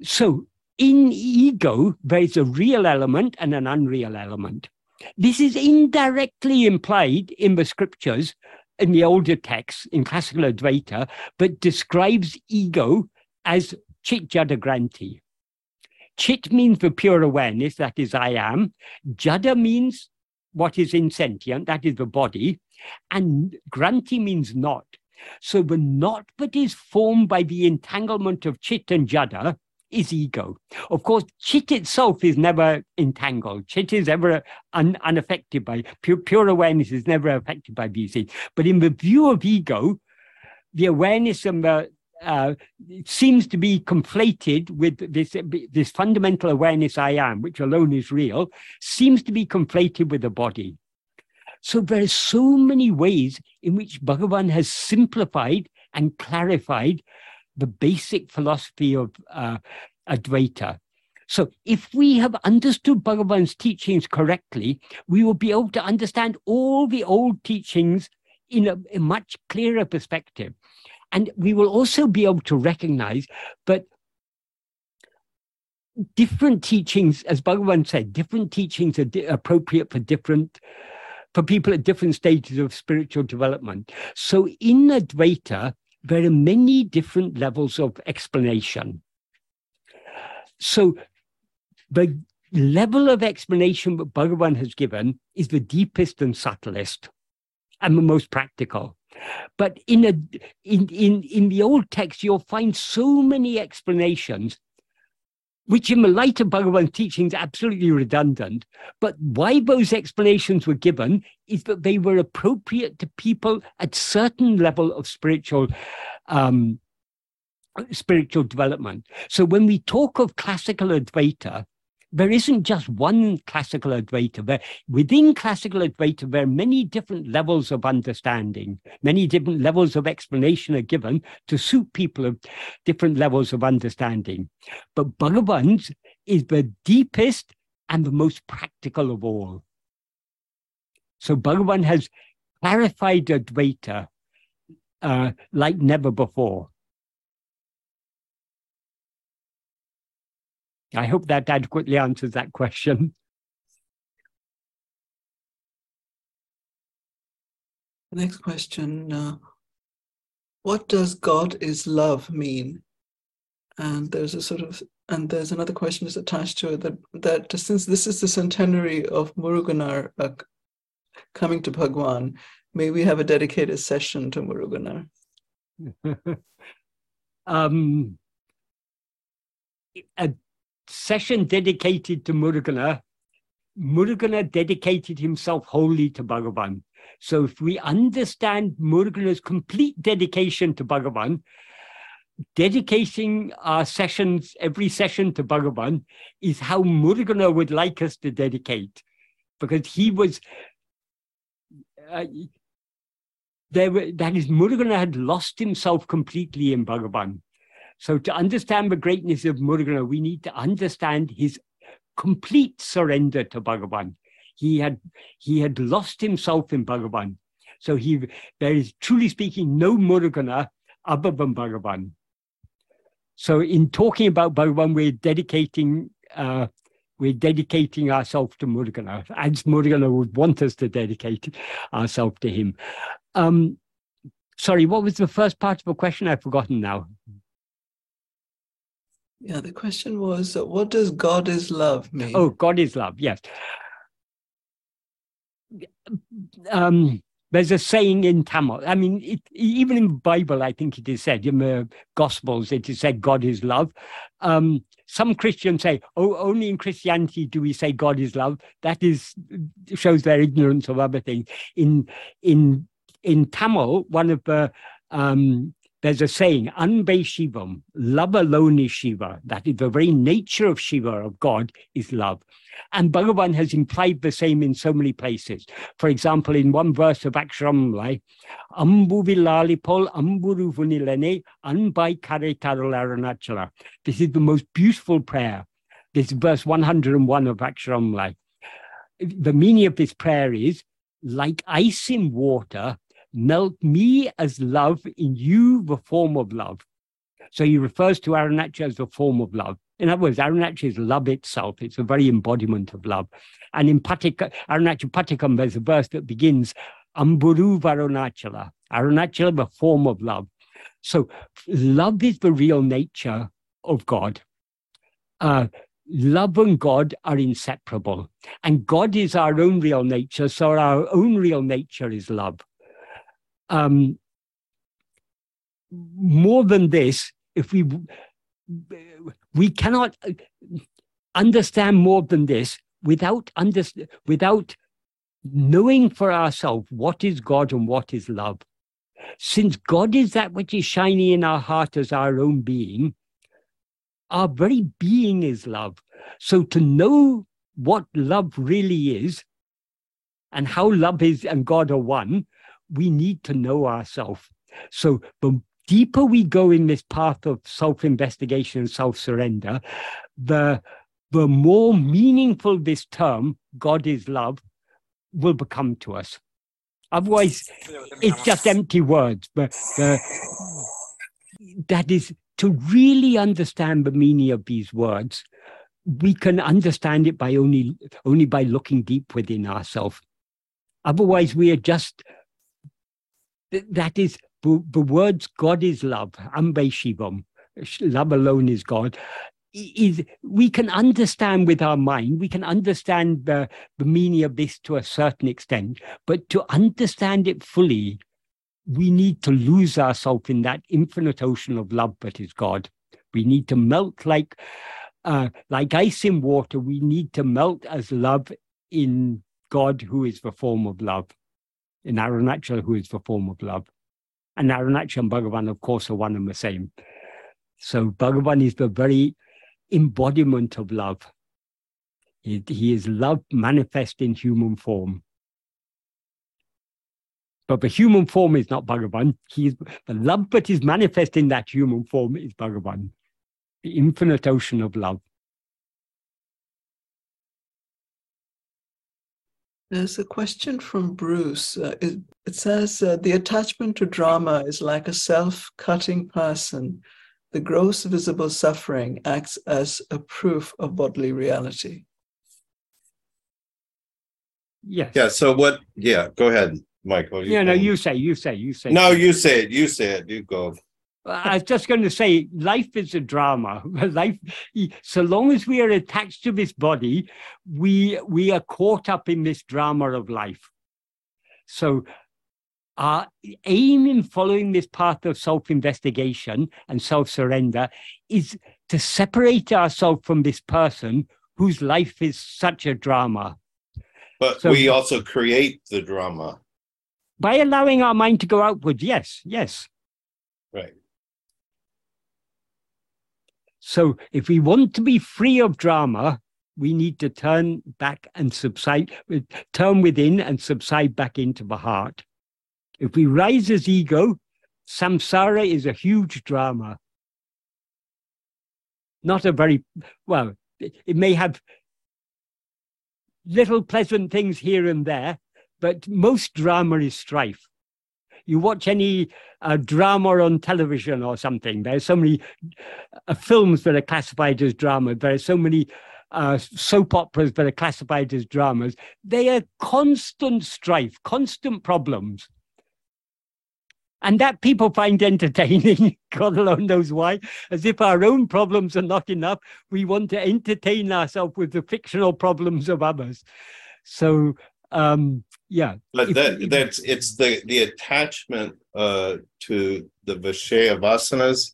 So in ego, there is a real element and an unreal element. This is indirectly implied in the scriptures, in the older texts, in classical Advaita, but describes ego as Chit. Chit means the pure awareness, that is, I am. Jada means what is insentient, that is the body. And Granthi means knot. So the knot that is formed by the entanglement of Chit and Jada is ego. Of course, Chit itself is never entangled. Chit is ever un- unaffected by, pure, pure awareness is never affected by these things. But in the view of ego, the awareness and the uh, seems to be conflated with this, this fundamental awareness I am, which alone is real, seems to be conflated with the body. So there are so many ways in which Bhagavan has simplified and clarified the basic philosophy of uh, Advaita. So if we have understood Bhagavan's teachings correctly, we will be able to understand all the old teachings in a, a much clearer perspective. And we will also be able to recognize that different teachings, as Bhagavan said, different teachings are di- appropriate for different for people at different stages of spiritual development. So in Advaita, there are many different levels of explanation. So the level of explanation that Bhagavan has given is the deepest and subtlest and the most practical. But in a in in in the old text, you'll find so many explanations, which in the light of Bhagavan's teaching absolutely redundant. But why those explanations were given is that they were appropriate to people at certain level of spiritual um, spiritual development. So when we talk of classical Advaita, there isn't just one classical Advaita. There, within classical Advaita, there are many different levels of understanding, many different levels of explanation are given to suit people of different levels of understanding. But Bhagavan's is the deepest and the most practical of all. So Bhagavan has clarified Advaita uh, like never before. I hope that adequately answers that question. Next question uh, What does God is love mean? And there's a sort of, and there's another question that's attached to it that, that since this is the centenary of Muruganar uh, coming to Bhagwan, may we have a dedicated session to Muruganar? um, a session dedicated to Muruganar, Muruganar dedicated himself wholly to Bhagavan. So if we understand Muruganar's complete dedication to Bhagavan, dedicating our sessions, every session to Bhagavan, is how Muruganar would like us to dedicate. Because he was, uh, there were, that is, Muruganar had lost himself completely in Bhagavan. So to understand the greatness of Murugan, we need to understand his complete surrender to Bhagavan. He had he had lost himself in Bhagavan. So he there is truly speaking no Muruganar other than Bhagavan. So in talking about Bhagavan, we're dedicating uh, we're dedicating ourselves to Muruganar, as Muruganar would want us to dedicate ourselves to him. Um, sorry, what was the first part of the question? I've forgotten now. Yeah, the question was, uh, what does God is love mean? Oh, God is love, yes. Um, there's a saying in Tamil. I mean, it, even in the Bible, I think it is said, in the Gospels, it is said God is love. Um, some Christians say, oh, only in Christianity do we say God is love. That is shows their ignorance of other things. In in in Tamil, one of the um, there's a saying, Anbe Shivam, love alone is Shiva. That is the very nature of Shiva, of God, is love. And Bhagavan has implied the same in so many places. For example, in one verse of Aksharamlai, Ambu Vilalipol Amburu Vunilene Anbai Kare Tarularunachala. This is the most beautiful prayer. This is verse 101 of Aksharamlai. The meaning of this prayer is like ice in water, melt me as love in you, the form of love. So he refers to Arunachala as the form of love. In other words, Arunachala is love itself. It's a very embodiment of love. And in Patika, Arunachala Patikam, there's a verse that begins, Amburu Varunachala, Arunachala, the form of love. So love is the real nature of God. Uh, love and God are inseparable. And God is our own real nature, so our own real nature is love um, more than this, if we we cannot understand more than this without under, without knowing for ourselves what is God and what is love. Since God is that which is shining in our heart as our own being, our very being is love. So to know what love really is and how love is and God are one, we need to know ourselves. So the deeper we go in this path of self-investigation and self-surrender, the the more meaningful this term, God is love, will become to us. Otherwise, it's just empty words. But uh, that is to really understand the meaning of these words. We can understand it by only only by looking deep within ourselves. Otherwise, we are just that is the, the words God is love, Anbe Shivam, love alone is God. Is we can understand with our mind, we can understand the, the meaning of this to a certain extent, but to understand it fully, we need to lose ourselves in that infinite ocean of love that is God. We need to melt like uh, like ice in water. We need to melt as love in God, who is the form of love, in Arunachal, who is the form of love. And Arunachal and Bhagavan, of course, are one and the same. So Bhagavan is the very embodiment of love. He, he is love manifest in human form. But the human form is not Bhagavan. He is, the love that is manifest in that human form is Bhagavan, the infinite ocean of love. There's a question from Bruce. Uh, it, it, says uh, the attachment to drama is like a self cutting person. The gross visible suffering acts as a proof of bodily reality. Yes. Yeah. So what? Yeah. Go ahead, Michael. You yeah. No. You say. You say. You say. No. You say it. You say it. You go. I was just going to say, life is a drama. Life, so long as we are attached to this body, we we are caught up in this drama of life. So, our aim in following this path of self-investigation and self-surrender is to separate ourselves from this person whose life is such a drama. But so, we also create the drama by allowing our mind to go outward. Yes, yes. Right. So if we want to be free of drama, we need to turn back and subside, turn within and subside back into the heart. If we rise as ego, samsara is a huge drama. Not a very, well, it may have little pleasant things here and there, but most drama is strife. You watch any uh, drama on television or something. There's so many uh, films that are classified as drama. There are so many uh, soap operas that are classified as dramas. They are constant strife, constant problems. And that people find entertaining, God alone knows why. As if our own problems are not enough, we want to entertain ourselves with the fictional problems of others. So um, yeah. But that, that's it's the the attachment uh, to the Vishaya vasanas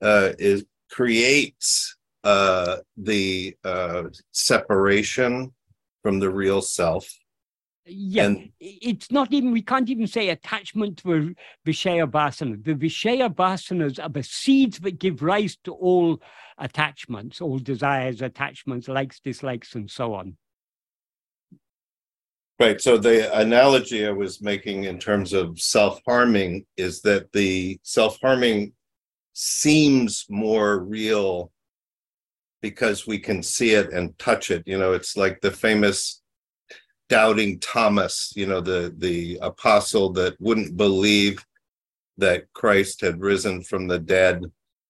uh, is creates uh, the uh, separation from the real self. Yeah, and, it's not even, we can't even say attachment to Vishaya Vasana. The Vishaya Vasanas are the seeds that give rise to all attachments, all desires, attachments, likes, dislikes, and so on. Right. So the analogy I was making in terms of self harming is that the self harming seems more real because we can see it and touch it. You know, it's like the famous doubting Thomas, you know, the the apostle that wouldn't believe that Christ had risen from the dead,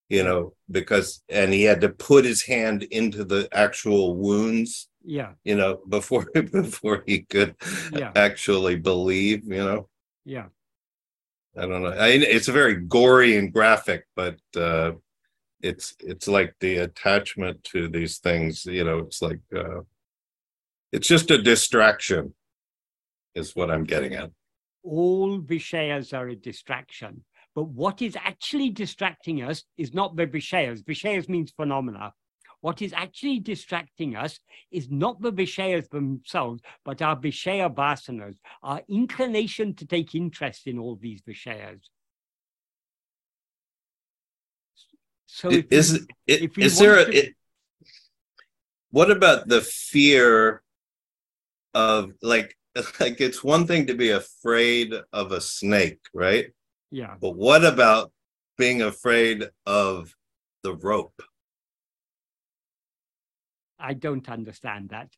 you know, because and he had to put his hand into the actual wounds yeah. you know before before he could yeah. actually believe you know? Yeah. I don't know. I, it's a very gory and graphic but uh it's it's like the attachment to these things you know it's like uh it's just a distraction is what i'm getting at. All vishayas are a distraction but what is actually distracting us is not the vishayas. Vishayas means phenomena What is actually distracting us is not the Vishayas themselves, but our Vishaya vasanas, our inclination to take interest in all these Vishayas. So is, we, it, is there a, to... it, what about the fear of like like it's one thing to be afraid of a snake, right? Yeah. But what about being afraid of the rope? I don't understand that.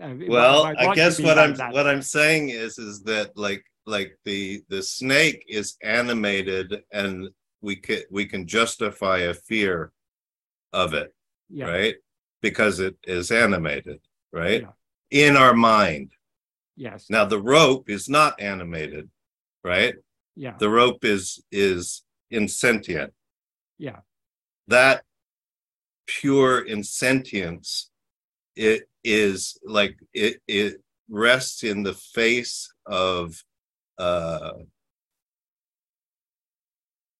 Uh, well, what, what I guess what I'm that? what I'm saying is is that like like the the snake is animated and we can we can justify a fear of it, yeah. right? Because it is animated, right? Yeah. In our mind. Yes. Now the rope is not animated, right? Yeah. The rope is is insentient. Yeah. That pure insentience it is like it it rests in the face of uh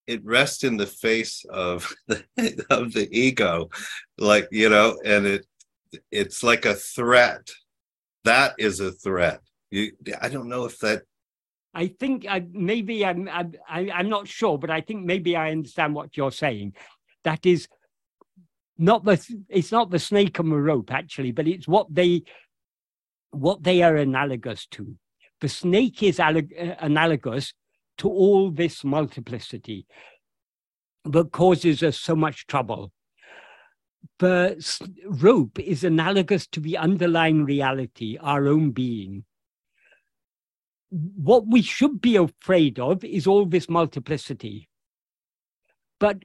it rests in the face of the of the ego like you know and it it's like a threat. That is a threat. You i don't know if that i think I, maybe I'm, I'm i'm not sure but i think maybe i understand what you're saying. That is not the it's not the snake on the rope actually but it's what they what they are analogous to the snake is uh, analogous to all this multiplicity that causes us so much trouble. The rope is analogous to the underlying reality, our own being. What we should be afraid of is all this multiplicity. But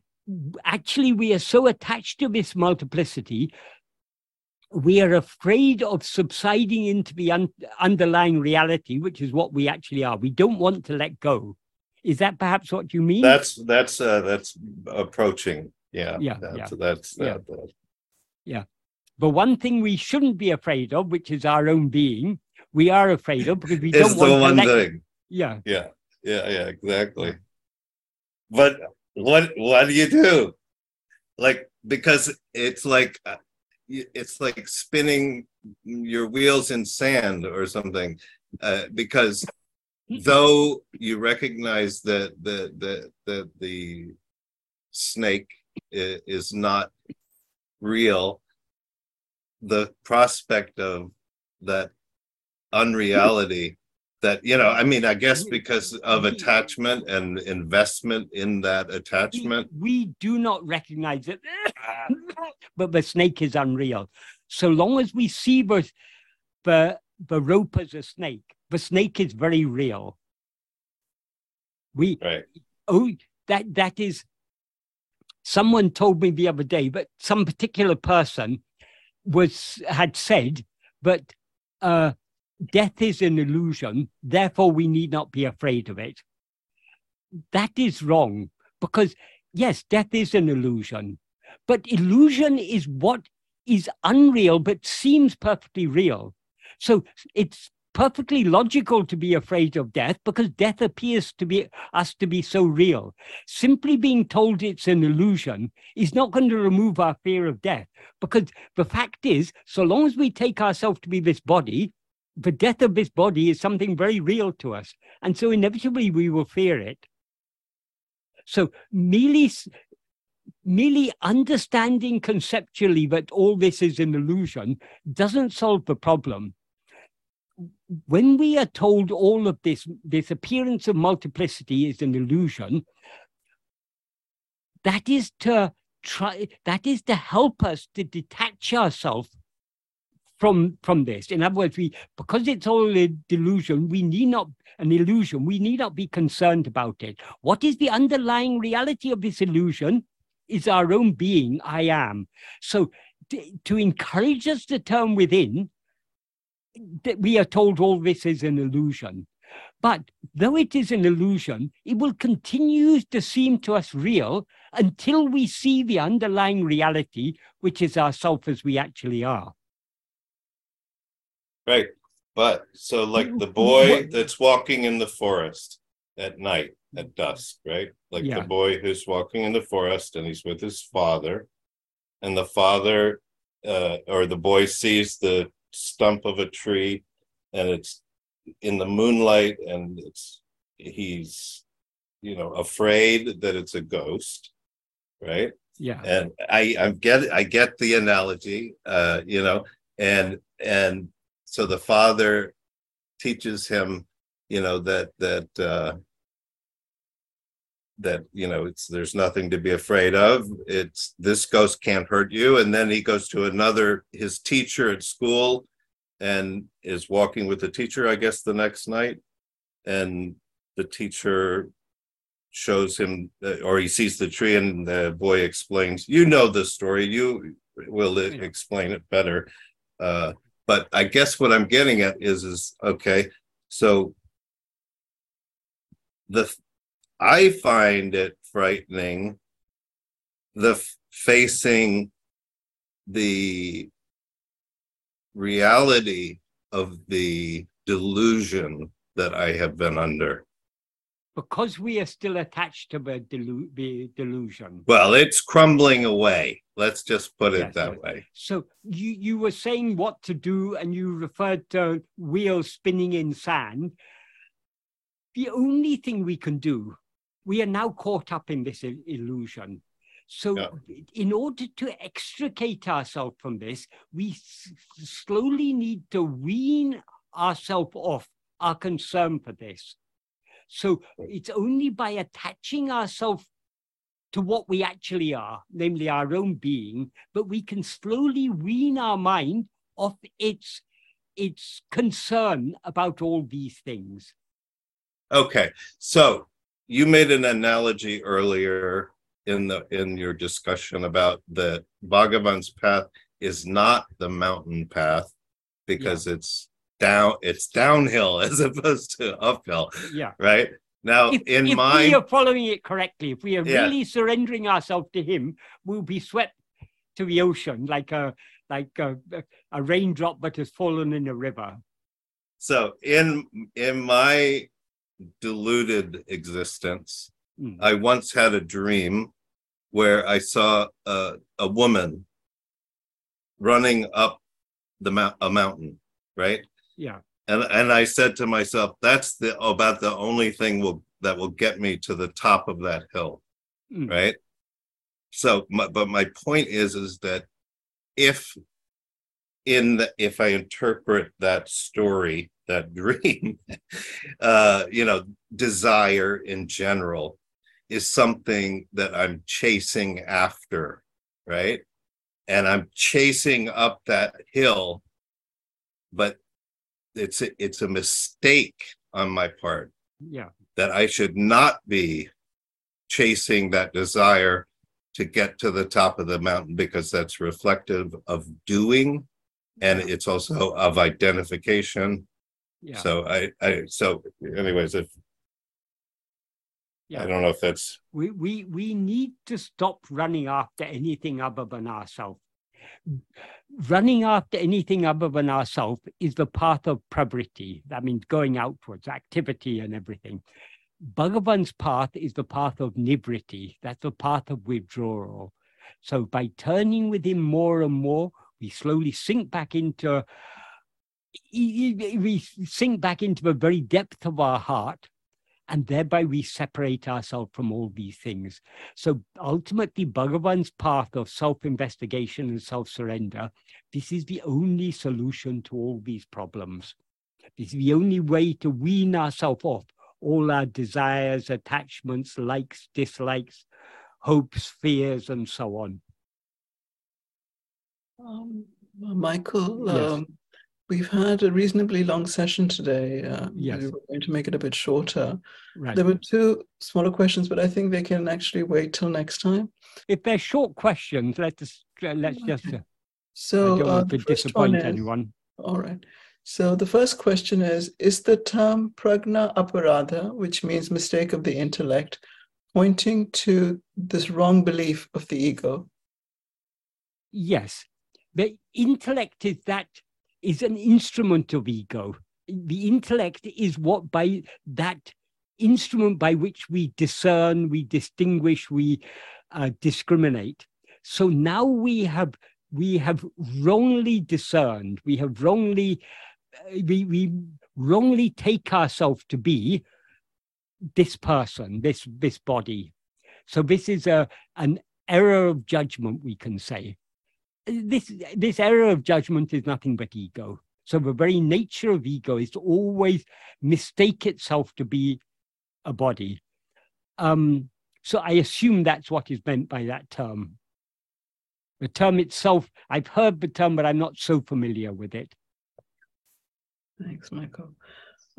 actually, we are so attached to this multiplicity we are afraid of subsiding into the un- underlying reality, which is what we actually are. We don't want to let go. Is that perhaps what you mean? That's that's uh, that's approaching. Yeah, yeah, that's, yeah. That's yeah. That, yeah. But one thing we shouldn't be afraid of, which is our own being, we are afraid of because we don't want the one to let... thing. Yeah, yeah, yeah, yeah, exactly. But what what do you do? Like because it's like uh, it's like spinning your wheels in sand or something uh, because though you recognize that the the the the snake is not real the prospect of that unreality that you know i mean i guess because of attachment and investment in that attachment. We, we do not recognize it. But the snake is unreal. So long as we see the the, the rope as a snake the snake is very real. We right. oh that that is someone told me the other day but some particular person was had said but uh death is an illusion, therefore we need not be afraid of it. That is wrong because, yes, death is an illusion, but illusion is what is unreal but seems perfectly real. So it's perfectly logical to be afraid of death because death appears to be us to be so real. Simply being told it's an illusion is not going to remove our fear of death because the fact is, so long as we take ourselves to be this body, the death of this body is something very real to us. And so inevitably we will fear it. So merely, merely understanding conceptually that all this is an illusion doesn't solve the problem. When we are told all of this, this appearance of multiplicity is an illusion, that is to try, that is to help us to detach ourselves from from this. In other words, we because it's all a delusion, we need not an illusion. We need not be concerned about it. What is the underlying reality of this illusion? Is our own being. I am. So to encourage us to turn within, that we are told all this is an illusion. But though it is an illusion, it will continue to seem to us real until we see the underlying reality, which is ourself as we actually are. Right. But so like the boy that's walking in the forest at night at dusk, right? Like yeah. the boy who's walking in the forest and he's with his father, and the father uh, or the boy sees the stump of a tree and it's in the moonlight and it's he's you know afraid that it's a ghost right Yeah. and i i get i get the analogy uh you know and and so the father teaches him you know that that uh that you know it's there's nothing to be afraid of. It's this ghost can't hurt you. And then he goes to another his teacher at school and is walking with the teacher i guess the next night. And the teacher shows him uh, or he sees the tree and the boy explains you know the story. You will explain it better. Uh but i guess what i'm getting at is is okay so the I find it frightening the facing the reality of the delusion that I have been under. Because we are still attached to the, delu- the delusion. Well, it's crumbling away. Let's just put it Yes, that way. So you, you were saying what to do and you referred to wheels spinning in sand. The only thing we can do, we are now caught up in this il- illusion. So Yeah. in order to extricate ourselves from this, we s- slowly need to wean ourselves off our concern for this. So it's only by attaching ourselves to what we actually are, namely our own being, but we can slowly wean our mind off its its concern about all these things. Okay, so you made an analogy earlier in the in your discussion about the Bhagavan's path is not the mountain path because it's down it's downhill as opposed to uphill, Yeah. right? Now If, in if my we are following it correctly, if we are Yeah. really surrendering ourselves to him, we'll be swept to the ocean like a like a, a raindrop that has fallen in a river. so in in my deluded existence, Mm. I once had a dream where I saw a, a woman running up the mount, a mountain, right? Yeah. And and I said to myself, that's the about the only thing will that will get me to the top of that hill, Mm. right? So, my, but my point is, is that if in the if I interpret that story, that dream, uh, you know, desire in general is something that I'm chasing after, right? And I'm chasing up that hill, but it's a, it's a mistake on my part Yeah. that I should not be chasing that desire to get to the top of the mountain because that's reflective of doing and Yeah. it's also of identification. Yeah. So I I so anyways if yeah. I don't know if that's we, we, we need to stop running after anything other than ourselves. Running after anything other than ourselves is the path of pravriti. That means going outwards, activity and everything. Bhagavan's path is the path of nivriti. That's the path of withdrawal. So by turning with him more and more, we slowly sink back into we sink back into the very depth of our heart and thereby we separate ourselves from all these things. So ultimately, Bhagavan's path of self investigation and self surrender, this is the only solution to all these problems. This is the only way to wean ourselves off all our desires, attachments, likes, dislikes, hopes, fears, and so on. Um, Michael, Yes. um, we've had a reasonably long session today. Uh, Yes. We are going to make it a bit shorter. Right. There were two smaller questions, but I think they can actually wait till next time. if they're short questions, let us uh, let's just. Uh, I So, don't uh, want the to disappoint is, anyone. all right. So the first question is Is the term pragna aparadha, which means mistake of the intellect, pointing to this wrong belief of the ego? Yes, the intellect is that is an instrument of ego. The intellect is what by that instrument by which we discern, we distinguish, we uh, discriminate. So now we have we have wrongly discerned, we have wrongly, uh, we, we wrongly take ourselves to be this person, this, this body. So this is a, an error of judgment, we can say. This, this error of judgment is nothing but ego. So the very nature of ego is to always mistake itself to be a body. Um, so I assume that's what is meant by that term. The term itself, I've heard the term, but I'm not so familiar with it. Thanks, Michael.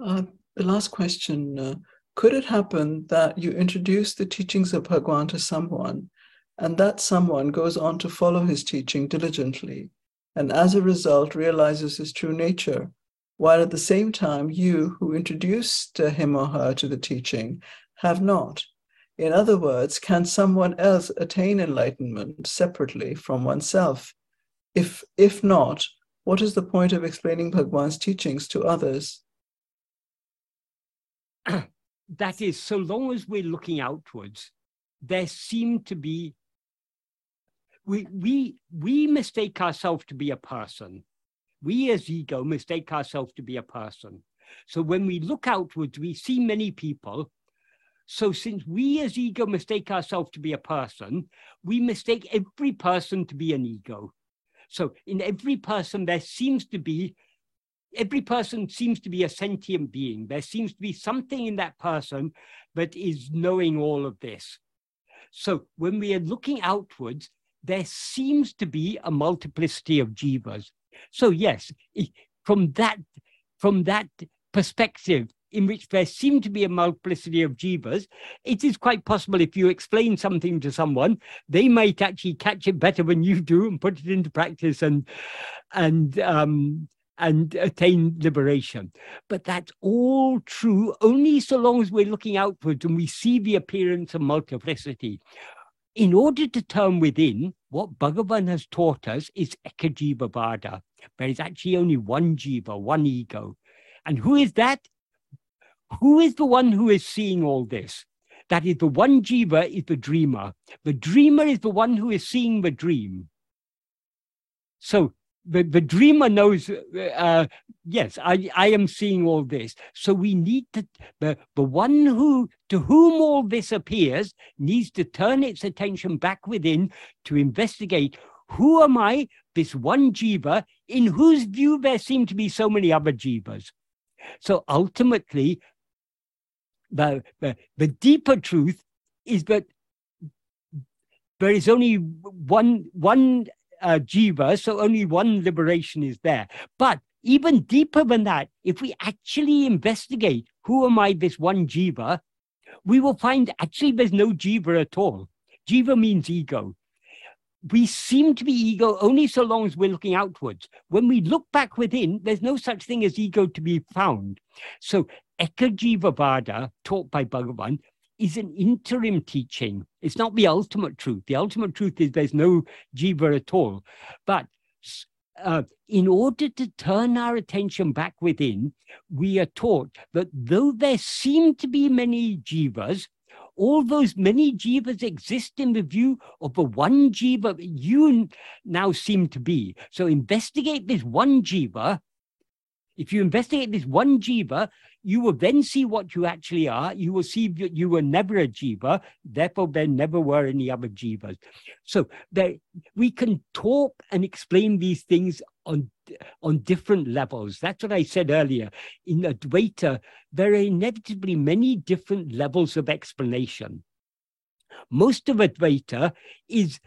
Uh, the last question uh, Could it happen that you introduce the teachings of Bhagwan to someone, and that someone goes on to follow his teaching diligently, and as a result realizes his true nature, while at the same time you who introduced him or her to the teaching have not? In other words, can someone else attain enlightenment separately from oneself? If, if not, what is the point of explaining Bhagwan's teachings to others? that is, so long as we're looking outwards, there seem to be we we we mistake ourselves to be a person. We as ego mistake ourselves to be a person. So when we look outwards, we see many people so, since we as ego mistake ourselves to be a person, we mistake every person to be an ego. So, in every person, there seems to be, every person seems to be a sentient being. There seems to be something in that person that is knowing all of this. So, when we are looking outwards, there seems to be a multiplicity of jivas. So, yes, from that, from that perspective, in which there seem to be a multiplicity of jivas, it is quite possible if you explain something to someone, they might actually catch it better than you do and put it into practice and and um, and attain liberation. But that's all true only so long as we're looking outwards and we see the appearance of multiplicity. In order to turn within, what Bhagavan has taught us is Ekajiva Vada. There is actually only one jiva, one ego. And who is that? Who is the one who is seeing all this? That is the one jiva is the dreamer. The dreamer is the one who is seeing the dream. So the, the dreamer knows, uh, yes, I, I am seeing all this. So we need to, the, the one who, to whom all this appears needs to turn its attention back within to investigate who am I, this one jiva, in whose view there seem to be so many other jivas. So ultimately, the, the, the deeper truth is that there is only one one uh, jiva, so only one liberation is there. But even deeper than that, if we actually investigate who am I, this one jiva, we will find actually there's no jiva at all. Jiva means ego. We seem to be ego only so long as we're looking outwards. When we look back within, there's no such thing as ego to be found. So Ekajiva Vada, taught by Bhagavan, is an interim teaching. It's not the ultimate truth. The ultimate truth is there's no jiva at all. But uh, in order to turn our attention back within, we are taught that though there seem to be many jivas, all those many jivas exist in the view of the one jiva that you now seem to be. So investigate this one jiva. If you investigate this one jiva, you will then see what you actually are. You will see that you were never a jiva, therefore there never were any other jivas. So there, we can talk and explain these things on, on different levels. That's what I said earlier. In Advaita, there are inevitably many different levels of explanation. Most of Advaita is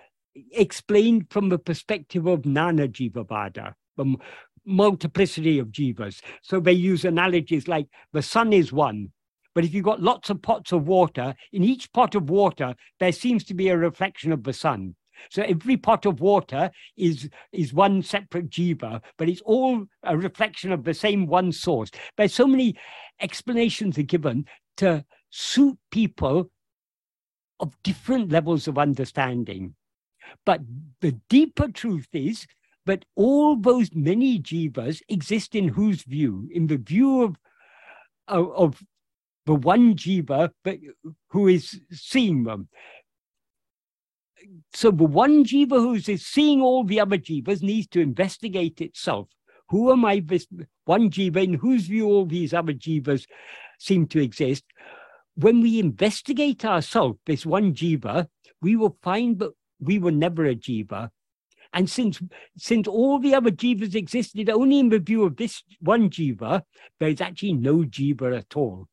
explained from the perspective of Nana Jivavada, multiplicity of jivas. So they use analogies like the sun is one. But if you've got lots of pots of water, in each pot of water, there seems to be a reflection of the sun. So every pot of water is, is one separate jiva, but it's all a reflection of the same one source. There's so many explanations are given to suit people of different levels of understanding. But the deeper truth is but all those many jivas exist in whose view? In the view of, of, of the one jiva but who is seeing them. so the one jiva who's seeing all the other jivas needs to investigate itself. Who am I, this one jiva in whose view all these other jivas seem to exist? When we investigate ourselves, this one jiva, we will find that we were never a jiva. And since since all the other jivas existed only in the view of this one jiva, there is actually no jiva at all.